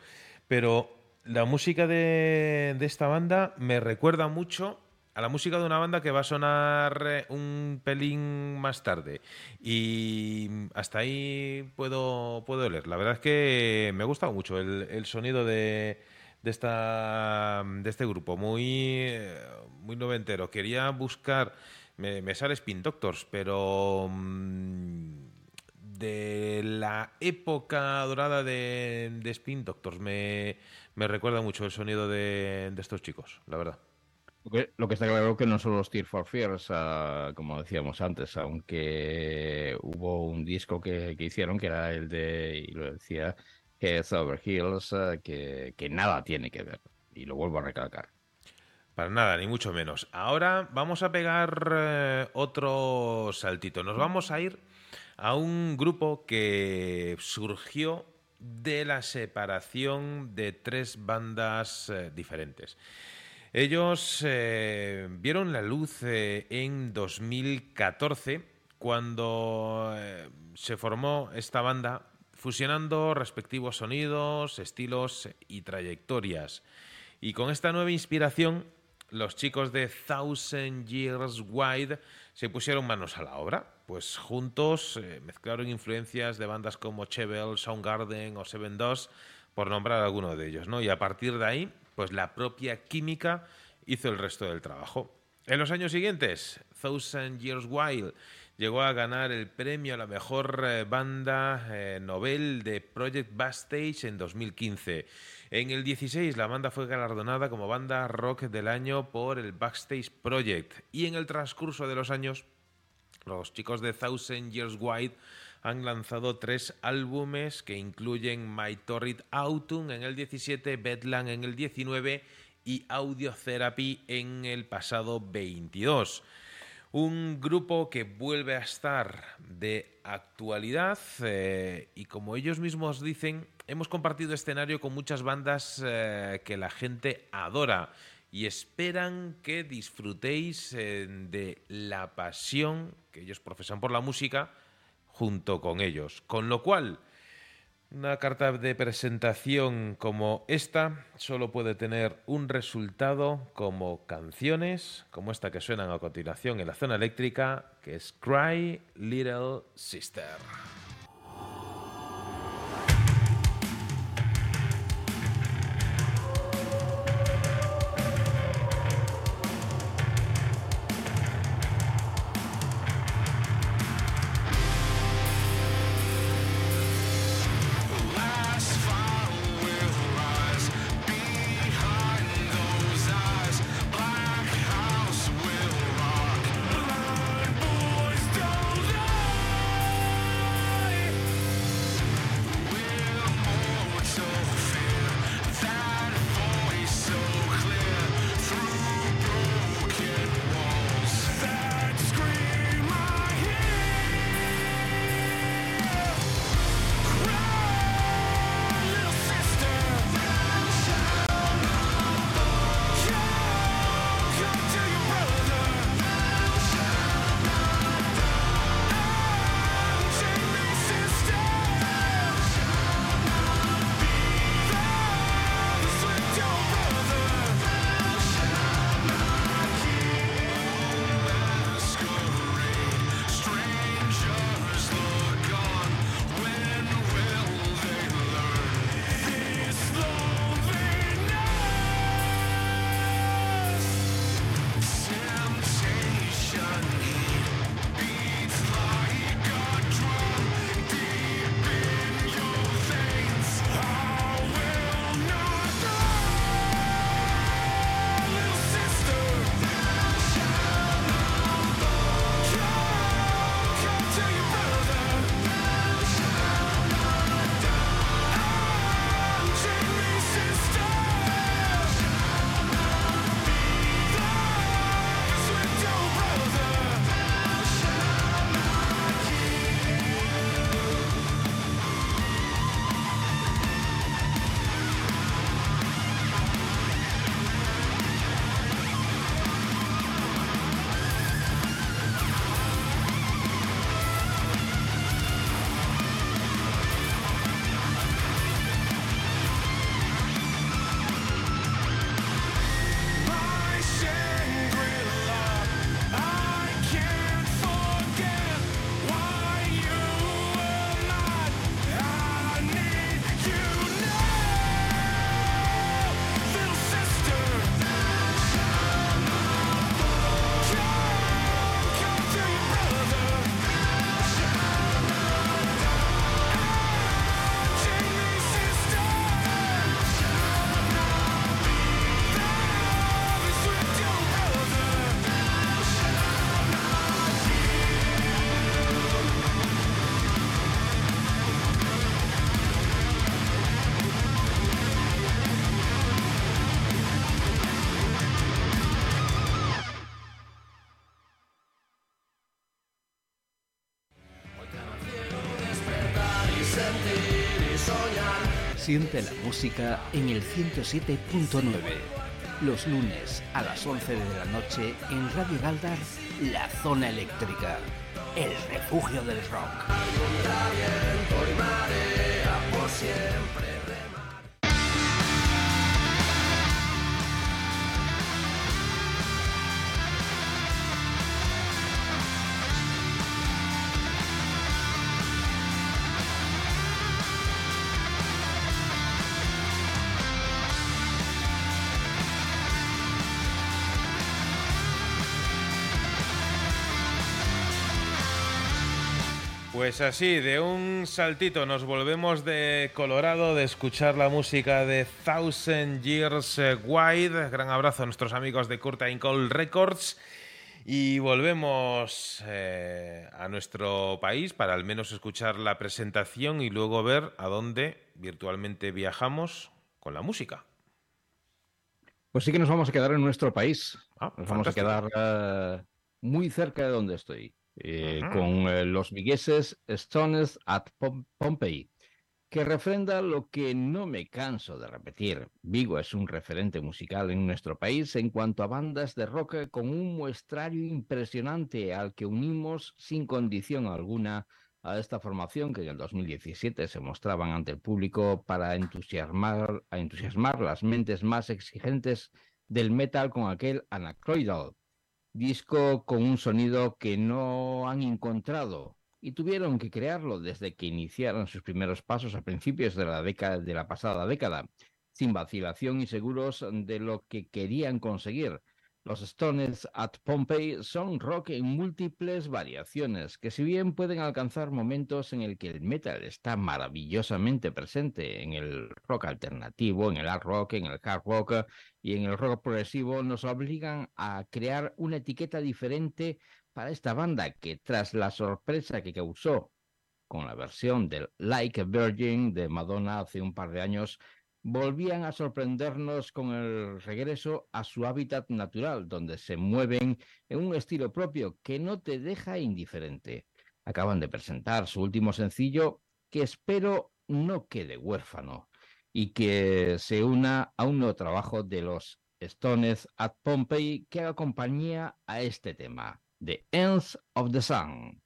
Pero la música de, de esta banda me recuerda mucho a la música de una banda que va a sonar eh, un pelín más tarde. Y hasta ahí puedo, puedo leer. La verdad es que me ha gustado mucho el, el sonido de, de, esta, de este grupo. Muy, eh, muy noventero. Quería buscar. Me, me sale Spin Doctors, pero. mm, de la época dorada de, de Spin Doctors. Me, me recuerda mucho el sonido de, de estos chicos, la verdad.
Lo que, está claro que no son los Tear for Fears, como decíamos antes, aunque hubo un disco que, que hicieron que era el de, y lo decía, Heads Over Heels, ah, que, que nada tiene que ver. Y lo vuelvo a recalcar.
Para nada, ni mucho menos. Ahora vamos a pegar eh, otro saltito. Nos vamos a ir a un grupo que surgió de la separación de tres bandas eh, diferentes. Ellos eh, vieron la luz eh, en 2014 cuando eh, se formó esta banda fusionando respectivos sonidos, estilos y trayectorias. Y con esta nueva inspiración, los chicos de Thousand Years Wide se pusieron manos a la obra. Pues juntos mezclaron influencias de bandas como Chevel, Soundgarden o Seven Dos, por nombrar alguno de ellos. Y a partir de ahí, pues la propia química hizo el resto del trabajo. En los años siguientes, Thousand Years Wild llegó a ganar el premio a la mejor eh, banda eh, novel de Project Backstage en 2015. En el 16 la banda fue galardonada como banda rock del año por el Backstage Project y en el transcurso de los años los chicos de Thousand Years Wide han lanzado tres álbumes que incluyen My Torrid Autumn en el 17, Bedlam en el 19 y Audio Therapy en el pasado 22. Un grupo que vuelve a estar de actualidad eh, y como ellos mismos dicen, hemos compartido escenario con muchas bandas eh, que la gente adora y esperan que disfrutéis eh, de la pasión que ellos profesan por la música junto con ellos. Con lo cual, una carta de presentación como esta solo puede tener un resultado como canciones, como esta que suenan a continuación en la zona eléctrica, que es Cry Little Sister.
Siente la música en el 107.9. Los lunes a las 11 de la noche en Radio Galdar, La Zona Eléctrica, el refugio del rock.
Pues así, de un saltito nos volvemos de Colorado, de escuchar la música de Thousand Years Wide. Gran abrazo a nuestros amigos de Curtain Call Records. Y volvemos eh, a nuestro país para al menos escuchar la presentación y luego ver a dónde virtualmente viajamos con la música.
Pues sí que nos vamos a quedar en nuestro país.
Ah,
nos vamos a quedar uh, muy cerca de donde estoy eh, con eh, los vigueses Stones at Pom Pompeii, que refrenda lo que no me canso de repetir. Vigo es un referente musical en nuestro país en cuanto a bandas de rock con un muestrario impresionante al que unimos sin condición alguna a esta formación que en el 2017 se mostraban ante el público para entusiasmar, a entusiasmar las mentes más exigentes del metal con aquel Anacroidal, disco con un sonido que no han encontrado y tuvieron que crearlo desde que iniciaron sus primeros pasos a principios de la década de la pasada década, sin vacilación y seguros de lo que querían conseguir. Los Stones at Pompeii son rock en múltiples variaciones, que si bien pueden alcanzar momentos en el que el metal está maravillosamente presente en el rock alternativo, en el art rock, en el hard rock y en el rock progresivo, nos obligan a crear una etiqueta diferente para esta banda que tras la sorpresa que causó con la versión del Like a Virgin de Madonna hace un par de años, volvían a sorprendernos con el regreso a su hábitat natural, donde se mueven en un estilo propio que no te deja indiferente. Acaban de presentar su último sencillo, que espero no quede huérfano y que se una a un nuevo trabajo de los Stones at Pompeii que haga compañía a este tema, The Ends of the Sun.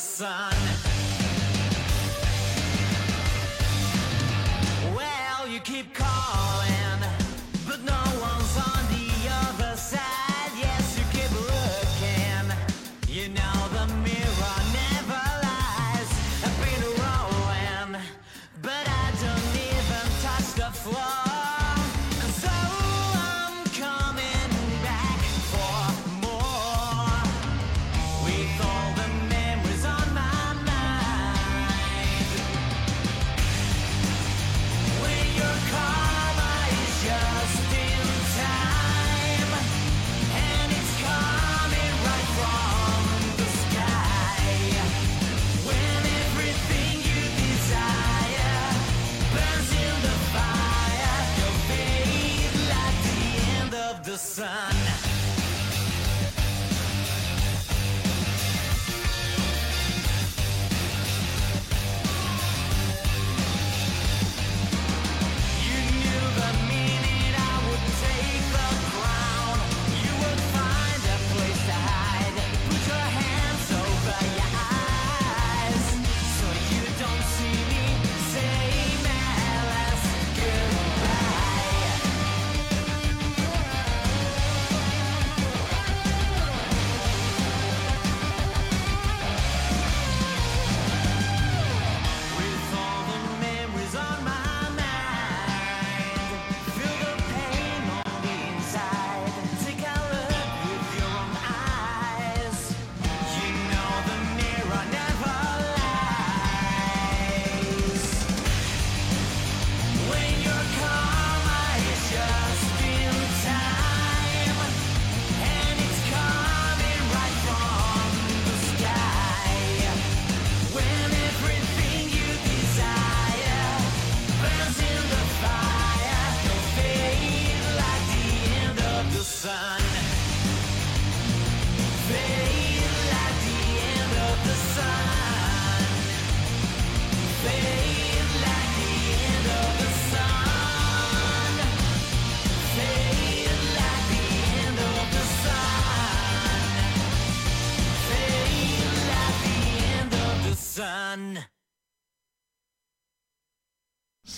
sun.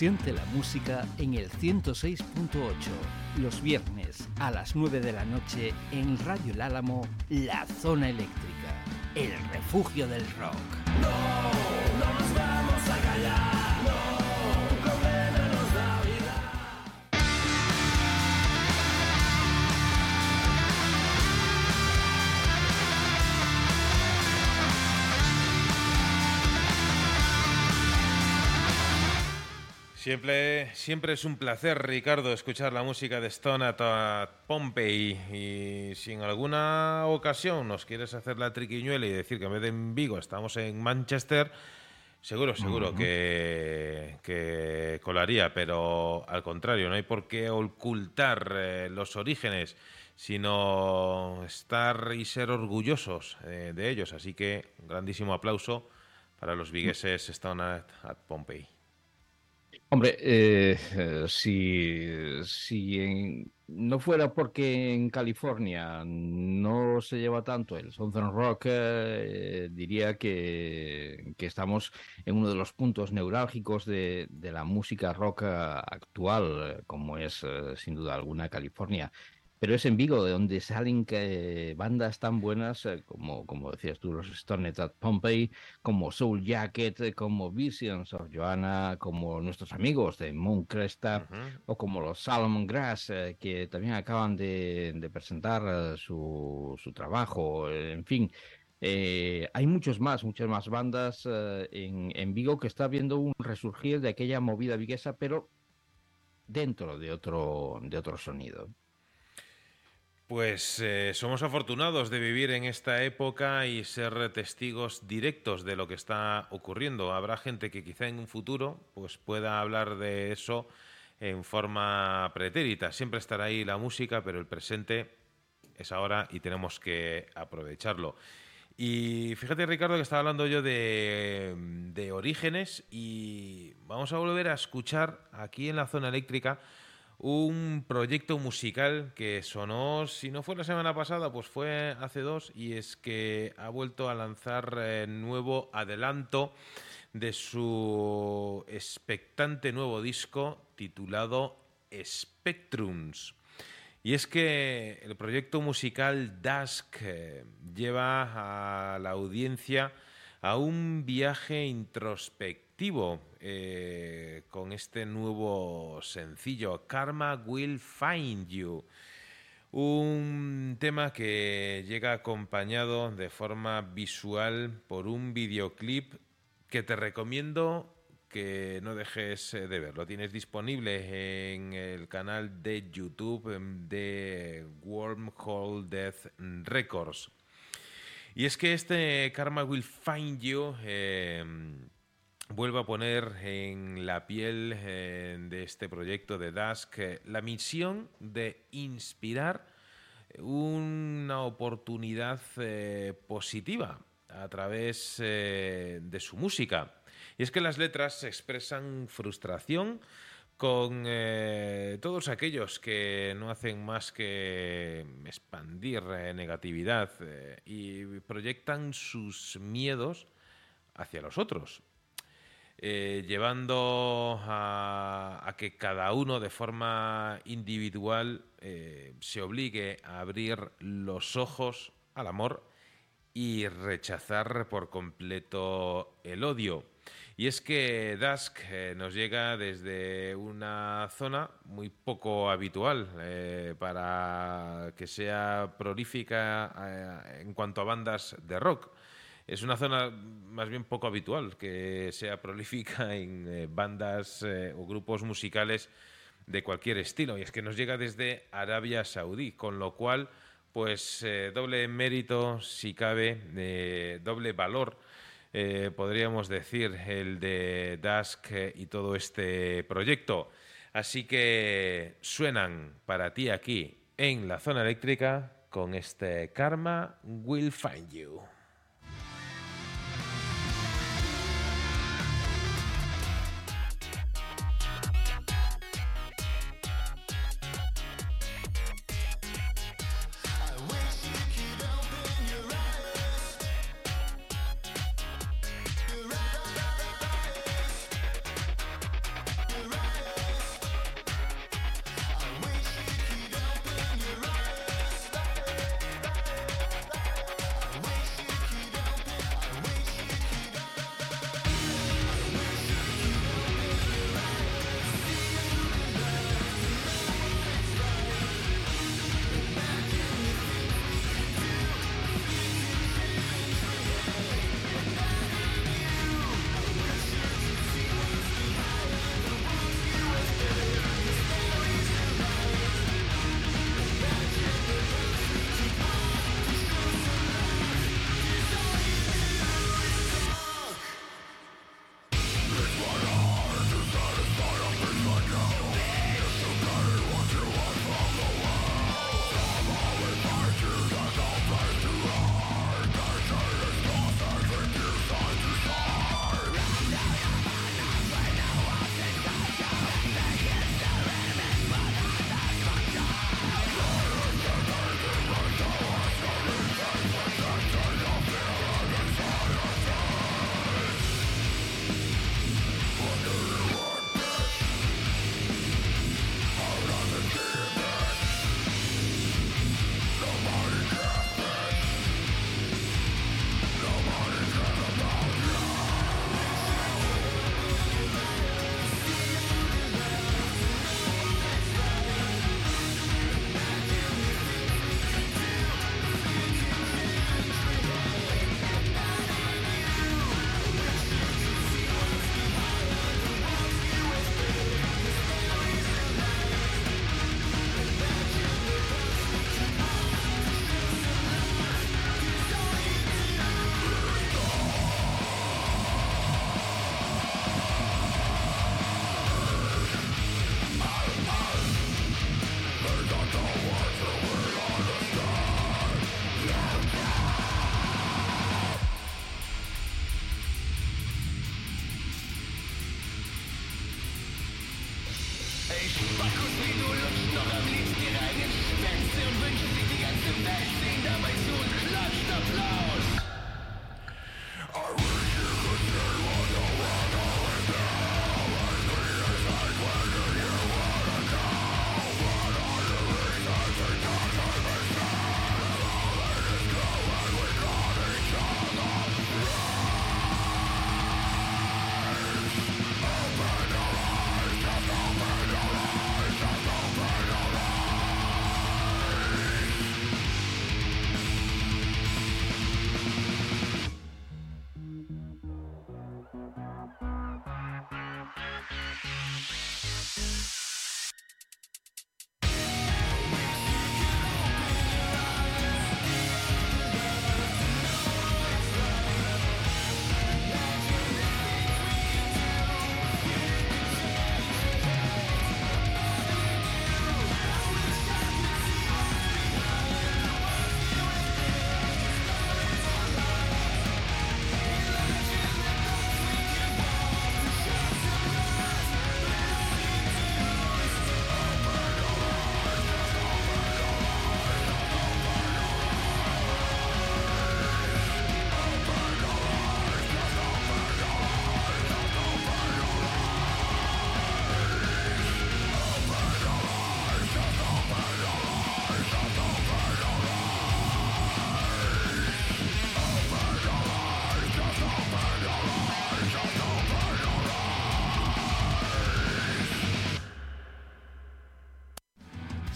Siente la música en el 106.8, los viernes a las 9 de la noche en Radio El Álamo, La Zona Eléctrica, el refugio del rock.
Siempre, siempre es un placer, Ricardo, escuchar la música de Stone at Pompey. Y si en alguna ocasión nos quieres hacer la triquiñuela y decir que en vez de en Vigo estamos en Manchester, seguro, seguro que, que, colaría. Pero al contrario, no hay por qué ocultar eh, los orígenes, sino estar y ser orgullosos eh, de ellos. Así que un grandísimo aplauso para los vigueses Stone at Pompey.
Hombre, eh, eh, si, no fuera porque en California no se lleva tanto el Southern Rock, eh, diría que, estamos en uno de los puntos neurálgicos de, de la música rock actual, como es sin duda alguna California pero es en Vigo de donde salen bandas tan buenas eh, como, como decías tú, los Stone at Pompeii, como Soul Jacket, eh, como Visions of Joanna, como nuestros amigos de Moon Cresta o como los Salomon Grass, eh, que también acaban de, presentar su, su, trabajo, en fin. hay muchos más, muchas más bandas en, en Vigo que está viendo un resurgir de aquella movida viguesa, pero dentro de otro, de otro sonido.
Pues eh, somos afortunados de vivir en esta época y ser testigos directos de lo que está ocurriendo. Habrá gente que quizá en un futuro pues pueda hablar de eso en forma pretérita. Siempre estará ahí la música, pero el presente es ahora y tenemos que aprovecharlo. Y fíjate, Ricardo, que estaba hablando yo de, de orígenes y vamos a volver a escuchar aquí en la zona eléctrica un proyecto musical que sonó, si no fue la semana pasada, pues fue hace dos, y es que ha vuelto a lanzar eh, nuevo adelanto de su expectante nuevo disco titulado Spectrums. Y es que el proyecto musical Dusk eh, lleva a la audiencia a un viaje introspectivo eh, con este nuevo sencillo, Karma Will Find You. Un tema que llega acompañado de forma visual por un videoclip que te recomiendo que no dejes eh, de ver. Lo tienes disponible en el canal de YouTube em, de Wormhole Death Records. Y es que este Karma Will Find You em, vuelvo a poner en la piel eh, de este proyecto de Dusk eh, la misión de inspirar una oportunidad eh, positiva a través de su música. Y es que las letras expresan frustración con todos aquellos que no hacen más que expandir negatividad y proyectan sus miedos hacia los otros. Eh, llevando a, que cada uno de forma individual eh, se obligue a abrir los ojos al amor y rechazar por completo el odio. Y es que Dusk eh, nos llega desde una zona muy poco habitual para que sea prolífica en cuanto a bandas de rock es una zona más bien poco habitual que sea prolífica en eh, bandas eh, o grupos musicales de cualquier estilo. Y es que nos llega desde Arabia Saudí, con lo cual, pues eh, doble mérito, si cabe, doble valor. podríamos decir, el de Dusk y todo este proyecto. Así que suenan para ti aquí en la zona eléctrica con este Karma Will Find You.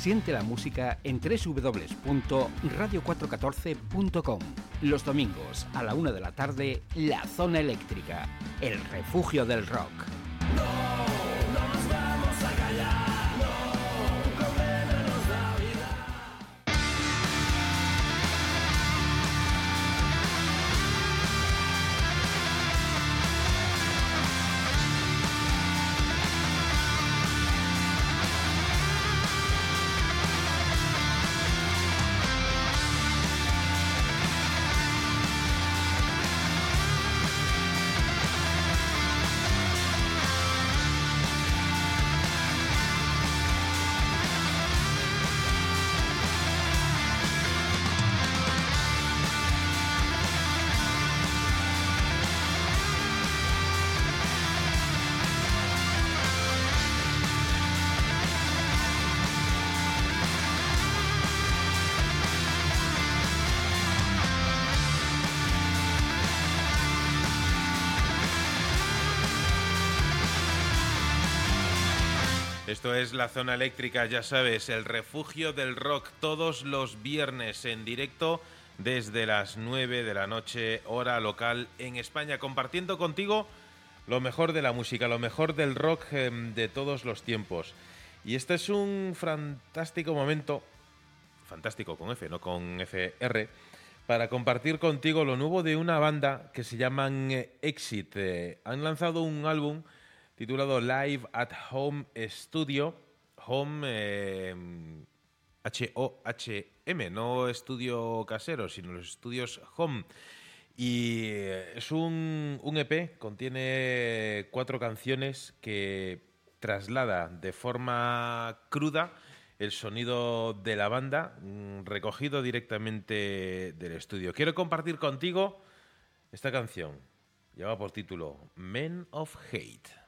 Siente la música en www.radio414.com. Los domingos a la una de la tarde, La Zona Eléctrica, el refugio del rock.
Es la zona eléctrica, ya sabes, el refugio del rock todos los viernes en directo desde las 9 de la noche, hora local en España, compartiendo contigo lo mejor de la música, lo mejor del rock em, de todos los tiempos. Y este es un fantástico momento, fantástico con F, no con FR, para compartir contigo lo nuevo de una banda que se llaman Exit. Eh, han lanzado un álbum titulado Live at Home Studio. Home H-O-H-M, no estudio casero, sino los estudios Home. Y es un, un EP, contiene cuatro canciones que traslada de forma cruda el sonido de la banda mm, recogido directamente del estudio. Quiero compartir contigo esta canción. Lleva por título Men of Hate.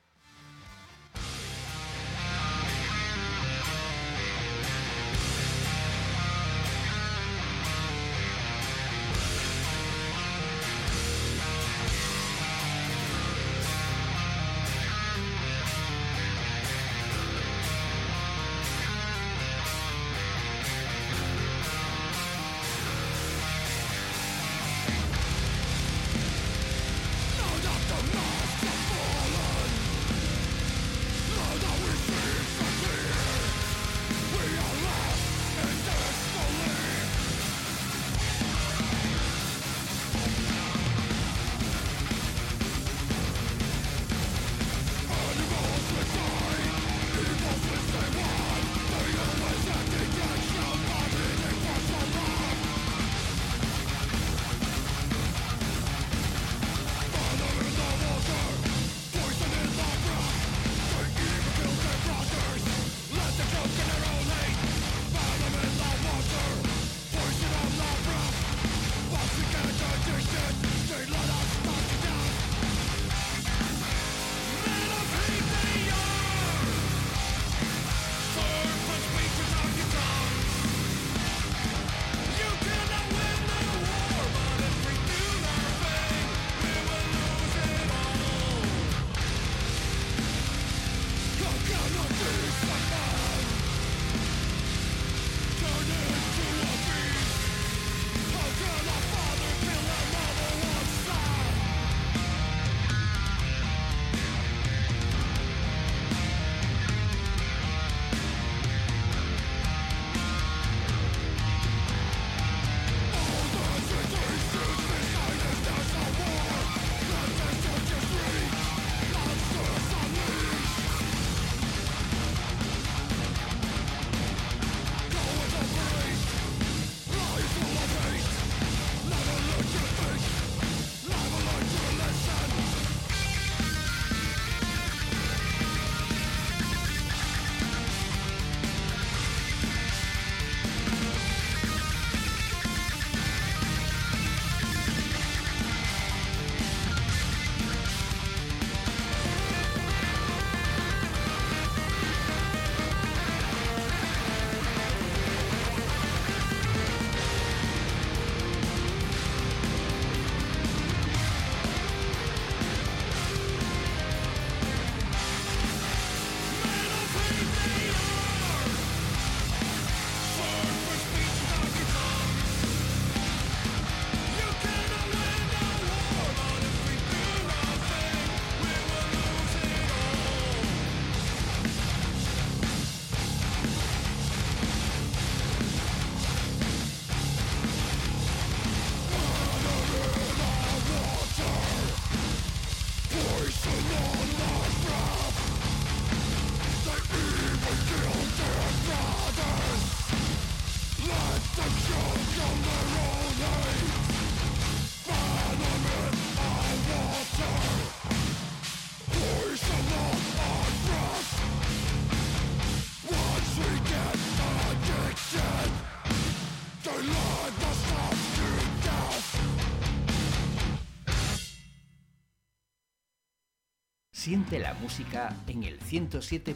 Siente la música en el 107.4,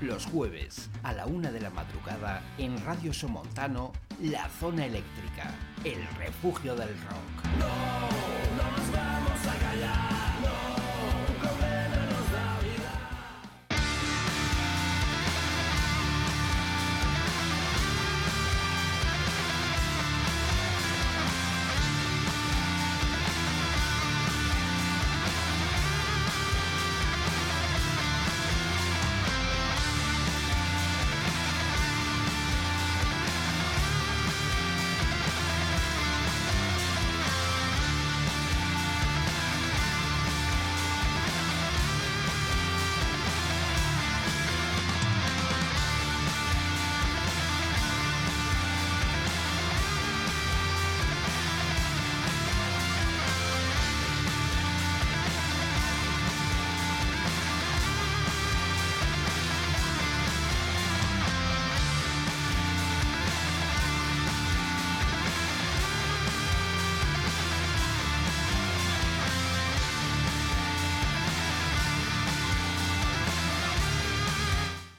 los jueves a la una de la madrugada en Radio Somontano, La Zona Eléctrica, el refugio del rock.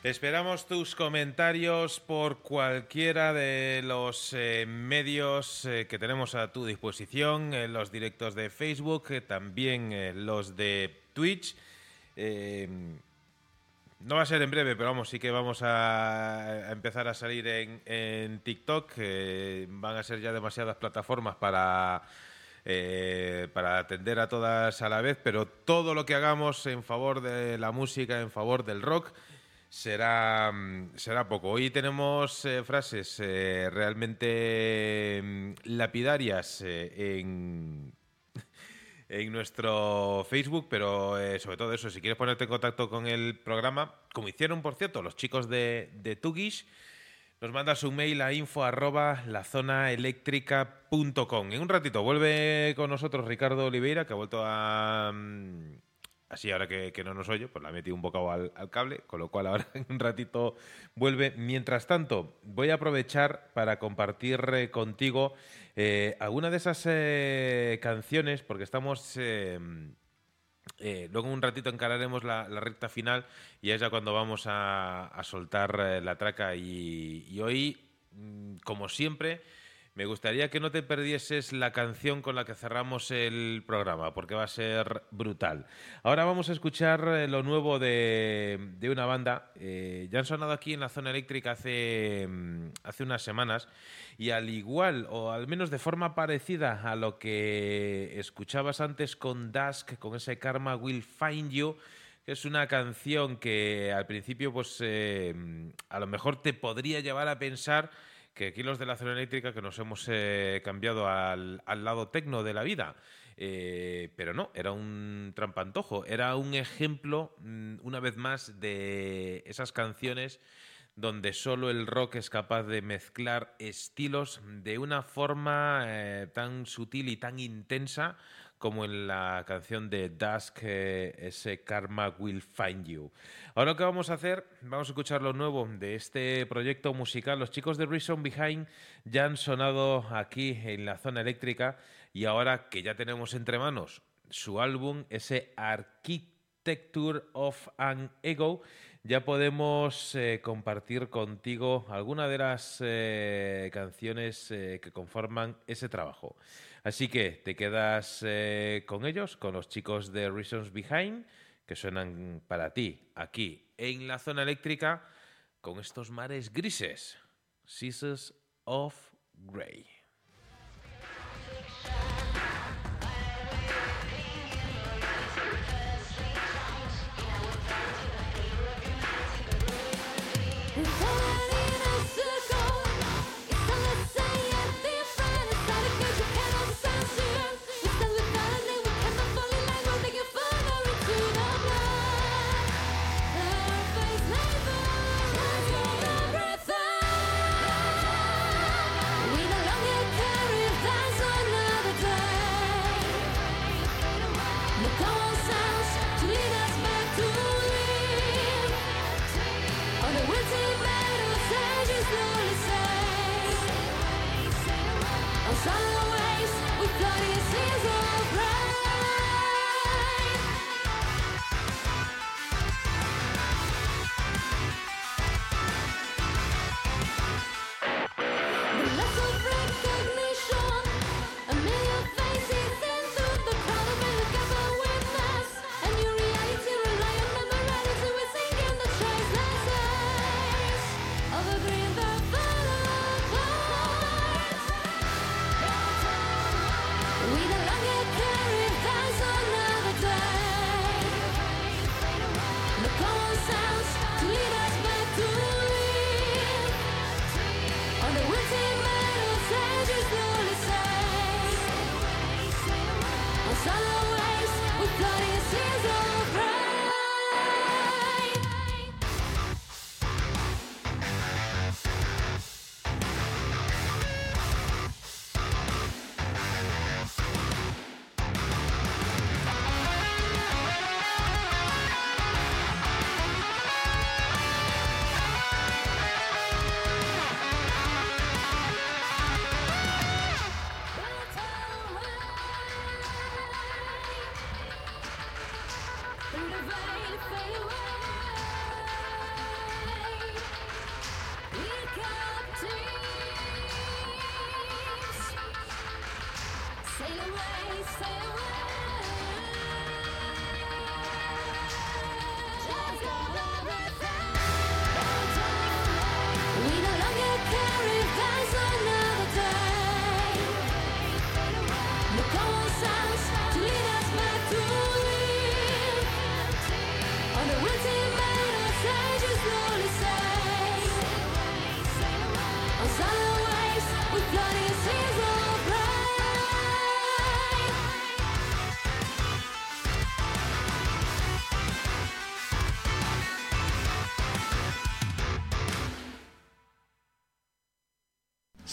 Esperamos tus comentarios por cualquiera de los eh, medios eh, que tenemos a tu disposición, en los directos de Facebook, eh, también los de Twitch. no va a ser en breve, pero vamos, sí que vamos a, empezar a salir en, en TikTok. van a ser ya demasiadas plataformas para... para atender a todas a la vez, pero todo lo que hagamos en favor de la música, en favor del rock, será, mm, será poco. Hoy tenemos eh, frases eh, realmente mm, lapidarias eh, en, en nuestro Facebook, pero sobre todo eso, si quieres ponerte en contacto con el programa, como hicieron, por cierto, los chicos de, de Tugish, nos mandas un mail a info arroba lazonaeléctrica.com. En un ratito vuelve con nosotros Ricardo Oliveira, que ha vuelto a... Mm, Así ahora que, no nos oye, pues la metí un bocado al, cable, con lo cual ahora en un ratito vuelve. Mientras tanto, voy a aprovechar para compartir eh, contigo eh, alguna de esas eh, canciones, porque estamos... luego en un ratito encararemos la, recta final y es ya cuando vamos a, soltar la traca y hoy, mm, como siempre, me gustaría que no te perdieses la canción con la que cerramos el programa, porque va a ser brutal. Ahora vamos a escuchar eh, lo nuevo de, una banda. Eh, ya han sonado aquí en la zona eléctrica hace, mm, hace unas semanas y al igual, o al menos de forma parecida a lo que escuchabas antes con Dusk, con ese Karma Will Find You, es una canción que al principio, pues eh, a lo mejor te podría llevar a pensar que aquí los de la zona eléctrica que nos hemos eh, cambiado al, lado tecno de la vida. Eh, pero no, era un trampantojo, era un ejemplo, mm, una vez más, de esas canciones donde solo el rock es capaz de mezclar estilos de una forma eh, tan sutil y tan intensa como en la canción de Dusk, ese Karma Will Find You. Ahora lo que vamos a hacer, vamos a escuchar lo nuevo de este proyecto musical. Los chicos de Reason Behind ya han sonado aquí en la zona eléctrica y ahora que ya tenemos entre manos su álbum, ese Architecture of an Ego, ya podemos eh, compartir contigo alguna de las eh, canciones eh, que conforman ese trabajo. Así que te quedas eh, con ellos, con los chicos de Reasons Behind, que suenan para ti aquí en la zona eléctrica con estos mares grises. Seasons of Grey.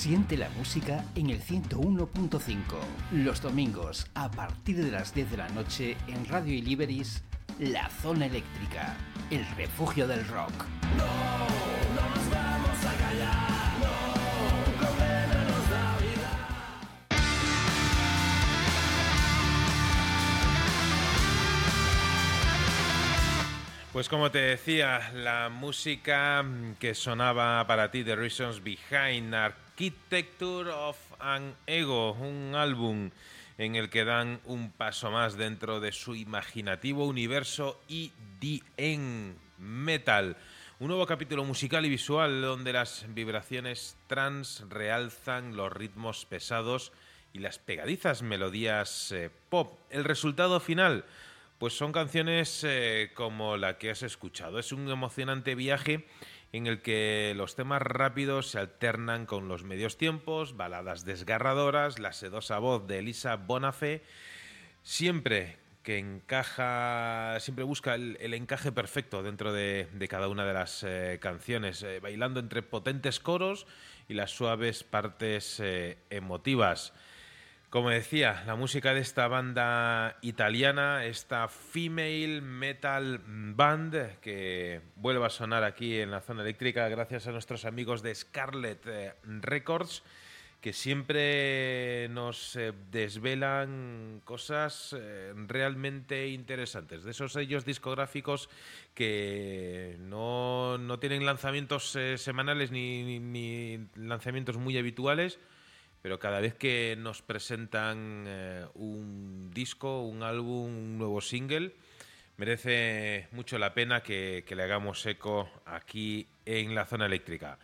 Siente la música en el 101.5. Los domingos, a partir de las 10 de la noche, en Radio Iliberis, La Zona Eléctrica, el refugio del rock.
Pues como te decía, la música que sonaba para ti, The Reasons Behind Architecture of an Ego, un álbum en el que dan un paso más dentro de su imaginativo universo EDM Metal. Un nuevo capítulo musical y visual donde las vibraciones trans realzan los ritmos pesados y las pegadizas melodías eh, pop. El resultado final pues son canciones eh, como la que has escuchado. Es un emocionante viaje en el que los temas rápidos se alternan con los medios tiempos, baladas desgarradoras, la sedosa voz de Elisa Bonafé, siempre que encaja, siempre busca el, encaje perfecto dentro de, cada una de las eh, canciones, eh, bailando entre potentes coros y las suaves partes emotivas. Como decía, la música de esta banda italiana, esta female metal band que vuelve a sonar aquí en la zona eléctrica gracias a nuestros amigos de Scarlet eh, Records, que siempre nos eh, desvelan cosas eh, realmente interesantes, de esos sellos discográficos que no, tienen lanzamientos semanales ni lanzamientos muy habituales, pero cada vez que nos presentan eh, un disco, un álbum, un nuevo single, merece mucho la pena que, le hagamos eco aquí en la zona eléctrica.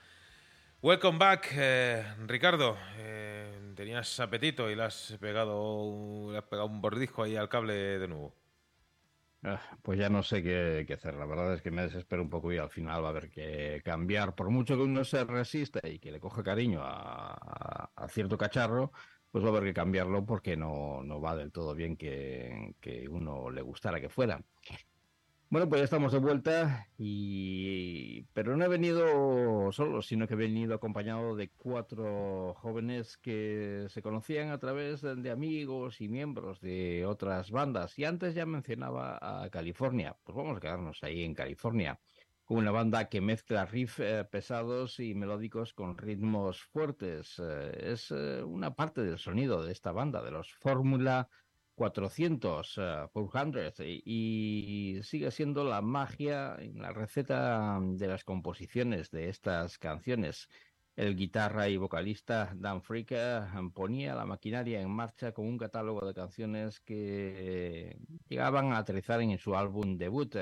Welcome back, eh, Ricardo. Eh, tenías apetito y le has pegado, has pegado un bordisco ahí al cable de nuevo.
Ah, pues ya no sé qué, hacer. La verdad es que me desespero un poco y al final va a haber que cambiar. Por mucho que uno se resista y que le coja cariño a, cierto cacharro, pues va a haber que cambiarlo porque no, no va del todo bien que, que uno le gustara que fuera. Bueno, pues ya estamos de vuelta y pero no he venido solo, sino que he venido acompañado de cuatro jóvenes que se conocían a través de, amigos y miembros de otras bandas. Y antes ya mencionaba a California, pues vamos a quedarnos ahí en California, con una banda que mezcla riffs eh, pesados y melódicos con ritmos fuertes. Eh, es eh, una parte del sonido de esta banda, de los Fórmula 400, 400, eh, sigue siendo la magia en la receta de las composiciones de estas canciones. El guitarra y vocalista Dan Freaker ponía la maquinaria en marcha con un catálogo de canciones que llegaban a aterrizar en su álbum debut,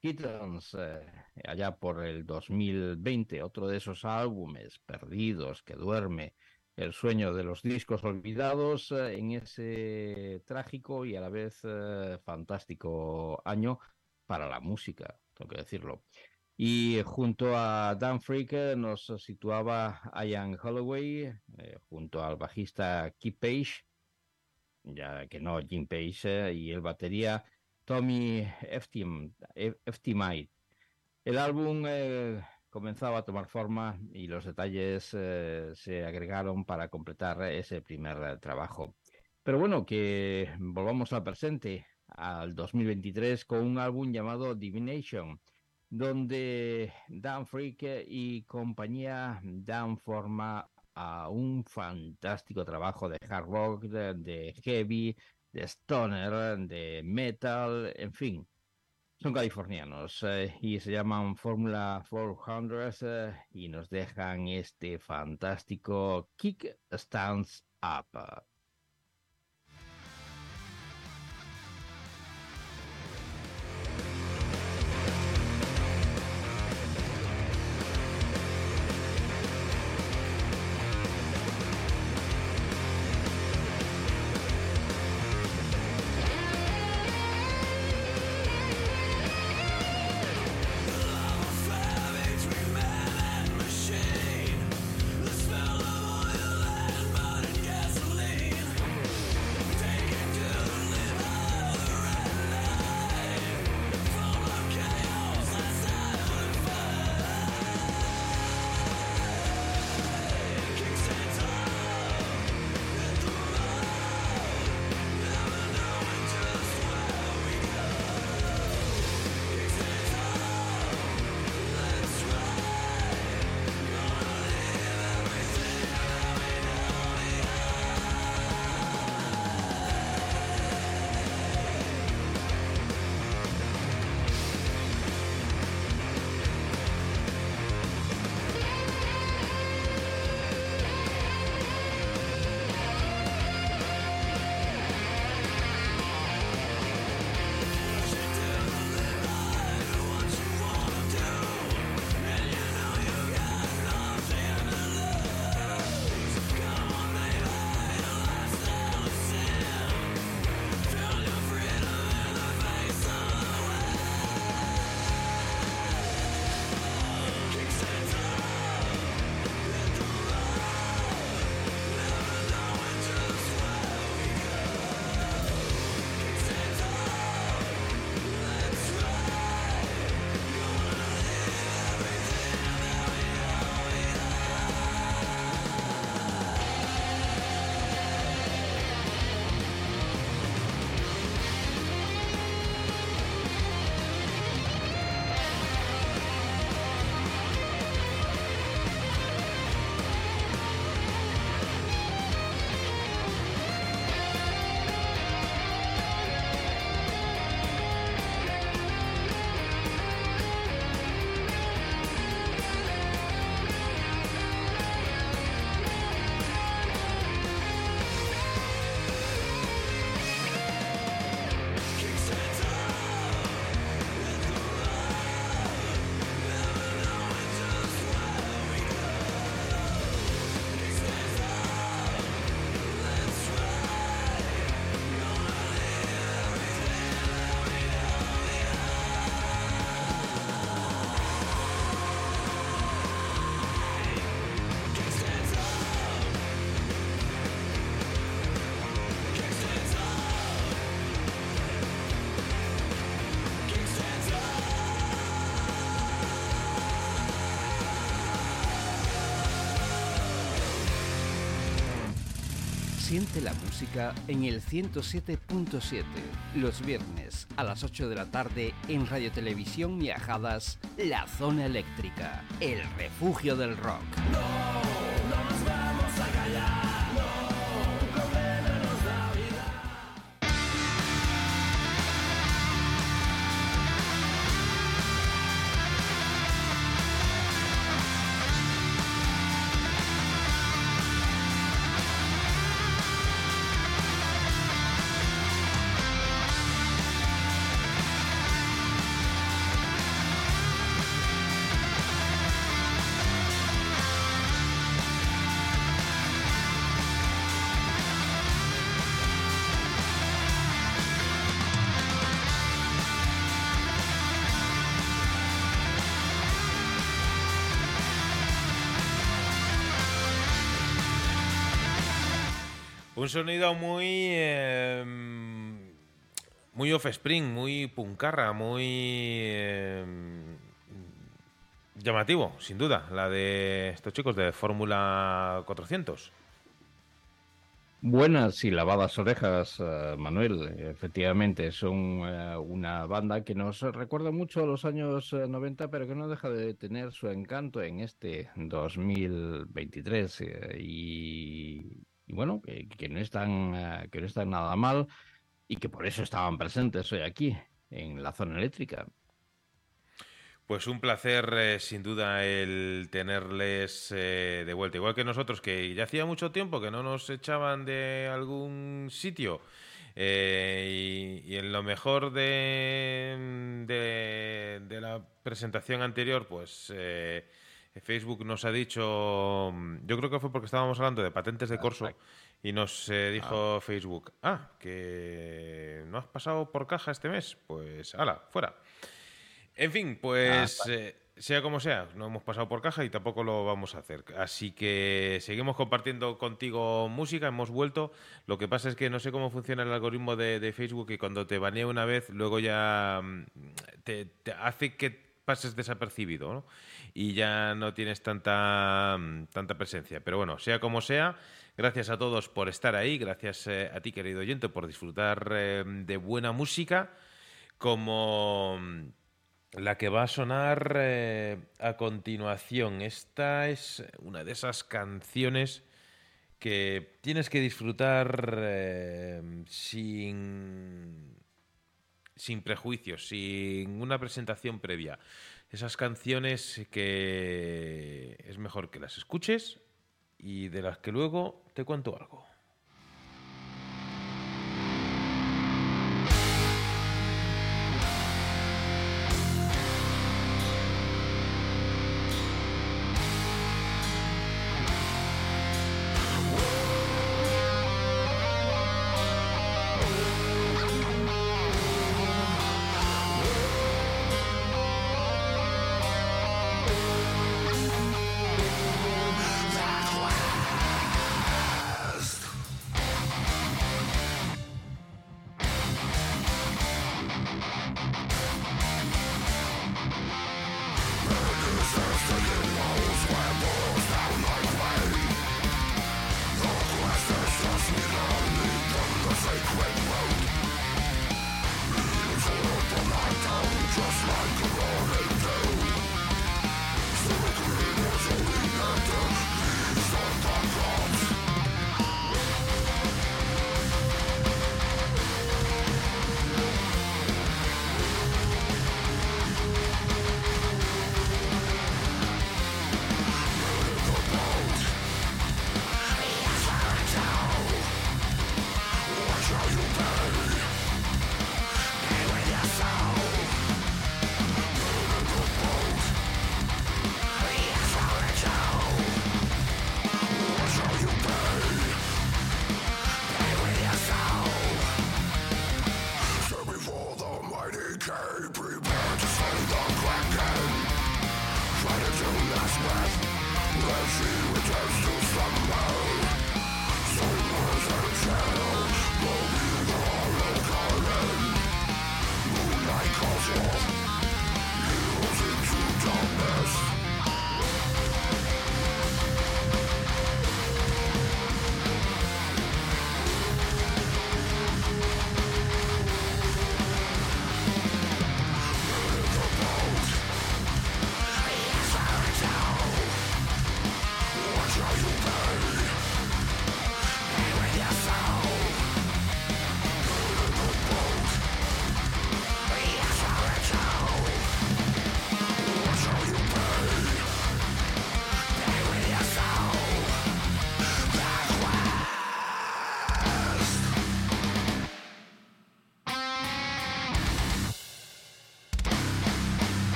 Kittens, eh, allá por el 2020, otro de esos álbumes perdidos que duerme el sueño de los discos olvidados eh, en ese trágico y a la vez eh, fantástico año para la música, tengo que decirlo. Y junto a Dan Freak eh, nos situaba Ian Holloway, junto al bajista Keith Page, ya que no Jim Page, y el batería Tommy Eftimite. El álbum comenzaba a tomar forma y los detalles se agregaron para completar ese primer trabajo. Pero bueno, que volvamos al presente, al 2023, con un álbum llamado Divination, donde Dan Freak y compañía dan forma a un fantástico trabajo de hard rock, de, heavy, de stoner, de metal, en fin. Son californianos eh, y se llaman Fórmula 400 eh, y nos dejan este fantástico Kick Stands Up. Siente la música en el 107.7, los viernes a las 8 de la tarde en Radio Televisión Viajadas, La Zona Eléctrica, el refugio del rock.
Un sonido muy. Em, muy offspring, muy puncarra, muy. Em, llamativo, sin duda, la de estos chicos de Fórmula 400.
Buenas y lavadas orejas, eh, Manuel. Efectivamente, son eh, una banda que nos recuerda mucho a los años 90, eh, pero que no deja de tener su encanto en este 2023. Y, bueno, que, no están, que no están nada mal y que por eso estaban presentes hoy aquí, en la zona eléctrica.
Pues un placer, eh, sin duda, el tenerles eh, de vuelta. Igual que nosotros, que ya hacía mucho tiempo que no nos echaban de algún sitio. Eh, y, en lo mejor de, de, la presentación anterior, pues Facebook nos ha dicho, yo creo que fue porque estábamos hablando de patentes de corso, y nos dijo ah. Facebook, ah, que no has pasado por caja este mes, pues ala, fuera. En fin, pues ah, eh, sea como sea, no hemos pasado por caja y tampoco lo vamos a hacer. Así que seguimos compartiendo contigo música, hemos vuelto. Lo que pasa es que no sé cómo funciona el algoritmo de, Facebook y cuando te banea una vez, luego ya mm, te, hace que pases desapercibido y ya no tienes tanta, mm, tanta presencia. Pero bueno, sea como sea, gracias a todos por estar ahí, gracias eh, a ti querido oyente por disfrutar eh, de buena música como mm, la que va a sonar eh, a continuación. Esta es una de esas canciones que tienes que disfrutar eh, sin, sin prejuicios, sin una presentación previa. Esas canciones que es mejor que las escuches y de las que luego te cuento algo.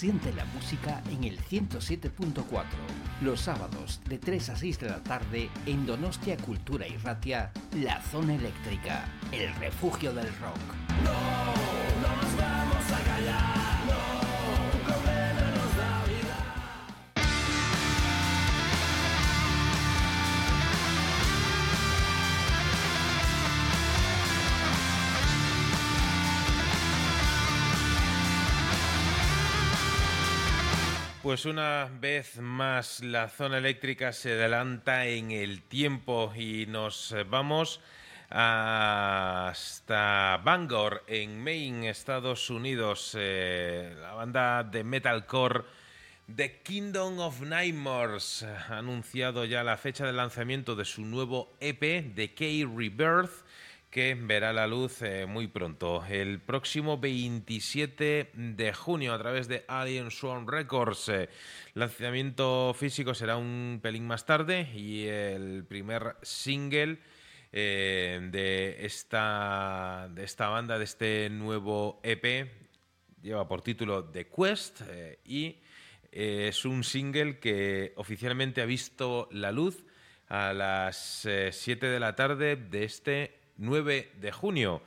Siente la música en el 107.4. Los sábados de 3 a 6 de la tarde en Donostia Cultura y Ratia, La Zona Eléctrica, el refugio del rock.
No, no nos vamos a callar.
Pues una vez más la zona eléctrica se adelanta en el tiempo y nos vamos hasta Bangor, en Maine, Estados Unidos. Eh, la banda de metalcore The Kingdom of Nightmares ha anunciado ya la fecha de lanzamiento de su nuevo EP, The K Rebirth que verá la luz eh, muy pronto, el próximo 27 de junio a través de Alien Swarm Records. El eh, lanzamiento físico será un pelín más tarde y el primer single eh, de, esta, de esta banda, de este nuevo EP, lleva por título The Quest y es un single que oficialmente ha visto la luz a las 7 de la tarde de este 9 de junio.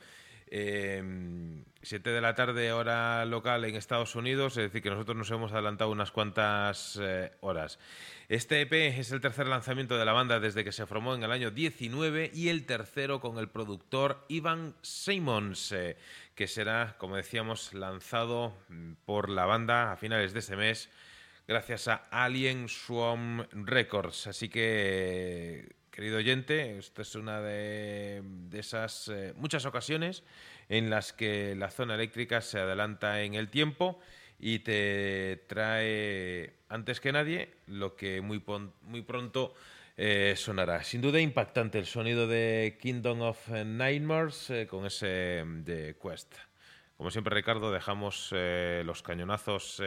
7 em, de la tarde hora local en Estados Unidos, es decir, que nosotros nos hemos adelantado unas cuantas eh, horas. Este EP es el tercer lanzamiento de la banda desde que se formó en el año 19 y el tercero con el productor Ivan Simons, eh, que será, como decíamos, lanzado por la banda a finales de ese mes gracias a Alien Swarm Records. Así que querido oyente, esta es una de, esas eh, muchas ocasiones en las que la zona eléctrica se adelanta en el tiempo y te trae antes que nadie lo que muy, muy pronto eh, sonará. Sin duda impactante el sonido de Kingdom of Nightmares eh, con ese de Quest. Como siempre, Ricardo, dejamos los cañonazos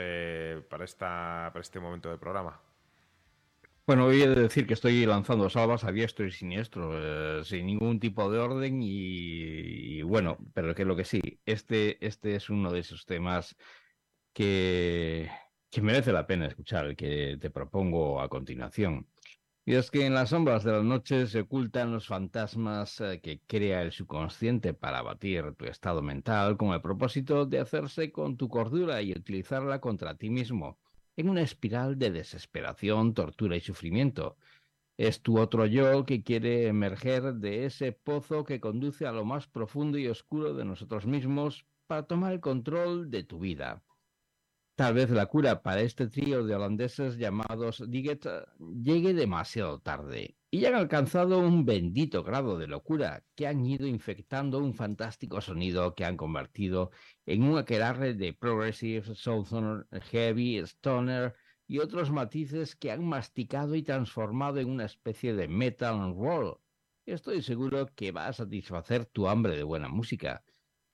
para, para este momento del programa.
Bueno, voy a decir que estoy lanzando salvas a diestro y siniestro, eh, sin ningún tipo de orden y, bueno, pero que lo que sí, este, este es uno de esos temas que, que merece la pena escuchar, el que te propongo a continuación. Y es que en las sombras de la noche se ocultan los fantasmas eh, que crea el subconsciente para abatir tu estado mental con el propósito de hacerse con tu cordura y utilizarla contra ti mismo en una espiral de desesperación, tortura y sufrimiento. Es tu otro yo que quiere emerger de ese pozo que conduce a lo más profundo y oscuro de nosotros mismos para tomar el control de tu vida. Tal vez la cura para este trío de holandeses llamados Diget llegue demasiado tarde y han alcanzado un bendito grado de locura que han ido infectando un fantástico sonido que han convertido en un aquelarre de progressive, southern, heavy, stoner y otros matices que han masticado y transformado en una especie de metal roll. Estoy seguro que va a satisfacer tu hambre de buena música.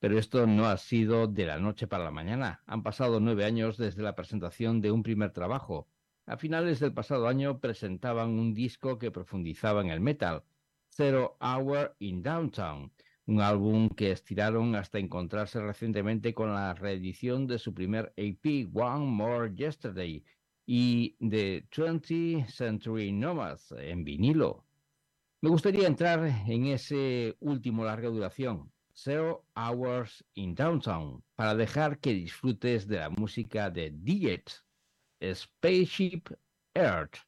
Pero esto no ha sido de la noche para la mañana. Han pasado nueve años desde la presentación de un primer trabajo. A finales del pasado año presentaban un disco que profundizaba en el metal, Zero Hour in Downtown, un álbum que estiraron hasta encontrarse recientemente con la reedición de su primer EP, One More Yesterday, y de 20th Century Nomads en vinilo. Me gustaría entrar en ese último larga duración, Zero Hours in Downtown para dejar que disfrutes de la música de Diet, Spaceship Earth.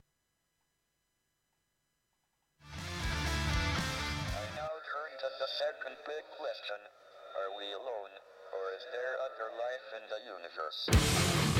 I now turn to the second big question. Are we alone, or is there other life in the universe?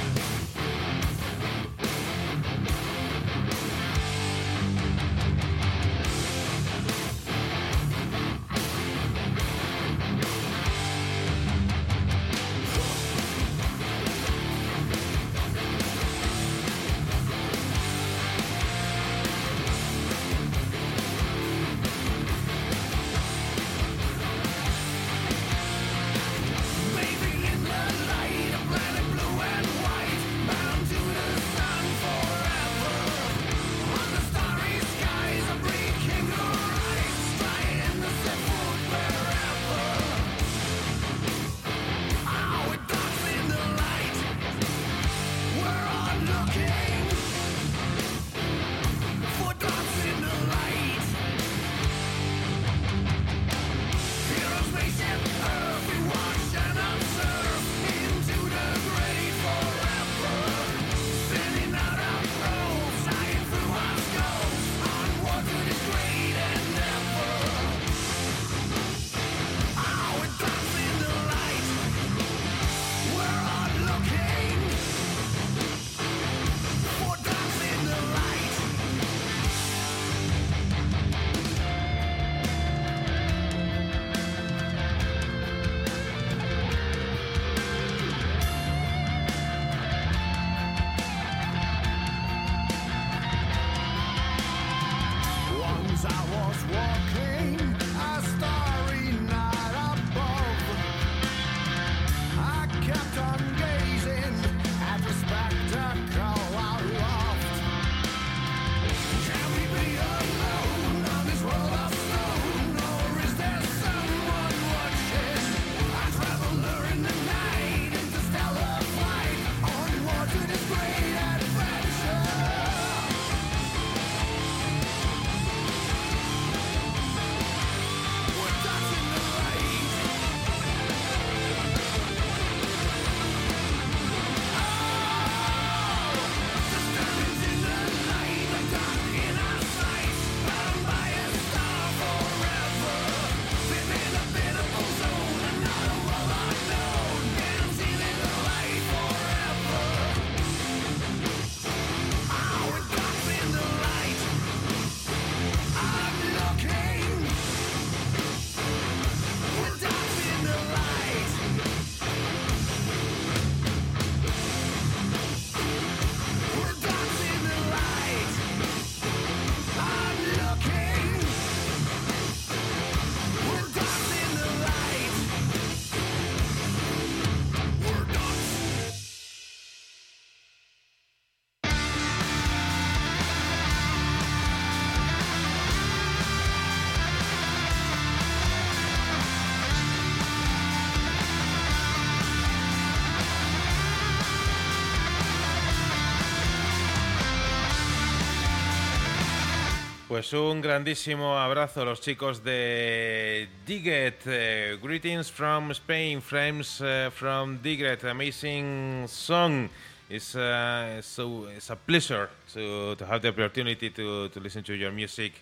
Pues un grandísimo abrazo a los chicos de Diget. Uh, greetings from Spain, friends uh, from Diget. Amazing song. It's, uh, so, it's a pleasure to, to have the opportunity to, to listen to your music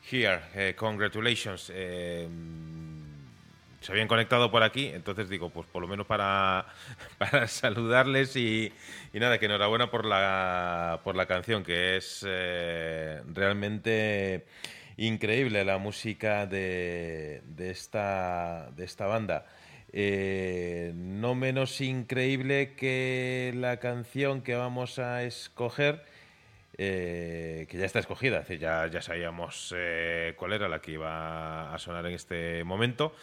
here. Uh, congratulations. Se habían conectado por aquí, entonces digo, pues por lo menos para, para saludarles y, nada, que enhorabuena por la, por la canción, que es eh, realmente increíble la música de, de, esta, de esta banda. Eh, no menos increíble que la canción que vamos a escoger, eh, que ya está escogida, ya, ya sabíamos cuál era la que iba a sonar en este momento.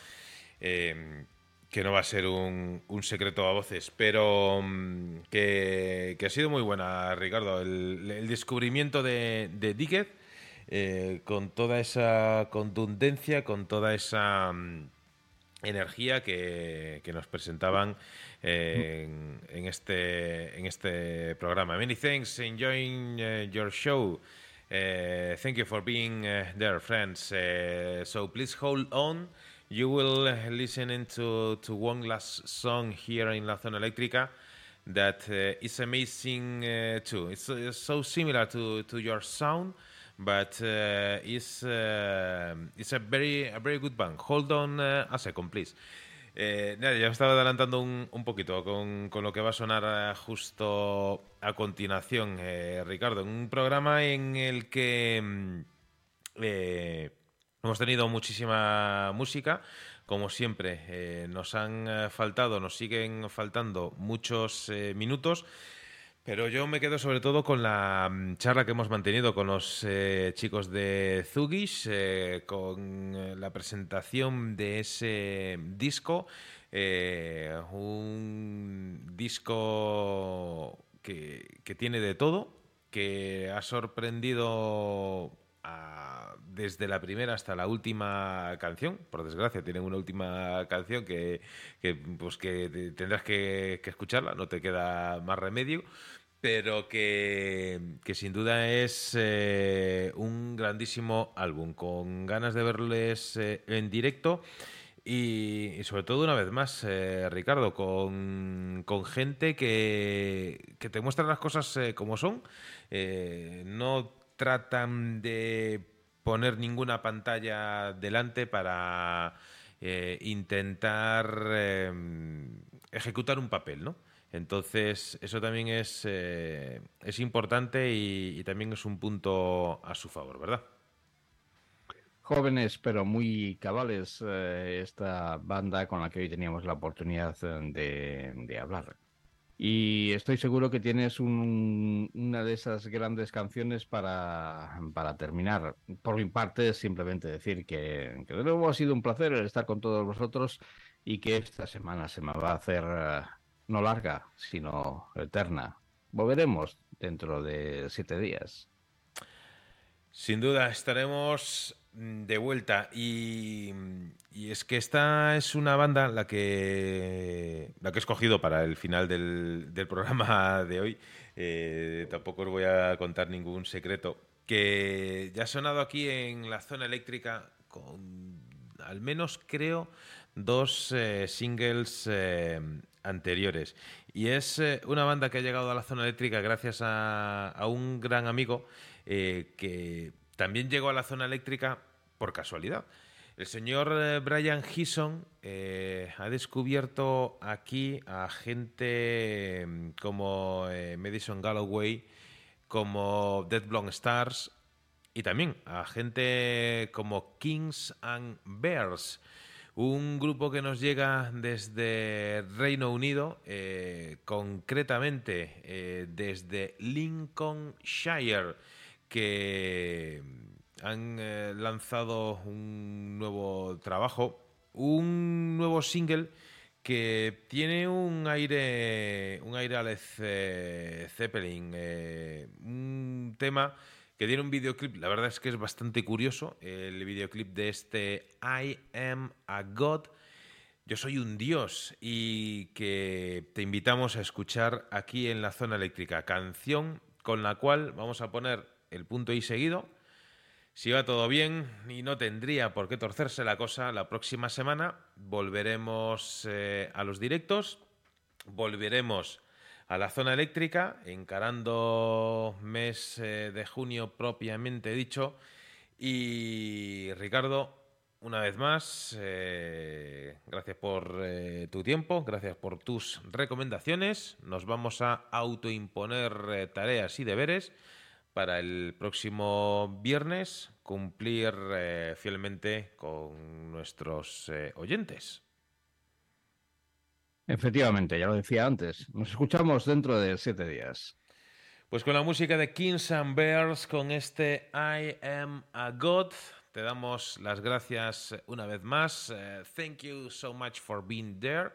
Em, que no va a ser un, secreto a voces, pero mm, que, ha sido muy buena, Ricardo. El, descubrimiento de, de eh, con toda esa contundencia, con toda esa mm, energía que, nos presentaban eh, en, este, en este programa. Many thanks, enjoying uh, your show. Uh, thank you for being uh, there, friends. so please hold on. You will uh, listen into to one last song here in La Zona Eléctrica that uh, is amazing uh, too. It's, it's, so similar to, to your sound, but uh, it's, uh, it's a very, a very good band. Hold on uh, a second, please. Eh, ya me estaba adelantando un, un poquito con, con, lo que va a sonar justo a continuación, eh, Ricardo. Un programa en el que mm, eh, Hemos tenido muchísima música, como siempre. Eh, nos han eh, faltado, nos siguen faltando muchos eh, minutos. Pero yo me quedo sobre todo con la mm, charla que hemos mantenido con los chicos de Zugis, con la presentación de ese disco, un disco que, que, tiene de todo, que ha sorprendido desde la primera hasta la última canción. Por desgracia, tienen una última canción que, pues que tendrás que, escucharla, no te queda más remedio. Pero que, sin duda es eh, un grandísimo álbum, con ganas de verles eh, en directo. Y, sobre todo, una vez más, eh, Ricardo, con, gente que, que, te muestra las cosas como son. no tratan de poner ninguna pantalla delante para eh, intentar em, ejecutar un papel, ¿no? Entonces, eso también es, eh, es importante y, también es un punto a su favor, ¿verdad?
Jóvenes, pero muy cabales, eh, esta banda con la que hoy teníamos la oportunidad de, de hablar. Y estoy seguro que tienes una de esas grandes canciones para, para, terminar. Por mi parte, simplemente decir que, que de nuevo ha sido un placer estar con todos vosotros y que esta semana se me va a hacer eh, no larga, sino eterna. Volveremos dentro de siete días.
Sin duda, estaremos de vuelta. Y, es que esta es una banda la que la que he escogido para el final del, programa de hoy. Eh, tampoco os voy a contar ningún secreto que ya ha sonado aquí en la zona eléctrica con al menos creo dos eh, singles eh, anteriores. Y es una banda que ha llegado a la zona eléctrica gracias a, a un gran amigo que también llegó a la zona eléctrica por casualidad. El señor eh, Brian Heeson eh, ha descubierto aquí a gente mm, como eh, Madison Galloway, como Dead Blonde Stars y también a gente como Kings and Bears, un grupo que nos llega desde Reino Unido, concretamente desde Lincolnshire que han eh, lanzado un nuevo trabajo, un nuevo single que tiene un aire, un aire a Led Zeppelin, eh, un tema que tiene un videoclip, la verdad es que es bastante curioso, el videoclip de este I Am a God, yo soy un dios y que te invitamos a escuchar aquí en la zona eléctrica, canción con la cual vamos a poner el punto y seguido.
Si va todo bien y no tendría por qué torcerse la cosa, la próxima semana volveremos eh, a los directos, volveremos a la zona eléctrica, encarando mes eh, de junio propiamente dicho. Y Ricardo, una vez más, eh, gracias por tu tiempo, gracias por tus recomendaciones. Nos vamos a autoimponer tareas y deberes para el próximo viernes cumplir fielmente con nuestros oyentes.
Efectivamente, ya lo decía antes. Nos escuchamos dentro de siete días.
Pues con la música de Kings and Bears, con este I Am a God, te damos las gracias una vez más. Eh, thank you so much for being there.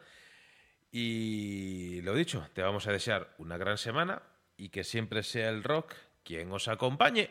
Y lo dicho, te vamos a desear una gran semana y que siempre sea el rock quien os acompañe.